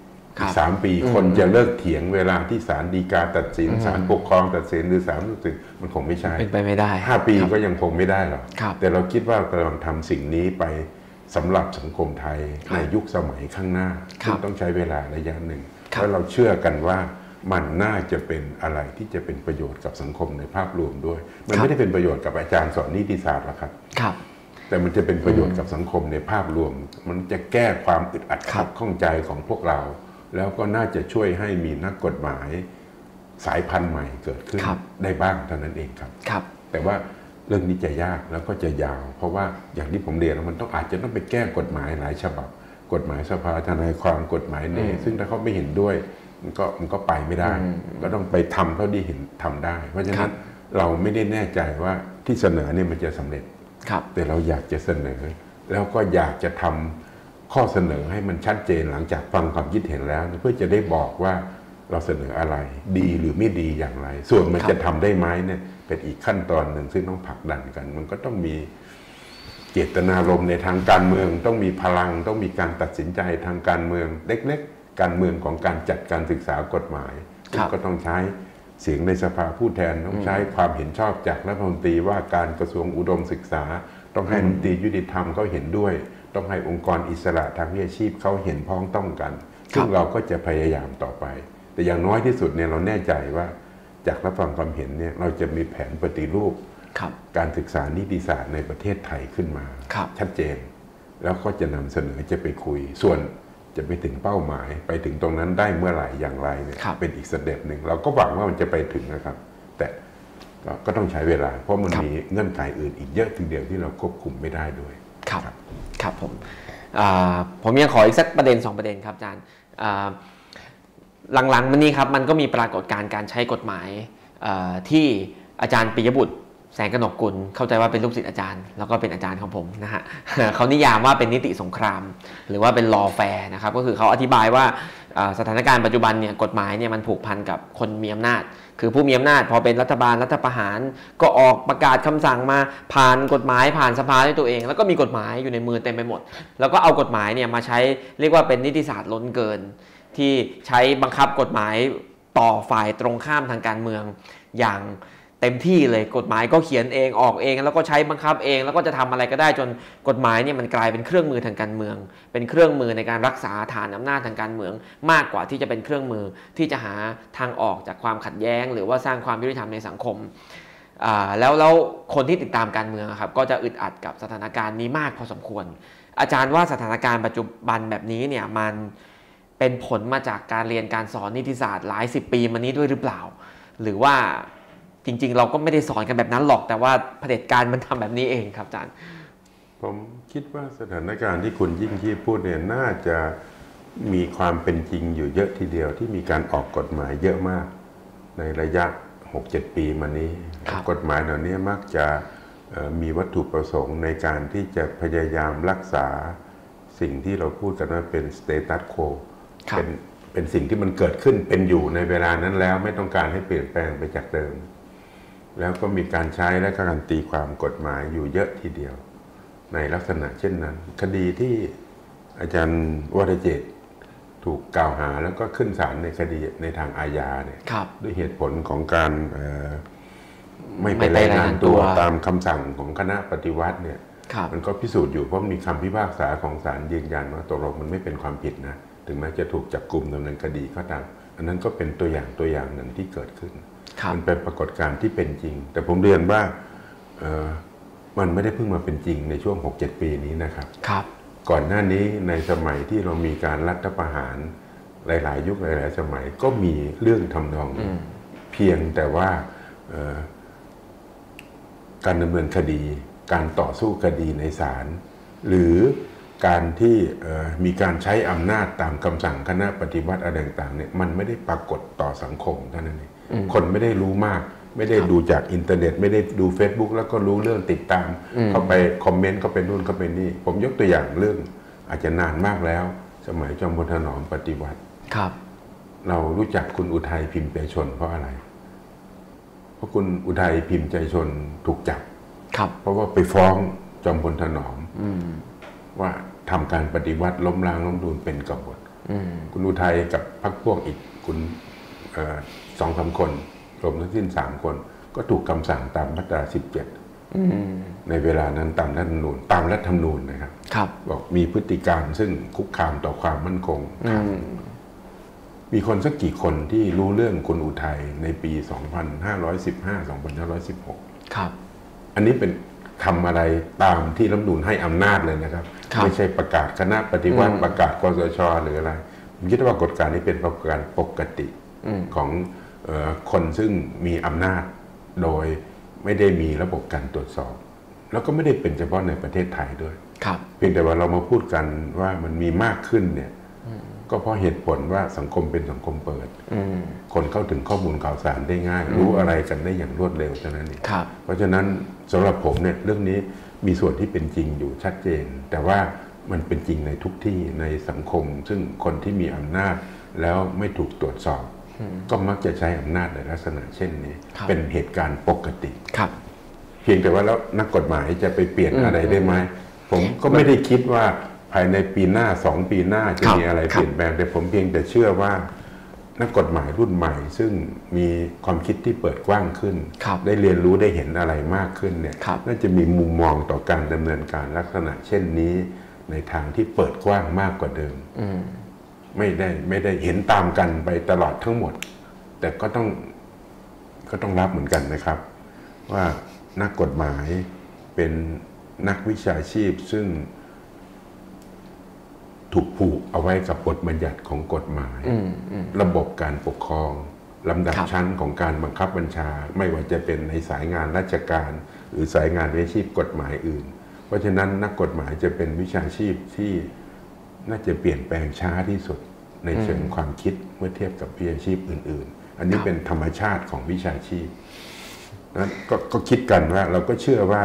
สามปีอืมคนจะเลิกเถียงเวลาที่ศาลฎีกาตัดสินอืมศาลปกครองตัดสินหรือศาลรู้สึกมันคงไม่ใช่เป็นไปไม่ได้ห้าปีครับก็ยังคงไม่ได้หรอกครับแต่เราคิดว่ากำลังทำสิ่งนี้ไปสำหรับสังคมไทยครับในยุคสมัยข้างหน้าครับซึ่งต้องใช้เวลาระยะหนึ่งครับแล้วเราเชื่อกันว่ามันน่าจะเป็นอะไรที่จะเป็นประโยชน์กับสังคมในภาพรวมด้วย มันไม่ได้เป็นประโยชน์กับอาจารย์สอนนิติศาสตร์หรอกครับครับ แต่มันจะเป็นประโยชน์กับสังคมในภาพรวม มันจะแก้ความอึดอัดครัขับดข้องใจของพวกเรา แล้วก็น่าจะช่วยให้มีนักกฎหมายสายพันธุ์ใหม่เกิดขึ้นครับได้บ้างเท่านั้นเองครับครับ แต่ว่าเรื่องนี้จะยากแล้วก็จะยาว เพราะว่าอย่างที่ผมเรียนมันต้องอาจจะต้องไปแก้กฎหมายหลายฉบับ กฎหมายสภาทนายความกฎหมายเนอืมซึ่งถ้าเขาไม่เห็นด้วย มันก็มันก็ไปไม่ได้อืมก็ต้องไปทำเท่าที่เห็นทำได้ เพราะฉะครันั้นบเราไม่ได้แน่ใจว่าที่เสนอเนี่ยมันจะสำเร็จครับแต่เราอยากจะเสนอ แล้วก็อยากจะทำ ข้อเสนอให้มันชัดเจนหลังจากฟังความคิดเห็นแล้ว เพื่อจะได้บอกว่าเราเสนออะไร ดีหรือไม่ดีอย่างไร ส่วนมันครับจะทำได้ไหมเนี่ยเป็นอีกขั้นตอนหนึ่งซึ่งต้องผลักดันกัน มันก็ต้องมีเจตนารมณ์ในทางการเมือง ต้องมีพลัง ต้องมีการตัดสินใจทางการเมือง เล็ก ๆ การเมืองของการจัดการศึกษากฎหมายครับก็ต้องใช้เสียงในสภาผู้แทนต้องใช้ความเห็นชอบจากรัฐมนตรีว่าการกระทรวงอุดมศึกษา ต้องให้รัฐมนตรียุติธรรมเขาเห็นด้วย ต้องให้องค์กรอิสระทางวิชาชีพเขาเห็นพ้องต้องกัน ซึ่งเราก็จะพยายามต่อไป แต่อย่างน้อยที่สุดเนี่ยเราแน่ใจว่า จากรับฟังความเห็นเนี่ยเราจะมีแผนปฏิรูปครับการศึกษานิติศาสตร์ในประเทศไทยขึ้นมาครับชัดเจน แล้วก็จะนำเสนอจะไปคุย ส่วนจะไปถึงเป้าหมายไปถึงตรงนั้นได้เมื่อไหร่อย่างไรเนี่ยครับเป็นอีกสเต็ปหนึ่งเราก็หวังว่ามันจะไปถึงนะครับ แต่ก็ก็ต้องใช้เวลา เพราะมันครับมีเงื่อนไขอื่นอีกเยอะทีเดียวที่เราควบคุมไม่ได้ด้วยครับครับ ครับผมผมยังขออีกสักประเด็น 2 ประเด็นครับอาจารย์หลังๆมันนี้ครับมันก็มีปรากฏการณ์การใช้กฎหมายที่อาจารย์ปิยบุตร แสงกนกกุลเข้าใจว่าเป็นลูกศิษย์อาจารย์ แล้วก็เป็นอาจารย์ของผมนะฮะเขานิยามว่าเป็นนิติสงคราม หรือว่าเป็น law fair นะครับก็คือเขาอธิบายว่าอ่าสถานการณ์ปัจจุบันเนี่ยกฎหมายเนี่ยมันผูกพันกับคนมีอำนาจ คือผู้มีอำนาจ พอเป็นรัฐบาลรัฐประหาร ก็ออกประกาศคำสั่งมาผ่านกฎหมายผ่านสภาด้วยตัวเอง แล้วก็มีกฎหมายอยู่ในมือเต็มไปหมด แล้วก็เอากฎหมายเนี่ยมาใช้เรียกว่าเป็นนิติศาสตร์ล้นเกิน ที่ใช้บังคับกฎหมายต่อฝ่ายตรงข้ามทางการเมืองอย่าง เต็มที่เลยกฎหมายก็เขียนเองออกเอง แล้วก็ใช้บังคับเอง แล้วก็จะทำอะไรก็ได้จนกฎหมายเนี่ยมันกลายเป็นเครื่องมือทางการเมือง เป็นเครื่องมือในการรักษาฐานอำนาจทางการเมือง มากกว่าที่จะเป็นเครื่องมือที่จะหาทางออกจากความขัดแย้ง หรือว่าสร้างความยุติธรรมในสังคมแล้วแล้วคนที่ติดตามการเมืองครับก็จะอึดอัดกับสถานการณ์นี้มากพอสมควร อาจารย์ว่าสถานการณ์ปัจจุบันแบบนี้เนี่ยมันเป็นผลมาจากการเรียนการสอนนิติศาสตร์หลายสิบปีมานี้ด้วยหรือเปล่า หรือว่า จริง ๆ เราก็ไม่ได้สอนกันแบบนั้นหรอกแต่ว่าเผด็จการมันทำแบบนี้เองครับอาจารย์ ผมคิดว่าสถานการณ์ที่คุณยิ่งที่พูดเนี่ยน่าจะมีความเป็นจริงอยู่เยอะทีเดียวที่มีการออกกฎหมายเยอะมาก ในระยะ 6-7 ปีมานี้ กฎหมายเหล่านี้มักจะมีวัตถุประสงค์ในการที่จะพยายามรักษาสิ่งที่เราพูดกันว่าเป็นสเตตัสโคเป็นเป็นสิ่งที่มันเกิดขึ้นเป็นอยู่ในเวลานั้นแล้วไม่ต้องการให้เปลี่ยนแปลงไปจากเดิม แล้วก็มีการใช้และการตีความกฎหมายอยู่เยอะทีเดียว ในลักษณะเช่นนั้น คดีที่อาจารย์วรเจตถูกกล่าวหาแล้วก็ขึ้นศาลในคดีในทางอาญาเนี่ยด้วยเหตุผลของการไม่ไปรายงานตัวตามคำสั่งของคณะปฏิวัติเนี่ยมันก็พิสูจน์อยู่เพราะมีคำพิพากษาของศาลยืนยันว่าตกลงมันไม่เป็นความผิดนะ ถึงแม้จะถูกจับกลุ่มดำเนินคดีก็ตาม อันนั้นก็เป็นตัวอย่างตัวอย่างหนึ่งที่เกิดขึ้น มันเป็นปรากฏการณ์ที่เป็นจริง แต่ผมเรียนว่ามันไม่ได้เพิ่งมาเป็นจริงในช่วง 6-7 ปีนี้นะครับครับ ก่อนหน้านี้ในสมัยที่เรามีการรัฐประหารหลาย ๆ ยุคหลาย ๆ สมัยก็มีเรื่องทำนองเพียงแต่ว่าการดำเนินคดี การต่อสู้คดีในศาลหรือการที่มีการใช้อำนาจตามคำสั่งคณะปฏิวัติอะไรต่าง ๆ เนี่ยมันไม่ได้ปรากฏต่อสังคมเท่านั้นเอง คนไม่ได้รู้มาก ไม่ได้ดูจากอินเทอร์เน็ต ไม่ได้ดู Facebook แล้วก็รู้เรื่องติดตาม เข้าไปคอมเมนต์ก็เป็นนู่นก็เป็นนี่ ผมยกตัวอย่างเรื่องอาจจะนานมากแล้ว สมัยจอมพลถนอมปฏิวัติครับ เรารู้จักคุณอุทัยพิมพ์ใจชนเพราะอะไร เพราะคุณอุทัยพิมพ์ใจชนถูกจับครับ เพราะว่าไปฟ้องจอมพลถนอมว่าทำการปฏิวัติล้มล้างล้มดูลเป็นกบฏคุณอุทัยกับพรรคพวกอีกคุณ สองสาคนรวมทั้งสิ้นสามคน ก็ถูกคำสั่งตามมาตราสิบเจ็ดในเวลานั้นตามรัฐธรรมนูญตามรัฐธรรมนูญนะครับครับบอกมีพฤติการซึ่งคุกคามต่อความมั่นคงมีคนสักกี่คนที่รู้เรื่องคุณอุทัยในปี 2515 2516 ครับ อันนี้เป็นทำอะไรตามที่รัฐนูนให้อำนาจเลยนะครับไม่ใช่ประกาศคณะปฏิวัติประกาศกสชหรืออะไรผมคิดว่ากฎการนี้เป็นปรากฏการปกติของ คนซึ่งมีอำนาจโดยไม่ได้มีระบบการตรวจสอบ แล้วก็ไม่ได้เป็นเฉพาะในประเทศไทยด้วยเพียงแต่ว่าเรามาพูดกันว่ามันมีมากขึ้นเนี่ยก็เพราะเหตุผลว่าสังคมเป็นสังคมเปิดคนเข้าถึงข้อมูลข่าวสารได้ง่าย รู้อะไรกันได้อย่างรวดเร็วเท่านั้นเองเพราะฉะนั้นสำหรับผมเนี่ยเรื่องนี้มีส่วนที่เป็นจริงอยู่ชัดเจน แต่ว่ามันเป็นจริงในทุกที่ในสังคม ซึ่งคนที่มีอำนาจแล้วไม่ถูกตรวจสอบ ก็มักจะใช้อำนาจในลักษณะเช่นนี้ เป็นเหตุการณ์ปกติครับเพียงแต่ว่าแล้วนักกฎหมายจะไปเปลี่ยนอะไรได้ไหมผมก็ไม่ได้คิดว่าภายในปีหน้าสองปีหน้าจะมีอะไรเปลี่ยนแปลงแต่ผมเพียงแต่เชื่อว่านักกฎหมายรุ่นใหม่ ซึ่งมีความคิดที่เปิดกว้างขึ้น ได้เรียนรู้ได้เห็นอะไรมากขึ้นเนี่ยน่าจะมีมุมมองต่อการดำเนินการลักษณะ เช่นนี้ในทางที่เปิดกว้างมากกว่าเดิม ไม่ได้ไม่ได้เห็นตามกันไปตลอดทั้งหมด แต่ก็ต้องก็ต้องรับเหมือนกันนะครับ ว่านักกฎหมายเป็นนักวิชาชีพซึ่งถูกผูกเอาไว้กับบทบัญญัติของกฎหมาย ระบบการปกครองลำดับชั้นของการบังคับบัญชา ไม่ว่าจะเป็นในสายงานราชการ หรือสายงานวิชาชีพกฎหมายอื่น เพราะฉะนั้นนักกฎหมายจะเป็นวิชาชีพที่น่าจะเปลี่ยนแปลงช้าที่สุด ในเชิงความคิดเมื่อเทียบกับวิชาชีพอื่น ๆ อันนี้เป็นธรรมชาติของวิชาชีพนั้นกก็คิดกันว่าเราก็เชื่อว่า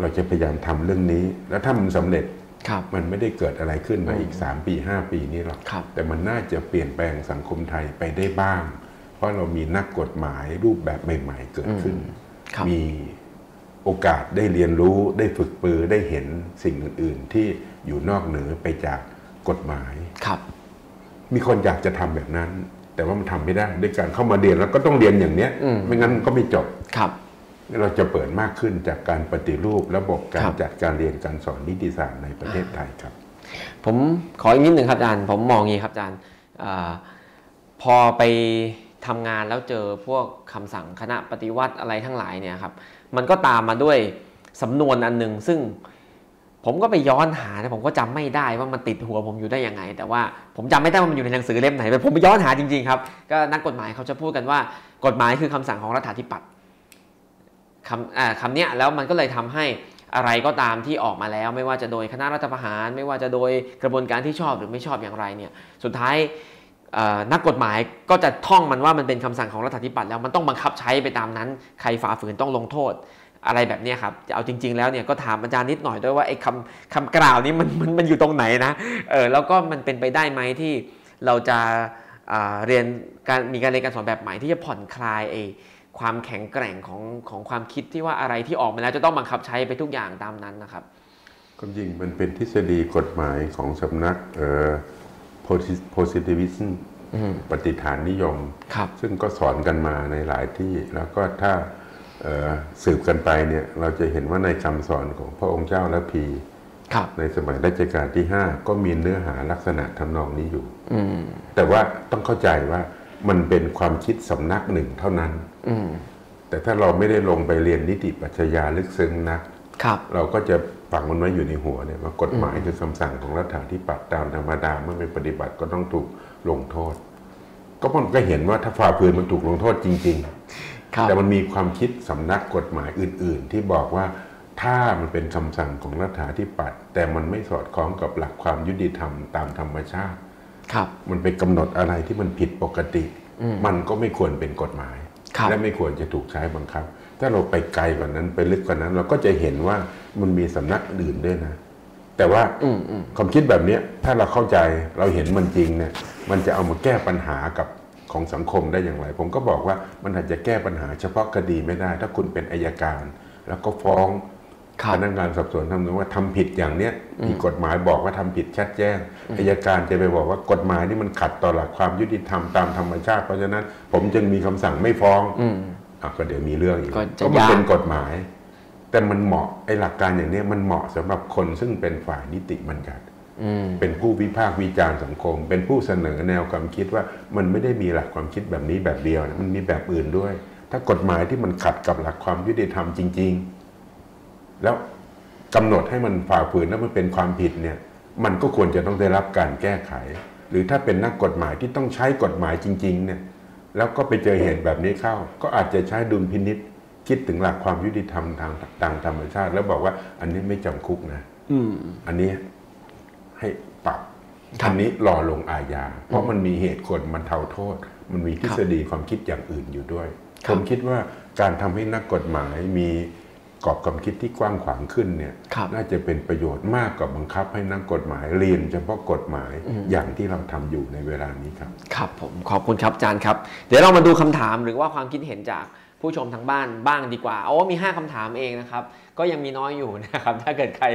เราจะพยายามทำเรื่องนี้ แล้วถ้ามันสำเร็จมันไม่ได้เกิดอะไรขึ้นมาอีก 3 ปี 5 ปีนี้หรอกแต่มันน่าจะเปลี่ยนแปลงสังคมไทยไปได้บ้าง เพราะเรามีนักกฎหมายรูปแบบใหม่ ๆ เกิดขึ้น มีโอกาสได้เรียนรู้ได้ฝึกปือได้เห็นสิ่งอื่น ๆ ที่อยู่นอกเหนือไปจากกฎหมายครับ มีคนอยากจะทำแบบนั้น แต่ว่ามันทำไม่ได้ด้วยการเข้ามาเรียนแล้วก็ต้องเรียนอย่างเนี้ยอืมไม่งั้นก็ไม่จบครับ เราจะเปิดมากขึ้นจากการปฏิรูประบบกาครรับจัดการเรียนการสอนนิติศาสตร์ในประเทศไทยครับ ผมขออีกนิดหนึ่งครับอาจารย์ผมมองอย่างนี้ครับอาจารย์อาพอไปทำงานแล้วเจอพวกคำสั่งคณะปฏิวัติอะไรทั้งหลายเนี่ยครับ มันก็ตามมาด้วยสำนวนอันหนึ่งซึ่ง ผมก็ไปย้อนหาแต่ผมก็จำไม่ได้ว่ามันติดหัวผมอยู่ได้ยังไง แต่ว่าผมจำไม่ได้ว่ามันอยู่ในหนังสือเล่มไหนแต่ผมไปย้อนหาจริงๆครับก็นักกฎหมายเขาจะพูดกันว่า กฎหมายคือคำสั่งของรัฐาธิปัตย์คำอ่าคำเนี้ยแล้วมันก็เลยทำให้อะไรก็ตามที่ออกมาแล้ว ไม่ว่าจะโดยคณะรัฐประหาร ไม่ว่าจะโดยกระบวนการที่ชอบหรือไม่ชอบอย่างไรเนี่ยสุดท้ายนักกฎหมายก็จะท่องมันว่ามันเป็นคำสั่งของรัฐาธิปัตย์แล้วมันต้องบังคับใช้ไปตามนั้น ใครฝ่าฝืนต้องลงโทษ อะไรแบบเนี้ยครับเอาจริง ๆ แล้วเนี่ยก็ถามอาจารย์นิดหน่อยด้วยว่าไอ้คำคำกล่าวนี้มันมันมันอยู่ตรงไหนนะเออแล้วก็มันเป็นไปได้ไหมที่เราจะอ่าเรียนการมีการเรียนการสอนแบบใหม่ที่จะผ่อนคลายไอ้ความแข็งแกร่งของของความคิดที่ว่าอะไรที่ออกมาแล้วจะต้องบังคับใช้ไปทุกอย่างตามนั้นนะครับความจริงมันเป็นทฤษฎีกฎหมายของสำนักเอ่อ posi- positivism อืมปฏิฐานนิยมครับซึ่งก็สอนกันมาในหลายที่แล้วก็ถ้าเอ่อ สืบกันไปเนี่ยเราจะเห็นว่าในคำสอนของพระองค์เจ้าและพีครับในสมัยรัชกาลที่5ก็มีเนื้อหาลักษณะทำนองนี้อยู่อืมแต่ว่าต้องเข้าใจว่ามันเป็นความคิดสำนักหนึ่งเท่านั้นอืมแต่ถ้าเราไม่ได้ลงไปเรียนนิติปรัชญาลึกซึ้งนักครับเราก็จะฝังมันไว้อยู่ในหัวเนี่ยว่ากฎหมายคือคำสั่งของรัฐาธิปัตย์ตามธรรมดาเมื่อไม่ปฏิบัติก็ต้องถูกลงโทษ ก็มันก็เห็นว่าถ้าฝ่าฝืนมันถูกลงโทษจริงครับๆ แต่มันมีความคิดสำนักกฎหมายอื่น ๆ ที่บอกว่าถ้ามันเป็นคำสั่งของรัฐาธิปัตย์แต่มันไม่สอดคล้องกับหลักความยุติธรรมตามธรรมชาติครับมันไปกำหนดอะไรที่มันผิดปกติ มันก็ไม่ควรเป็นกฎหมายครับและไม่ควรจะถูกใช้บังคับ ถ้าเราไปไกลกว่านั้นไปลึกกว่านั้น เราก็จะเห็นว่ามันมีสำนักอื่นด้วยนะ แต่ว่าอืมอืมความคิดแบบเนี้ยถ้าเราเข้าใจเราเห็นมันจริงเนี่ย มันจะเอามาแก้ปัญหากับ ของสังคมได้อย่างไร ผมก็บอกว่ามันอาจจะแก้ปัญหาเฉพาะคดีไม่ได้ ถ้าคุณเป็นอายการ แล้วก็ฟ้องครับพนักงานสอบสวนทำนองว่าทำผิดอย่างเนี้ยมีกฎหมายบอกว่าทำผิดชัดแจ้งอายการจะไปบอกว่ากฎหมายนี่มันขัดต่อหลักความยุติธรรมตามธรรมชาติ เพราะฉะนั้นผมจึงมีคำสั่งไม่ฟ้องอืมอะก็เดี๋ยวมีเรื่องอีกก็จะก็มันยากเป็นกฎหมาย แต่มันเหมาะไอ้หลักการอย่างเนี้ยมันเหมาะสำหรับคนซึ่งเป็นฝ่ายนิติบัญญัติอืม เป็นผู้วิพากษ์วิจารณ์สังคม เป็นผู้เสนอแนวความคิดว่ามันไม่ได้มีหลักความคิดแบบนี้แบบเดียวนะมันมีแบบอื่นด้วย ถ้ากฎหมายที่มันขัดกับหลักความยุติธรรมจริง ๆ แล้วกำหนดให้มันฝ่าฝืนแล้วมันเป็นความผิดเนี่ย มันก็ควรจะต้องได้รับการแก้ไข หรือถ้าเป็นนักกฎหมายที่ต้องใช้กฎหมายจริง ๆ เนี่ย แล้วก็ไปเจอเหตุแบบนี้เข้า ก็อาจจะใช้ดุลพินิษคิดถึงหลักความยุติธรรมทางทางธรรมชาติ แล้วบอกว่า อันนี้ไม่จำคุกนะอืมอันนี้ ให้ปรับครับอันนี้รอลงอาญา เพราะมันมีเหตุคนมันเทาโทษ มันมีทฤษฎีความคิดอย่างอื่นอยู่ด้วยคผรับมคิดว่าการทำให้นักกฎหมายมีกรอบความคิดที่กว้างขวางขึ้นเนี่ยครับน่าจะเป็นประโยชน์มากกว่าบังคับให้นักกฎหมายเรียนเฉพาะกฎหมายอย่างที่เราทำอยู่ในเวลานี้ครับ ครับผมขอบคุณครับอาจารย์ครับ เดี๋ยวเรามาดูคำถามหรือว่าความคิดเห็นจากผู้ชมทางบ้านบ้างดีกว่าโอ้มี 5คำถามเองนะครับ ก็ยังมีน้อยอยู่นะครับ ถ้าเกิดใคร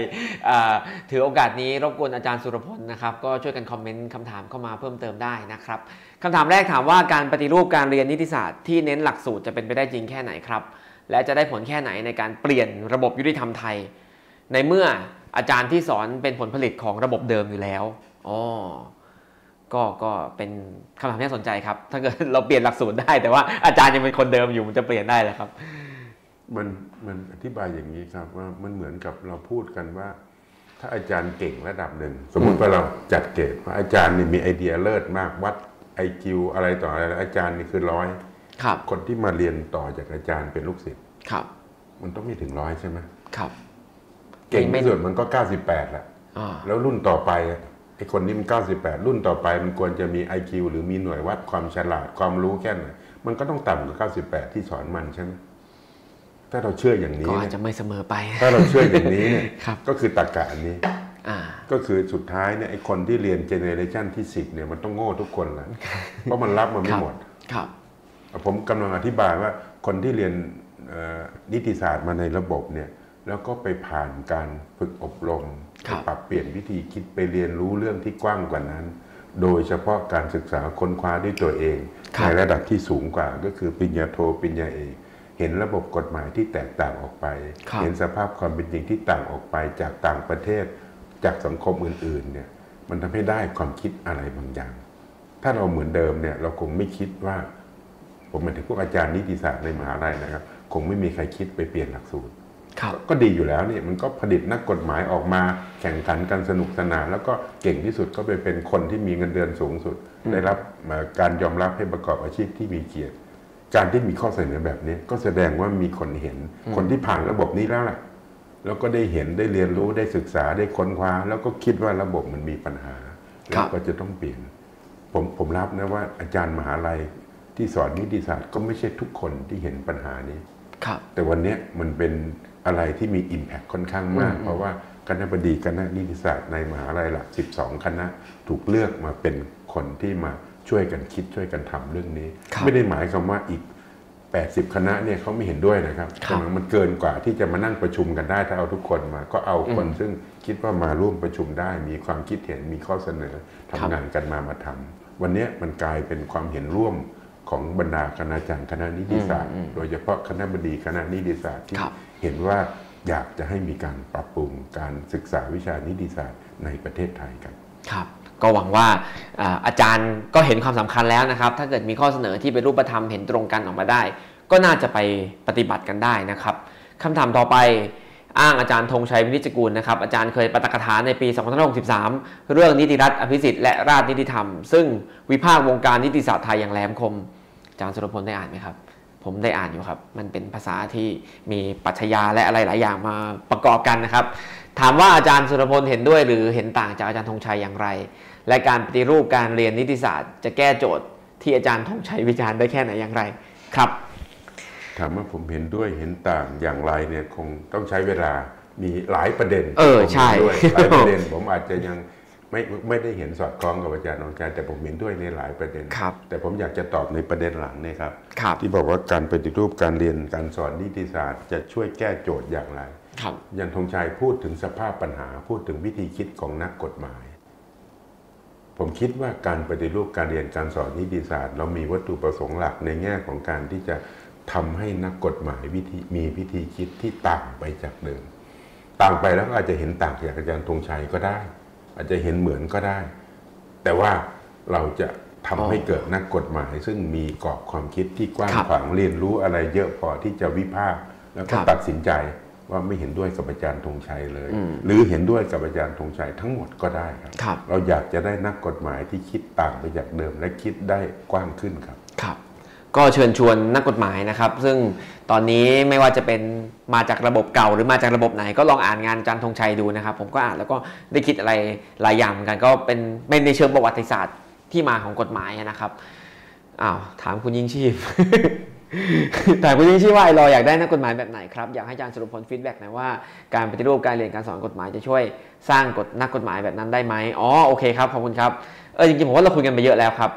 ถือโอกาสนี้รบกวนอาจารย์สุรพลนะครับก็ช่วยกันคอมเมนต์คำถามเข้ามาเพิ่มเติมได้นะครับคำถามแรกถามว่าการปฏิรูปการเรียนนิติศาสตร์ที่เน้นหลักสูตรจะเป็นไปได้จริงแค่ไหนครับ และจะได้ผลแค่ไหนในการเปลี่ยนระบบยุติธรรมไทย ในเมื่ออาจารย์ที่สอนเป็นผลผลิตของระบบเดิมอยู่แล้วอ๋อก็ก็เป็นคำถามที่น่าสนใจครับ ถ้าเกิดเราเปลี่ยนหลักสูตรได้ แต่ว่าอาจารย์ยังเป็นคนเดิมอยู่มันจะเปลี่ยนได้เลยครับ มันมันอธิบายอย่างนี้ครับว่ามันเหมือนกับเราพูดกันว่า ถ้าอาจารย์เก่งระดับหนึ่ง สมมุติว่าเราจัดเกรดว่าอาจารย์นี่มีไอเดียเลิศมากวัดไอคิวอะไรต่ออะไรแล้วอาจารย์นี่คือร้อยครับ คนที่มาเรียนต่อจากอาจารย์เป็นลูกศิษย์ครับ มันต้องมีถึงร้อยใช่ไหมครับ เก่งไม่ที่สุดมันก็98แหละอ่าแล้วรุ่นต่อไปอะไอคนนี้มัน98รุ่นต่อไปมันควรจะมี IQ หรือมีหน่วยวัดความฉลาดความรู้แค่ไหนมันก็ต้องต่ำกว่า98ที่สอนมันใช่ไหม ถ้าเราเชื่ออย่างนี้ก็อาจเนี่ยจะไม่เสมอไป ถ้าเราเชื่ออย่างนี้เนี่ยครับก็คือตรรกะอันนี้อ่าก็คือสุดท้ายเนี่ยไอคนที่เรียนเจเนเรชันที่10เนี่ยมันต้องโง่ทุกคนแหละเพราะมันรับมันไม่หมดครับผมกำลังอธิบายว่าคนที่เรียนเอ่อนิติศาสตร์มาในระบบเนี่ยแล้วก็ไปผ่านการฝึกอบรมครับไปปรับเปลี่ยนวิธีคิดไปเรียนรู้เรื่องที่กว้างกว่านั้น โดยเฉพาะการศึกษาค้นคว้าด้วยตัวเองครับในระดับที่สูงกว่าก็คือปริญญาโทปริญญาเอก เห็นระบบกฎหมายที่แตกต่างออกไปครับเห็นสภาพความเป็นจริงที่ต่างออกไปจากต่างประเทศ จากสังคมอื่นๆเนี่ยมันทำให้ได้ความคิดอะไรบางอย่าง ถ้าเราเหมือนเดิมเนี่ยเราคงไม่คิดว่า ผมหมายถึงพวกอาจารย์นิติศาสตร์ในมหาลัยนะครับ คงไม่มีใครคิดไปเปลี่ยนหลักสูตรครับก็ดีอยู่แล้วนี่มันก็ผลิตนักกฎหมายออกมาแข่งขันกันสนุกสนาน แล้วก็เก่งที่สุดก็ไปเป็นคนที่มีเงินเดือนสูงสุด ได้รับเอ่อการยอมรับให้ประกอบอาชีพที่มีเกียรติ การที่มีข้อเสนอแบบนี้ก็แสดงว่ามีคนเห็น คนที่ผ่านระบบนี้แล้วล่ะแล้วก็ได้เห็นได้เรียนรู้ได้ศึกษาได้ค้นคว้า แล้วก็คิดว่าระบบมันมีปัญหาครัแล้วบก็จะต้องเปลี่ยน ผมผมรับนะว่าอาจารย์มหาลัยที่สอนนิติศาสตร์ก็ไม่ใช่ทุกคนที่เห็นปัญหานี้ครับ แต่วันเนี้ยมันเป็นอะไรที่มี Impact ค่อนข้างมากอืมเพราะว่าคณะบดีคณะนิติศาสตร์ในมหาลัยหลัก 12 คณะถูกเลือกมาเป็นคนที่มา ช่วยกันคิดช่วยกันทำเรื่องนี้ครับไม่ได้หมายความว่าอีก 80 คณะเนี่ยเขาไม่เห็นด้วยนะครับครับแต่มันเกินกว่าที่จะมานั่งประชุมกันได้ถ้าเอาทุกคนมา ก็เอาคนอืมซึ่งคิดว่ามาร่วมประชุมได้ มีความคิดเห็นมีข้อเสนอทำครับงานกันมามาทำวันเนี้ยมันกลายเป็นความเห็นร่วมของบรรดาคณาจารย์คณะนิติศาสตร์โดยเฉพาะคณะบดีคณะนิติศาสตร์ที่ครับเห็นว่าอยากจะให้มีการปรับปรุงการศึกษาวิชานิติศาสตร์ในประเทศไทยครับครับ ก็หวังว่าอาจารย์ก็เห็นความสำคัญแล้วนะครับ ถ้าเกิดมีข้อเสนอที่เป็นรูปธรรมเห็นตรงกันออกมาได้ ก็น่าจะไปปฏิบัติกันได้นะครับคำถามต่อไปอ้างอาจารย์ธงชัยวินิจกูลนะครับอาจารย์เคยปาฐกถาในปี 2563 เรื่องนิติรัฐอภิสิทธิ์และราชนิติธรรม ซึ่งวิพากษ์วงการนิติศาสตร์ไทยอย่างแหลมคม อาจารย์สุรพลได้อ่านไหมครับ ผมได้อ่านอยู่ครับ มันเป็นภาษาที่มีปัชญาและอะไรหลายอย่างมาประกอบกันนะครับ ถามว่าอาจารย์สุรพลเห็นด้วยหรือเห็นต่างจากอาจารย์ธงชัยอย่างไร และการปฏิรูปการเรียนนิติศาสตร์ จะแก้โจทย์ที่อาจารย์ธงชัยวิจารณ์ได้แค่ไหนอย่างไรครับ ถามว่าผมเห็นด้วยเห็นต่างอย่างไรเนี่ยคงต้องใช้เวลามีหลายประเด็นเออผมห็นใช่ด้วยหลายประเด็นผมอาจจะยังไม่ไม่ได้เห็นสอดคล้องกับอาจารย์นงชัยแต่ผมเห็นด้วยในหลายประเด็นครับแต่ผมอยากจะตอบในประเด็นหลังเนี่ยครับครับที่บอกว่าการปฏิรูปการเรียนการสอนนิติศาสตร์ จะช่วยแก้โจทย์อย่างไรครับยันธงชัยพูดถึงสภาพปัญหาพูดถึงวิธีคิดของนักกฎหมาย ผมคิดว่าการปฏิรูปการเรียนการสอนนิติศาสตร์ เรามีวัตถุประสงค์หลักในแง่ของการที่จะทำให้นักกฎหมายวิธีมีวิธีคิดที่ต่างไปจากเดิม ต่างไปแล้วก็อาจจะเห็นต่างจากอาจารย์ธงชัยก็ได้ อาจจะเห็นเหมือนก็ได้ แต่ว่าเราจะทำให้เกิดนักกฎหมาย ซึ่งมีกรอบความคิดที่กว้างครับขวางเรียนรู้อะไรเยอะพอที่จะวิพากษ์แล้วก็ครับตัดสินใจ ว่าไม่เห็นด้วยกับอาจารย์ธงชัยเลยอืมหรือเห็นด้วยกับอาจารย์ธงชัยทั้งหมดก็ได้ครับครับเราอยากจะได้นักกฎหมายที่คิดต่างไปจากเดิม และคิดได้กว้างขึ้นครับครับ ก็เชิญชวนนักกฎหมายนะครับ ซึ่งตอนนี้ไม่ว่าจะเป็นมาจากระบบเก่าหรือมาจากระบบไหนก็ลองอ่านงานอาจันทงชัยดูนะครับ ผมก็อ่านแล้วก็ได้คิดอะไรหลายอย่างเหมือนกัน ก็เป็นไม่ในเชิงประวัติศาสตร์ที่มาของกฎหมายนะครับอ้าวถามคุณยิ่งชีพ แต่คุณยิ่งชีพว่า iLaw อยากได้นักกฎหมายแบบไหนครับ อยากให้อาจารย์สรุปผลฟีดแบ็กหน่อยว่าการปฏิรูปการเรียนการสอนกฎหมายจะช่วยสร้างกฎนักกฎหมายแบบนั้นได้ไหมอ๋อโอเคครับขอบคุณครับเออจริงๆผมว่าเราคุยกันไปเยอะแล้วครับ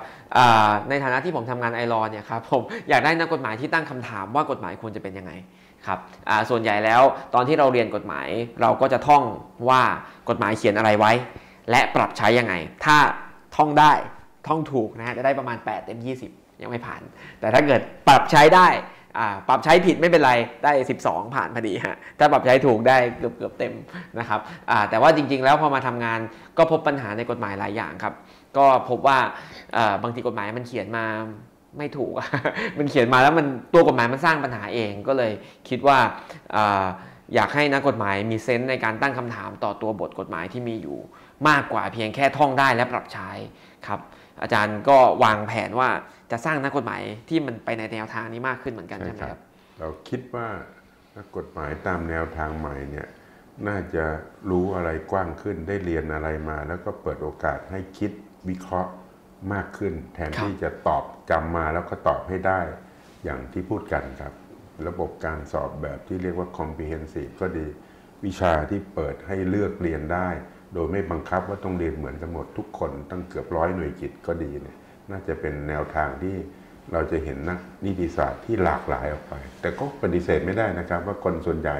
ในฐานะที่ผมทำงาน iLaw เนี่ยครับผมอยากได้นักกฎหมายที่ตั้งคำถามว่ากฎหมายควรจะเป็นยังไงครับส่วนใหญ่แล้วตอนที่เราเรียนกฎหมายเราก็จะท่องว่ากฎหมายเขียนอะไรไว้ และปรับใช้ยังไง ถ้าท่องได้ท่องถูกนะฮะจะได้ประมาณ8เต็ม20 ยังไม่ผ่าน แต่ถ้าเกิดปรับใช้ได้ปรับใช้ผิดไม่เป็นไรได้ 12 ผ่านพอดีฮะถ้าปรับใช้ถูกได้เกือบเกือบเต็มนะครับแต่ว่าจริง ๆ แล้วพอมาทำงานก็พบปัญหาในกฎหมายหลายอย่างครับ ก็พบว่าบางทีกฎหมายมันเขียนมาไม่ถูก มันเขียนมาแล้วมันตัวกฎหมายมันสร้างปัญหาเองก็เลยคิดว่าอ่าอยากให้นักกฎหมายมีเซนส์ในการตั้งคำถามต่อตัวบทกฎหมายที่มีอยู่ มากกว่าเพียงแค่ท่องได้และปรับใช้ครับ อาจารย์ก็วางแผนว่า จะสร้างนักกฎหมายที่มันไปในแนวทางนี้มากขึ้นเหมือนกันใช่ใช่ไหมคครัรับบเราคิดว่านักกฎหมายตามแนวทางใหม่เนี่ยน่าจะรู้อะไรกว้างขึ้นได้เรียนอะไรมา แล้วก็เปิดโอกาสให้คิดวิเคราะห์มากขึ้น แทนครับที่จะตอบจำมาแล้วก็ตอบให้ได้อย่างที่พูดกันครับ ระบบการสอบแบบที่เรียกว่า comprehensive ก็ดี วิชาที่เปิดให้เลือกเรียนได้ โดยไม่บังคับว่าต้องเรียนเหมือนกันหมดทุกคนตั้งเกือบร้อยหน่วยกิตก็ดีเนี่ย น่าจะเป็นแนวทางที่เราจะเห็นนักนิติศาสตร์ที่หลากหลายออกไป แต่ก็ปฏิเสธไม่ได้นะครับ ว่าคนส่วนใหญ่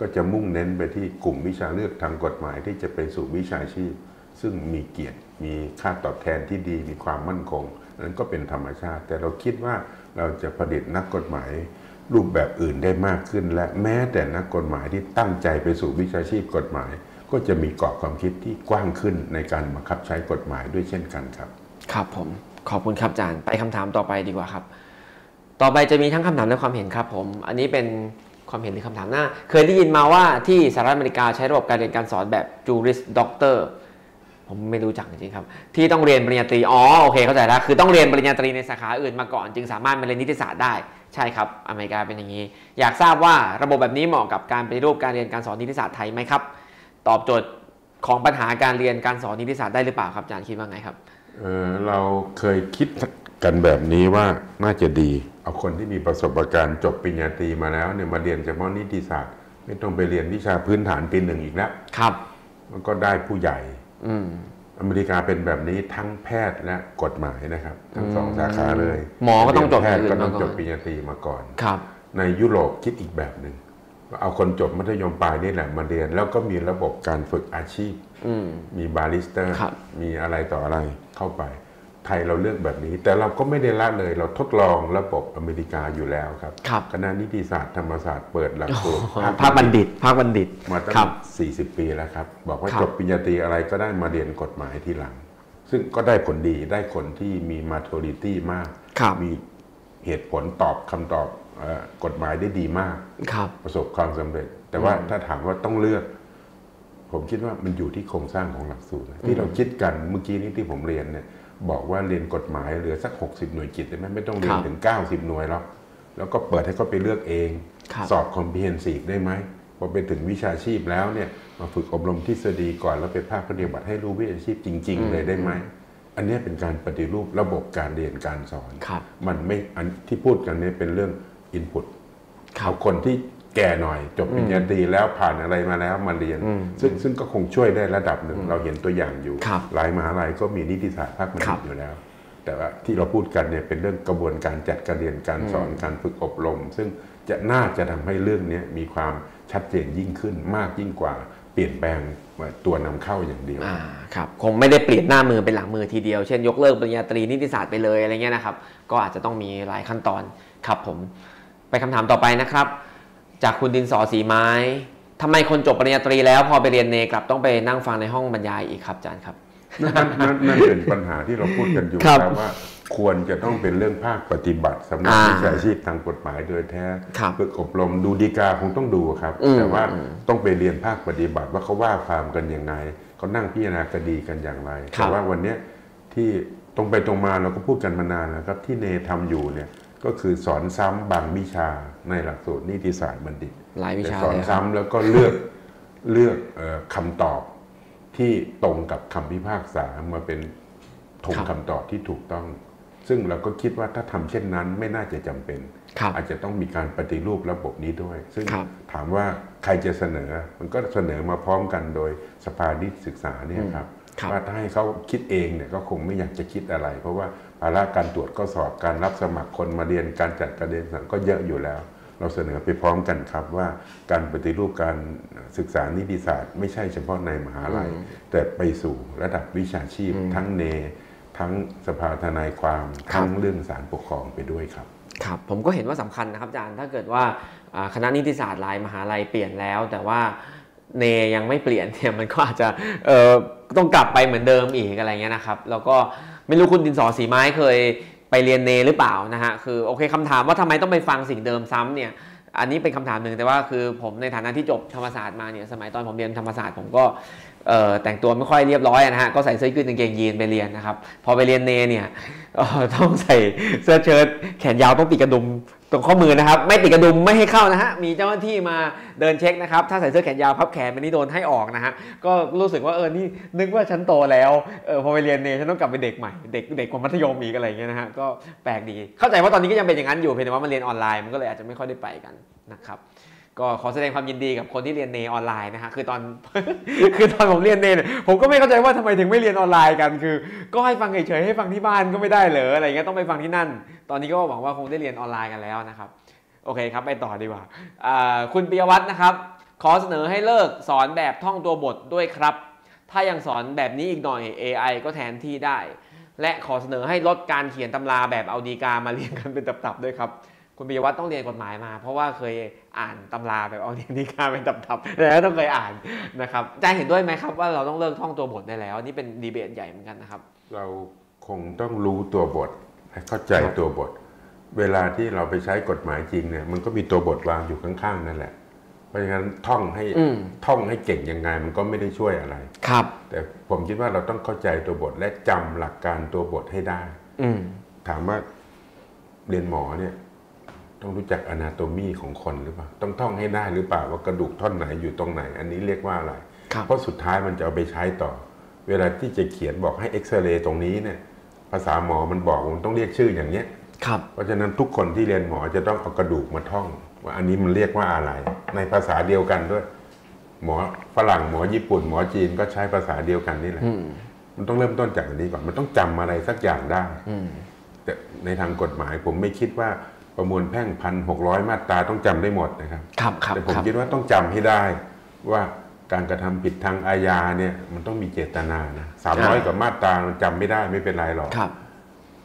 ก็จะมุ่งเน้นไปที่กลุ่มวิชาเลือกทางกฎหมายที่จะไปสู่วิชาชีพ ซึ่งมีเกียรติมีค่าตอบแทนที่ดีมีความมั่นคงนั้นก็เป็นธรรมชาติ แต่เราคิดว่าเราจะผลิตนักกฎหมายรูปแบบอื่นได้มากขึ้น และแม้แต่นักกฎหมายที่ตั้งใจไปสู่วิชาชีพกฎหมาย ก็จะมีกรอบความคิดที่กว้างขึ้นในการบังคับใช้กฎหมายด้วยเช่นกันครับ ครับผม ขอบคุณครับอาจารย์ไปคำถามต่อไปดีกว่าครับ ต่อไปจะมีทั้งคำถามและความเห็นครับผม อันนี้เป็นความเห็นหรือคำถามหน้า เคยได้ยินมาว่าที่สหรัฐอเมริกาใช้ระบบการเรียนการสอนแบบ Juris Doctor ผมไม่รู้จักจริงครับ ที่ต้องเรียนปริญญาตรีอ๋อโอเคเข้าใจแล้วคือต้องเรียนปริญญาตรีในสาขาอื่นมาก่อน จึงสามารถมาเรียนนิติศาสตร์ได้ใช่ครับอเมริกาเป็นอย่างนี้ อยากทราบว่าระบบแบบนี้เหมาะกับการปฏิรูปการเรียนการสอนนิติศาสตร์ไทยไหมครับ ตอบโจทย์ของปัญหาการเรียนการสอนนิติศาสตร์ได้หรือเปล่าครับอาจารย์คิดว่าไงครับ เอ่อเราเคยคิดกันแบบนี้ว่าน่าจะดี เอาคนที่มีประสบการณ์จบปริญญาตรีมาแล้วเนี่ยมาเรียนเฉพาะนิติศาสตร์ ไม่ต้องไปเรียนวิชาพื้นฐานปีหนึ่งอีกแล้วครับมันก็ได้ผู้ใหญ่อืมอเมริกาเป็นแบบนี้ทั้งแพทย์และกฎหมายนะครับ ทั้งสองสาขาเลย หมอก็ต้องจบแพทย์ก็ต้องอย่างอื่นมาก่อนจบปริญญาตรีมาก่อนครับ ในยุโรปคิดอีกแบบหนึ่งว่าเอาคนจบมัธยมปลายนี่แหละมาเรียน แล้วก็มีระบบการฝึกอาชีพอื มมี barrister ครับมีอะไรต่ออะไรเข้าไป ไทยเราเลือกแบบนี้ แต่เราก็ไม่ได้ละเลย เราทดลองระบบอเมริกาอยู่แล้วครับครับคณะนิติศาสตร์ธรรมศาสตร์เปิดหลักสูตรภาคบัณฑิต ภาคบัณฑิตมาตั้งครับ40 ปีแล้วครับ บอกว่าครับจบปริญญาตรีอะไรก็ได้มาเรียนกฎหมายทีหลัง ซึ่งก็ได้ผลดีได้คนที่มีมาท u r i t y มากครับมีเหตุผลตอบคำตอบเออกฎหมายได้ดีมากครับประสบความสำเร็จ แต่ว่าถ้าถามว่าต้องเลือก ผมคิดว่ามันอยู่ที่โครงสร้างของหลักสูตรนะที่เราคิดกันเมื่อกี้นี้ที่ผมเรียนเนี่ยบอกว่าเรียนกฎหมายเหลือสัก 60 หน่วยกิตได้ไหมไม่ต้องเรียนครับถึง 90 หน่วยหรอกแล้วก็เปิดให้เขาไปเลือกเองครับสอบ comprehensive ได้ไหมพอไปถึงวิชาชีพแล้วเนี่ยมาฝึกอบรมทฤษฎีก่อนแล้วไปภาคปฏิบัติให้รู้วิชาชีพจริง ๆ เลยได้ไหมอันเนี้ยเป็นการปฏิรูประบบการเรียนการสอนครับมันไม่อันที่พูดกันเนี่ยเป็นเรื่อง input ครัเอาบคนที่ แก่หน่อย จบปริญญาตรีแล้วผ่านอะไรมาแล้วมาเรียนอืมซึ่งซึ่งก็คงช่วยได้ระดับหนึ่ง เราเห็นตัวอย่างอยู่ครับหลายมหาลัยก็มีนิติศาสตร์ภาคบัณครัฑิตบอยู่แล้ว แต่ว่าที่เราพูดกันเนี่ยเป็นเรื่องกระบวนการจัดการเรียนการสอนการฝึกอบรม ซึ่งจะน่าจะทำให้เรื่องนี้มีความชัดเจนยิ่งขึ้นมากยิ่งกว่าเปลี่ยนแปลงตัวนำเข้าอย่างเดียวอ่าครับคงไม่ได้เปลี่ยนหน้ามือเป็นหลังมือทีเดียว เช่นยกเลิกปริญญาตรีนิติศาสตร์ไปเลยอะไรเงี้ยนะครับ ก็อาจจะต้องมีหลายขั้นตอนครับผม ไปคำถามต่อไปนะครับ จากคุณดินสอสีไม้ทำไมคนจบปริญญาตรีแล้วพอไปเรียนเนกลับต้องไปนั่งฟังในห้องบรรยายอีกครับอาจารย์ครับนั่นนั่นนั่นเป็นปัญหาที่เราพูดกันอยู่ครับแล้วว่าควรจะต้องเป็นเรื่องภาคปฏิบัติสำหรับอ่าวิชาชีพทางกฎหมายโดยแท้ครับฝึกอบรมดูดีกาคงต้องดูครับอืมแต่ว่าอืมต้องไปเรียนภาคปฏิบัติว่าเขาว่าความกันยังไงเขานั่งพิจารณาคดีกันอย่างไรครับแต่ว่าวันเนี้ยที่ตรงไปตรงมาเราก็พูดกันมานานแล้วครับที่เนทำอยู่เนี่ย ก็คือสอนซ้ำบางวิชาในหลักสูตรนิติศาสตร์บัณฑิตหลายวิแต่ชาสอนเลยครับซ้ำแล้วก็เลือกเลือกเอ่อคำตอบที่ตรงกับคำพิพากษามาเป็นถงครับคำตอบที่ถูกต้อง ซึ่งเราก็คิดว่าถ้าทำเช่นนั้นไม่น่าจะจำเป็นครับอาจจะต้องมีการปฏิรูประบบนี้ด้วย ซึ่งครับถามว่าใครจะเสนอ มันก็เสนอมาพร้อมกันโดยสภานิติศึกษาเนี่ยครับครับ ว่าถ้าให้เขาคิดเองเนี่ยก็คงไม่อยากจะคิดอะไร เพราะว่าภาระการตรวจข้อสอบการรับสมัครคนมาเรียนการจัดการเรียนการสอนก็เยอะอยู่แล้ว เราเสนอไปพร้อมกันครับว่าการปฏิรูปการศึกษานิติศาสตร์ ไม่ใช่เฉพาะในมหาลัย แต่ไปสู่ระดับวิชาชีพ ทั้งเน ทั้งสภาทนายความครับทั้งเรื่องสารปกครองไปด้วยครับครับผมก็เห็นว่าสำคัญนะครับอาจารย์ถ้าเกิดว่าอ่าคณะนิติศาสตร์รายมหาลัยเปลี่ยนแล้ว แต่ว่า เนยังไม่เปลี่ยนเนี่ยมันก็อาจจะเอ่อต้องกลับไปเหมือนเดิมอีกอะไรเงี้ยนะครับ แล้วก็ไม่รู้คุณดินสอสีไม้เคยไปเรียนเนหรือเปล่านะฮะคือโอเคคำถามว่าทำไมต้องไปฟังสิ่งเดิมซ้ำเนี่ยอันนี้เป็นคำถามหนึ่งแต่ว่าคือผมในฐานะที่จบธรรมศาสตร์มาเนี่ยสมัยตอนผมเรียนธรรมศาสตร์ผมก็เอ่อแต่งตัวไม่ค่อยเรียบร้อยนะฮะก็ใส่เสื้อยืดกางเกงยีนไปเรียนนะครับพอไปเรียนเนเนี่ยต้องใส่เสื้อเชิ้ตแขนยาวต้องปิดกระดุม ตรงข้อมือนะครับ ไม่ติดกระดุมไม่ให้เข้านะฮะมีเจ้าหน้าที่มาเดินเช็คนะครับ ถ้าใส่เสื้อแขนยาวพับแขนมันนี่โดนให้ออกนะฮะก็รู้สึกว่าเออนี่นึกว่าฉันโตแล้วเออพอไปเรียนเนี่ยฉันต้องกลับไปเด็กใหม่เด็กเด็กกว่ามัธยมอีกอะไรเงี้ยนะฮะก็แปลกดี เข้าใจว่าตอนนี้ก็ยังเป็นอย่างนั้นอยู่เพียงแต่ว่ามันเรียนออนไลน์มันก็เลยอาจจะไม่ค่อยได้ไปกันนะครับ ก็ขอแสดงความยินดีกับคนที่เรียนเนออนไลน์นะฮะคือตอนคือตอนผมเรียนเนผมก็ไม่เข้าใจว่าทำไมถึงไม่เรียนออนไลน์กันคือ ก็ให้ฟังเฉยๆให้ฟังที่บ้านก็ไม่ได้เหรออะไรเงี้ยต้องไปฟังที่นั่น ตอนนี้ก็หวังว่าคงได้เรียนออนไลน์กันแล้วนะครับโอเคครับไปต่อดีกว่าอ่าคุณปิยวัฒน์นะครับขอเสนอให้เลิกสอนแบบท่องตัวบทด้วยครับ ถ้ายังสอนแบบนี้อีกหน่อย AI ก็แทนที่ได้ และขอเสนอให้ลดการเขียนตำราแบบเอาดีกามาเรียงกันเป็นตับๆด้วยครับ คุณปิยวัฒน์ต้องเรียนกฎหมายมา เพราะว่าเคยอ่านตำราแบบเอาดีกาเป็นตับๆแล้วต้องเคยอ่านนะครับอาจารย์เห็นด้วยไหมครับว่าเราต้องเลิกท่องตัวบทได้แล้วนี่เป็นดีเบตใหญ่เหมือนกันนะครับ เราคงต้องรู้ตัวบทและเข้าใจตัวบท เวลาที่เราไปใช้กฎหมายจริงเนี่ยมันก็มีตัวบทวางอยู่ข้างๆนั่นแหละ เพราะฉะนั้นท่องให้อืมท่องให้เก่งยังไงมันก็ไม่ได้ช่วยอะไรครับ แต่ผมคิดว่าเราต้องเข้าใจตัวบทและจำหลักการตัวบทให้ได้ อืมถามว่าเรียนหมอเนี่ย ต้องรู้จักอนาโตมีของคนหรือเปล่า ต้องท่องให้ได้หรือเปล่าว่ากระดูกท่อนไหนอยู่ตรงไหน อันนี้เรียกว่าอะไรครับเพราะสุดท้ายมันจะเอาไปใช้ต่อ เวลาที่จะเขียนบอกให้เอ็กซเรย์ตรงนี้เนี่ย ภาษาหมอมันบอกมันต้องเรียกชื่ออย่างเนี้ยครับเพราะฉะนั้นทุกคนที่เรียนหมอจะต้องเอากระดูกมาท่อง ว่าอันนี้มันเรียกว่าอะไร ในภาษาเดียวกันด้วย หมอฝรั่งหมอญี่ปุ่น หมอจีนก็ใช้ภาษาเดียวกันนี่แหละอืมมันต้องเริ่มต้นจากอันนี้ก่อนมันต้องจำอะไรสักอย่างได้อืมแต่ในทางกฎหมายผมไม่คิดว่า ประมวลแพ่งพันหกร้อยมาตราต้องจำได้หมดนะครับครับครับแต่ผมครับคิดว่าต้องจำให้ได้ว่าการกระทำผิดทางอาญาเนี่ยมันต้องมีเจตนานะสามร้อยกว่ามาตรามันจำไม่ได้ไม่เป็นไรหรอกครับ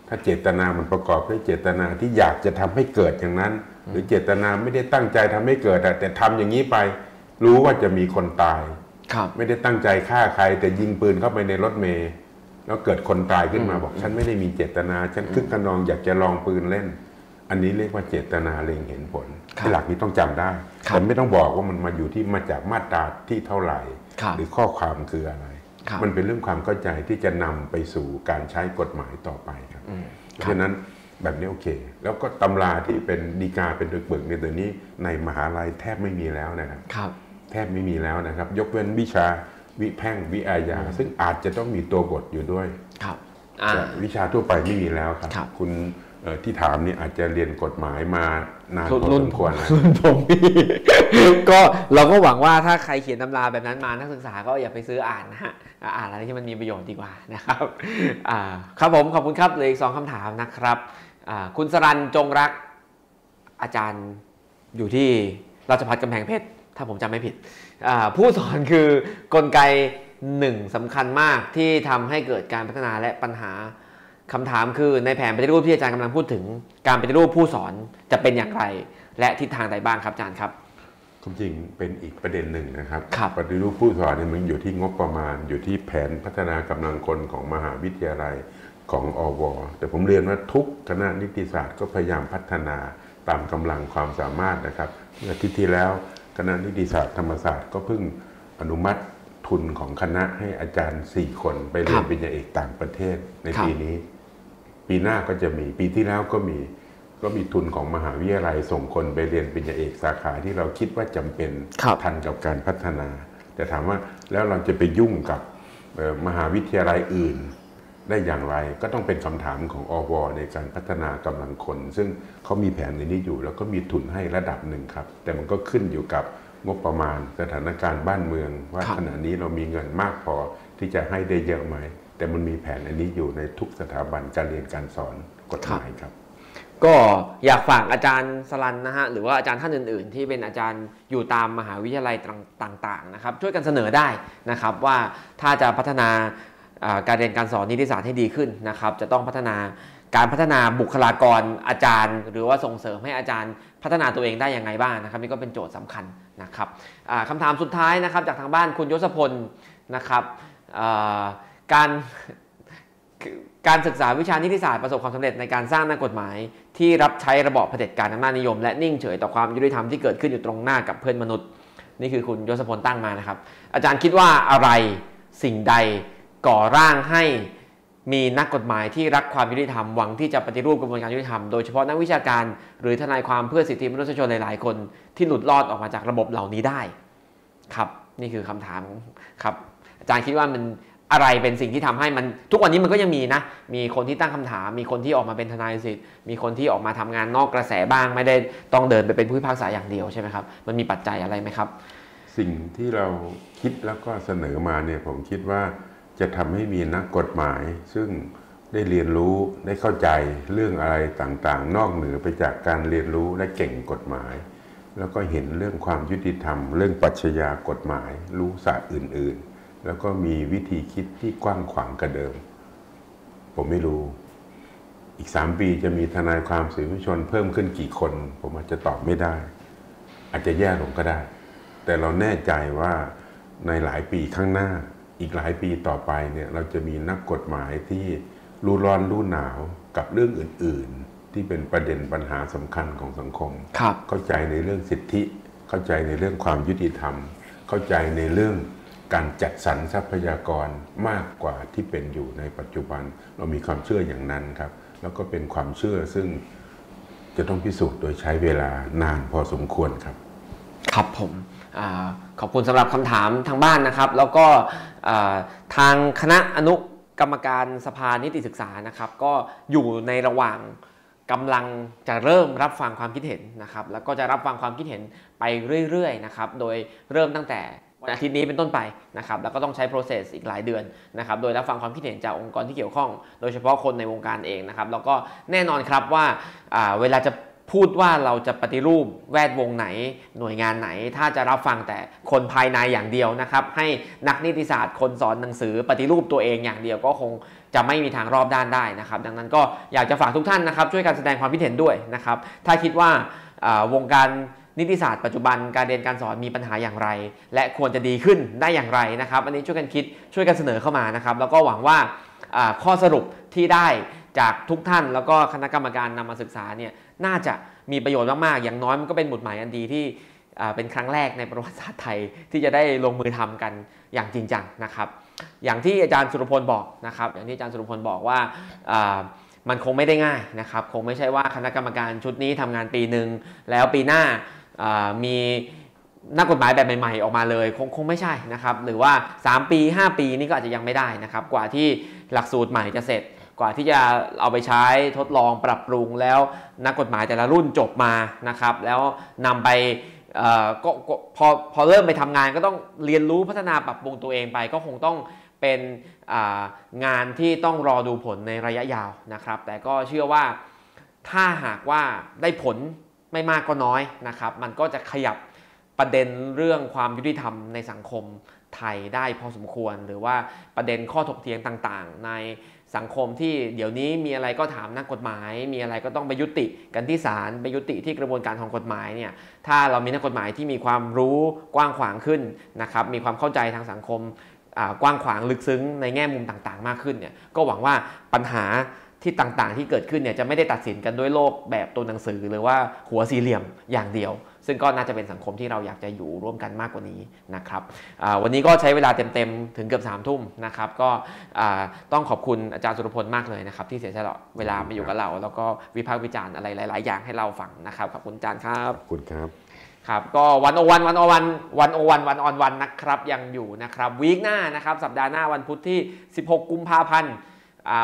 ถ้าเจตนามันประกอบด้วยเจตนาที่อยากจะทำให้เกิดอย่างนั้น หรือเจตนาไม่ได้ตั้งใจทำให้เกิดอะแต่ทำอย่างนี้ไป รู้ว่าจะมีคนตายครับไม่ได้ตั้งใจฆ่าใคร แต่ยิงปืนเข้าไปในรถเมล์แล้วเกิดคนตายขึ้นมาบอก ฉันไม่ได้มีเจตนา ฉันคึกขนองอยากจะลองปืนเล่น อันนี้เรียกว่าเจตนาเล็งเห็นผลครับที่หลักนี้ต้องจำได้ครับแต่ไม่ต้องบอกว่ามันมาอยู่ที่มาจากมาตราที่เท่าไหร่ครับหรือข้อความคืออะไรครับมันเป็นเรื่องความเข้าใจที่จะนำไปสู่การใช้กฎหมายต่อไปครับอืมเพราะฉะนั้นแบบนี้โอเค แล้วก็ตำราที่เป็นดีกาเป็นตึกเบิกในตัวนี้ในมหาลัยแทบไม่มีแล้วนะครับครับ แทบไม่มีแล้วนะครับ ยกเว้นวิชาวิแพ่งวิอาญา ซึ่งอาจจะต้องมีตัวบทอยู่ด้วยครับอ่าแต่วิชาทั่วไปไม่มีแล้วครับครับคุณเอ่อ ที่ถามนี่อาจจะเรียนกฎหมายมานานพอรุ่สนมผควรมแล้วรุ่นผมพี่ก็เราก็หวังว่าถ้าใครเขียนตำราแบบนั้นมานักศึกษาก็อย่าไปซื้ออ่านนะฮะอ่านอะไรที่มันมีประโยชน์ดีกว่านะครับอ่าครับผมขอบคุณครับเหลยอีกสองคำถามนะครับอ่าคุณสรันจงรักอาจารย์อยู่ที่ราชพัฒกำแพงเพชรถ้าผมจำไม่ผิดอ่าผู้สอนคือกลไกหนึ่งสำคัญมากที่ทำให้เกิดการพัฒนาและปัญหา คำถามคือในแผนปฏิรูปที่อาจารย์กำลังพูดถึง การปฏิรูปผู้สอนจะเป็นอย่างไร และทิศทางใดบ้างครับอาจารย์ครับความจริงเป็นอีกประเด็นหนึ่งนะครับครับปฏิรูปผู้สอนเนี่ยมันอยู่ที่งบประมาณ อยู่ที่แผนพัฒนากำลังคนของมหาวิทยาลัยของอวแต่ผมเรียนว่าทุกคณะนิติศาสตร์ก็พยายามพัฒนาตามกำลังความสามารถนะครับเมื่ออาทิตย์ที่แล้วคณะนิติศาสตร์ธรรมศาสตร์ก็เพิ่งอนุมัติทุนของคณะให้อาจารย์ 4 คนไปเรียนปริญญาเอกต่างประเทศในครับปีนี้ ปีหน้าก็จะมีปีที่แล้วก็มีก็มีทุนของมหาวิทยาลัยส่งคนไปเรียนปริญญาเอกสาขาที่เราคิดว่าจำเป็นครับทันกับการพัฒนา แต่ถามว่าแล้วเราจะไปยุ่งกับเอ่อมหาวิทยาลัยอื่น ได้อย่างไรก็ต้องเป็นคำถามของอวในการพัฒนากำลังคน ซึ่งเขามีแผนในนี้อยู่ แล้วก็มีทุนให้ระดับหนึ่งครับ แต่มันก็ขึ้นอยู่กับงบประมาณสถานการณ์บ้านเมือง ว่าครับขณะนี้เรามีเงินมากพอที่จะให้ได้เยอะไหม แต่มันมีแผนอันนี้อยู่ในทุกสถาบันการเรียนการสอนกฎหมายครับ ก็อยากฝากอาจารย์สลันนะฮะหรือว่าอาจารย์ท่านอื่น ๆ ที่เป็นอาจารย์อยู่ตามมหาวิทยาลัยต่างๆนะครับช่วยกันเสนอได้นะครับว่าถ้าจะพัฒนาการเรียนการสอนนิติศาสตร์ให้ดีขึ้นนะครับ จะต้องพัฒนาการพัฒนาบุคลากรอาจารย์ หรือว่าส่งเสริมให้อาจารย์พัฒนาตัวเองได้อยังไงบ้างนะครับนี่ก็เป็นโจทย์สำคัญนะครับอ่าคำถามสุดท้ายนะครับจากทางบ้านคุณยศพลนะครับอ การการศึกษาวิชานิติศาสตร์ประสบความสำเร็จในการสร้างนักกฎหมาย ที่รับใช้ระบอบเผด็จการอำนาจนิยม และนิ่งเฉยต่อความยุติธรรมที่เกิดขึ้นอยู่ตรงหน้ากับเพื่อนมนุษย์ นี่คือคุณยศพลตั้งมานะครับ อาจารย์คิดว่าอะไรสิ่งใดก่อร่างให้มีนักกฎหมายที่รักความยุติธรรมหวังที่จะปฏิรูปกระบวนการยุติธรรมโดยเฉพาะนักวิชาการ หรือทนายความเพื่อสิทธิมนุษยชนหลาย ๆ คนที่หลุดรอดออกมาจากระบบเหล่านี้ได้ ครับ นี่คือคำถามครับ อาจารย์คิดว่ามัน อะไรเป็นสิ่งที่ทำให้มันทุกวันนี้มันก็ยังมีนะ มีคนที่ตั้งคำถาม มีคนที่ออกมาเป็นทนายสิทธิ์ มีคนที่ออกมาทำงานนอกกระแสบ้าง ไม่ได้ต้องเดินไปเป็นผู้พิพากษาอย่างเดียวใช่ไหมครับ มันมีปัจจัยอะไรไหมครับ สิ่งที่เราคิดแล้วก็เสนอมาเนี่ยผมคิดว่าจะทำให้มีนักกฎหมาย ซึ่งได้เรียนรู้ได้เข้าใจเรื่องอะไรต่างๆ นอกเหนือไปจากการเรียนรู้และเก่งกฎหมาย แล้วก็เห็นเรื่องความยุติธรรม เรื่องปรัชญากฎหมาย รู้ศาสตร์อื่น ๆ แล้วก็มีวิธีคิดที่กว้างขวางกว่าเดิม ผมไม่รู้ อีกสามปีจะมีทนายความสื่อมวลชนเพิ่มขึ้นกี่คน ผมอาจจะตอบไม่ได้ อาจจะแย่ลงก็ได้ แต่เราแน่ใจว่าในหลายปีข้างหน้า อีกหลายปีต่อไปเนี่ยเราจะมีนักกฎหมายที่รู้ร้อนรู้หนาวกับเรื่องอื่น ๆ ที่เป็นประเด็นปัญหาสำคัญของสังคมครับเข้าใจในเรื่องสิทธิ เข้าใจในเรื่องความยุติธรรม เข้าใจในเรื่อง การจัดสรรทรัพยากรมากกว่าที่เป็นอยู่ในปัจจุบัน เรามีความเชื่ออย่างนั้นครับ แล้วก็เป็นความเชื่อซึ่งจะต้องพิสูจน์โดยใช้เวลานานพอสมควรครับ ครับผมอขอบคุณสำหรับคำถามทางบ้านนะครับ แล้วก็ทางคณะอนุกรรมการสภานิติศึกษานะครับ ก็อยู่ในระหว่างกำลังจะเริ่มรับฟังความคิดเห็นนะครับ แล้วก็จะรับฟังความคิดเห็นไปเรื่อยๆนะครับ โดยเริ่มตั้งแต่ วันอาทิตย์นี้เป็นต้นไปนะครับแล้วก็ต้องใช้ process อีกหลายเดือนนะครับโดยรับฟังความคิดเห็นจากองค์กรที่เกี่ยวข้อง โดยเฉพาะคนในวงการเองนะครับแล้วก็แน่นอนครับว่าเวลาจะพูดว่าเราจะปฏิรูปแวดวงไหน หน่วยงานไหน ถ้าจะรับฟังแต่คนภายในอย่างเดียวนะครับ ให้นักนิติศาสตร์คนสอนหนังสือปฏิรูปตัวเองอย่างเดียวก็คงจะไม่มีทางรอบด้านได้นะครับ ดังนั้นก็อยากจะฝากทุกท่านนะครับ ช่วยกันแสดงความคิดเห็นด้วยนะครับ ถ้าคิดว่าวงการ นิติศาสตร์ปัจจุบันการเรียนการสอนมีปัญหาอย่างไร และควรจะดีขึ้นได้อย่างไรนะครับ อันนี้ช่วยกันคิดช่วยกันเสนอเข้ามานะครับ แล้วก็หวังว่าข้อสรุปที่ได้จากทุกท่าน แล้วก็คณะกรรมการนำมาศึกษาเนี่ยน่าจะมีประโยชน์มากๆอย่างน้อยมันก็เป็นบทหมายอันดีที่เป็นครั้งแรกในประวัติศาสตร์ไทยที่จะได้ลงมือทำกันอย่างจริงจังนะครับ อย่างที่อาจารย์สุรพลบอกนะครับ อย่างที่อาจารย์สุรพลบอกว่ามันคงไม่ได้ง่ายนะครับ คงไม่ใช่ว่าคณะกรรมการชุดนี้ทำงานปีหนึ่งแล้วปีหน้า มีนักกฎหมายแบบใหม่ ๆ ออกมาเลยคงคงไม่ใช่นะครับ หรือว่า 3 ปี 5 ปีนี่ก็อาจจะยังไม่ได้นะครับ กว่าที่หลักสูตรใหม่จะเสร็จ กว่าที่จะเอาไปใช้ทดลองปรับปรุงแล้วนักกฎหมายแต่ละรุ่นจบมานะครับ แล้วนำไปก็พอพอเริ่มไปทำงานก็ต้องเรียนรู้พัฒนาปรับปรุงตัวเองไปก็คงต้องเป็นงานที่ต้องรอดูผลในระยะยาวนะครับ แต่ก็เชื่อว่าถ้าหากว่าได้ผล ไม่มากก็น้อยนะครับ มันก็จะขยับประเด็นเรื่องความยุติธรรมในสังคมไทยได้พอสมควร หรือว่าประเด็นข้อถกเถียงต่างๆ ในสังคมที่เดี๋ยวนี้มีอะไรก็ถามนักกฎหมาย มีอะไรก็ต้องไปยุติกันที่ศาลไปยุติที่กระบวนการของกฎหมายเนี่ยถ้าเรามีนักกฎหมายที่มีความรู้กว้างขวางขึ้นนะครับมีความเข้าใจทางสังคมกว้างขวางลึกซึ้งในแง่มุมต่างๆ มากขึ้นเนี่ยก็หวังว่าปัญหา ที่ต่างๆ ที่เกิดขึ้นเนี่ยจะไม่ได้ตัดสินกันด้วยโลกแบบตัวหนังสือ หรือว่าหัวสี่เหลี่ยมอย่างเดียว ซึ่งก็น่าจะเป็นสังคมที่เราอยากจะอยู่ร่วมกันมากกว่านี้นะครับอ่าวันนี้ก็ใช้เวลาเต็มๆ ถึงเกือบ3ามทุ่มนะครับก็อ่าต้องขอบคุณอาจารย์สุรพลมากเลยนะครับที่เสียสละเวลามาอยู่กับเรา แล้วก็วิพากษ์วิจารณ์อะไรหลาย ๆ อย่างให้เราฟังนะครับขอบคุณอาจารย์ครับขอบคุณครับครับก็วันโอวันวันโอวันวันโอวันวันออนวันนะครับยังอยู่นะครับวีคหน้านะครับสัปดาห์หน้าวันพุธที่ 16 กุมภาพันธ์อ่า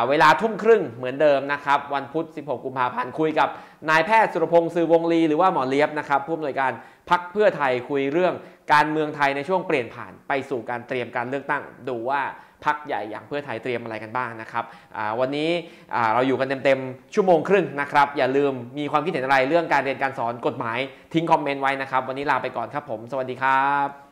เวลาทุ่มครึ่งเหมือนเดิมนะครับ วันพุธ 16 กุมภาพันธ์คุยกับนายแพทย์สุรพงศ์ซือวงลีหรือว่าหมอเลียบนะครับผู้อำนวยการพักเพื่อไทยคุยเรื่องการเมืองไทยในช่วงเปลี่ยนผ่านไปสู่การเตรียมการเลือกตั้ง ดูว่าพักใหญ่อย่างเพื่อไทยเตรียมอะไรกันบ้างนะครับวันนี้เราอยู่กันเต็มๆชั่วโมงครึ่งนะครับ อย่าลืมมีความคิดเห็นอะไรเรื่องการเรียนการสอนกฎหมายทิ้งคอมเมนต์ไว้นะครับ วันนี้ลาไปก่อนครับผม สวัสดีครับ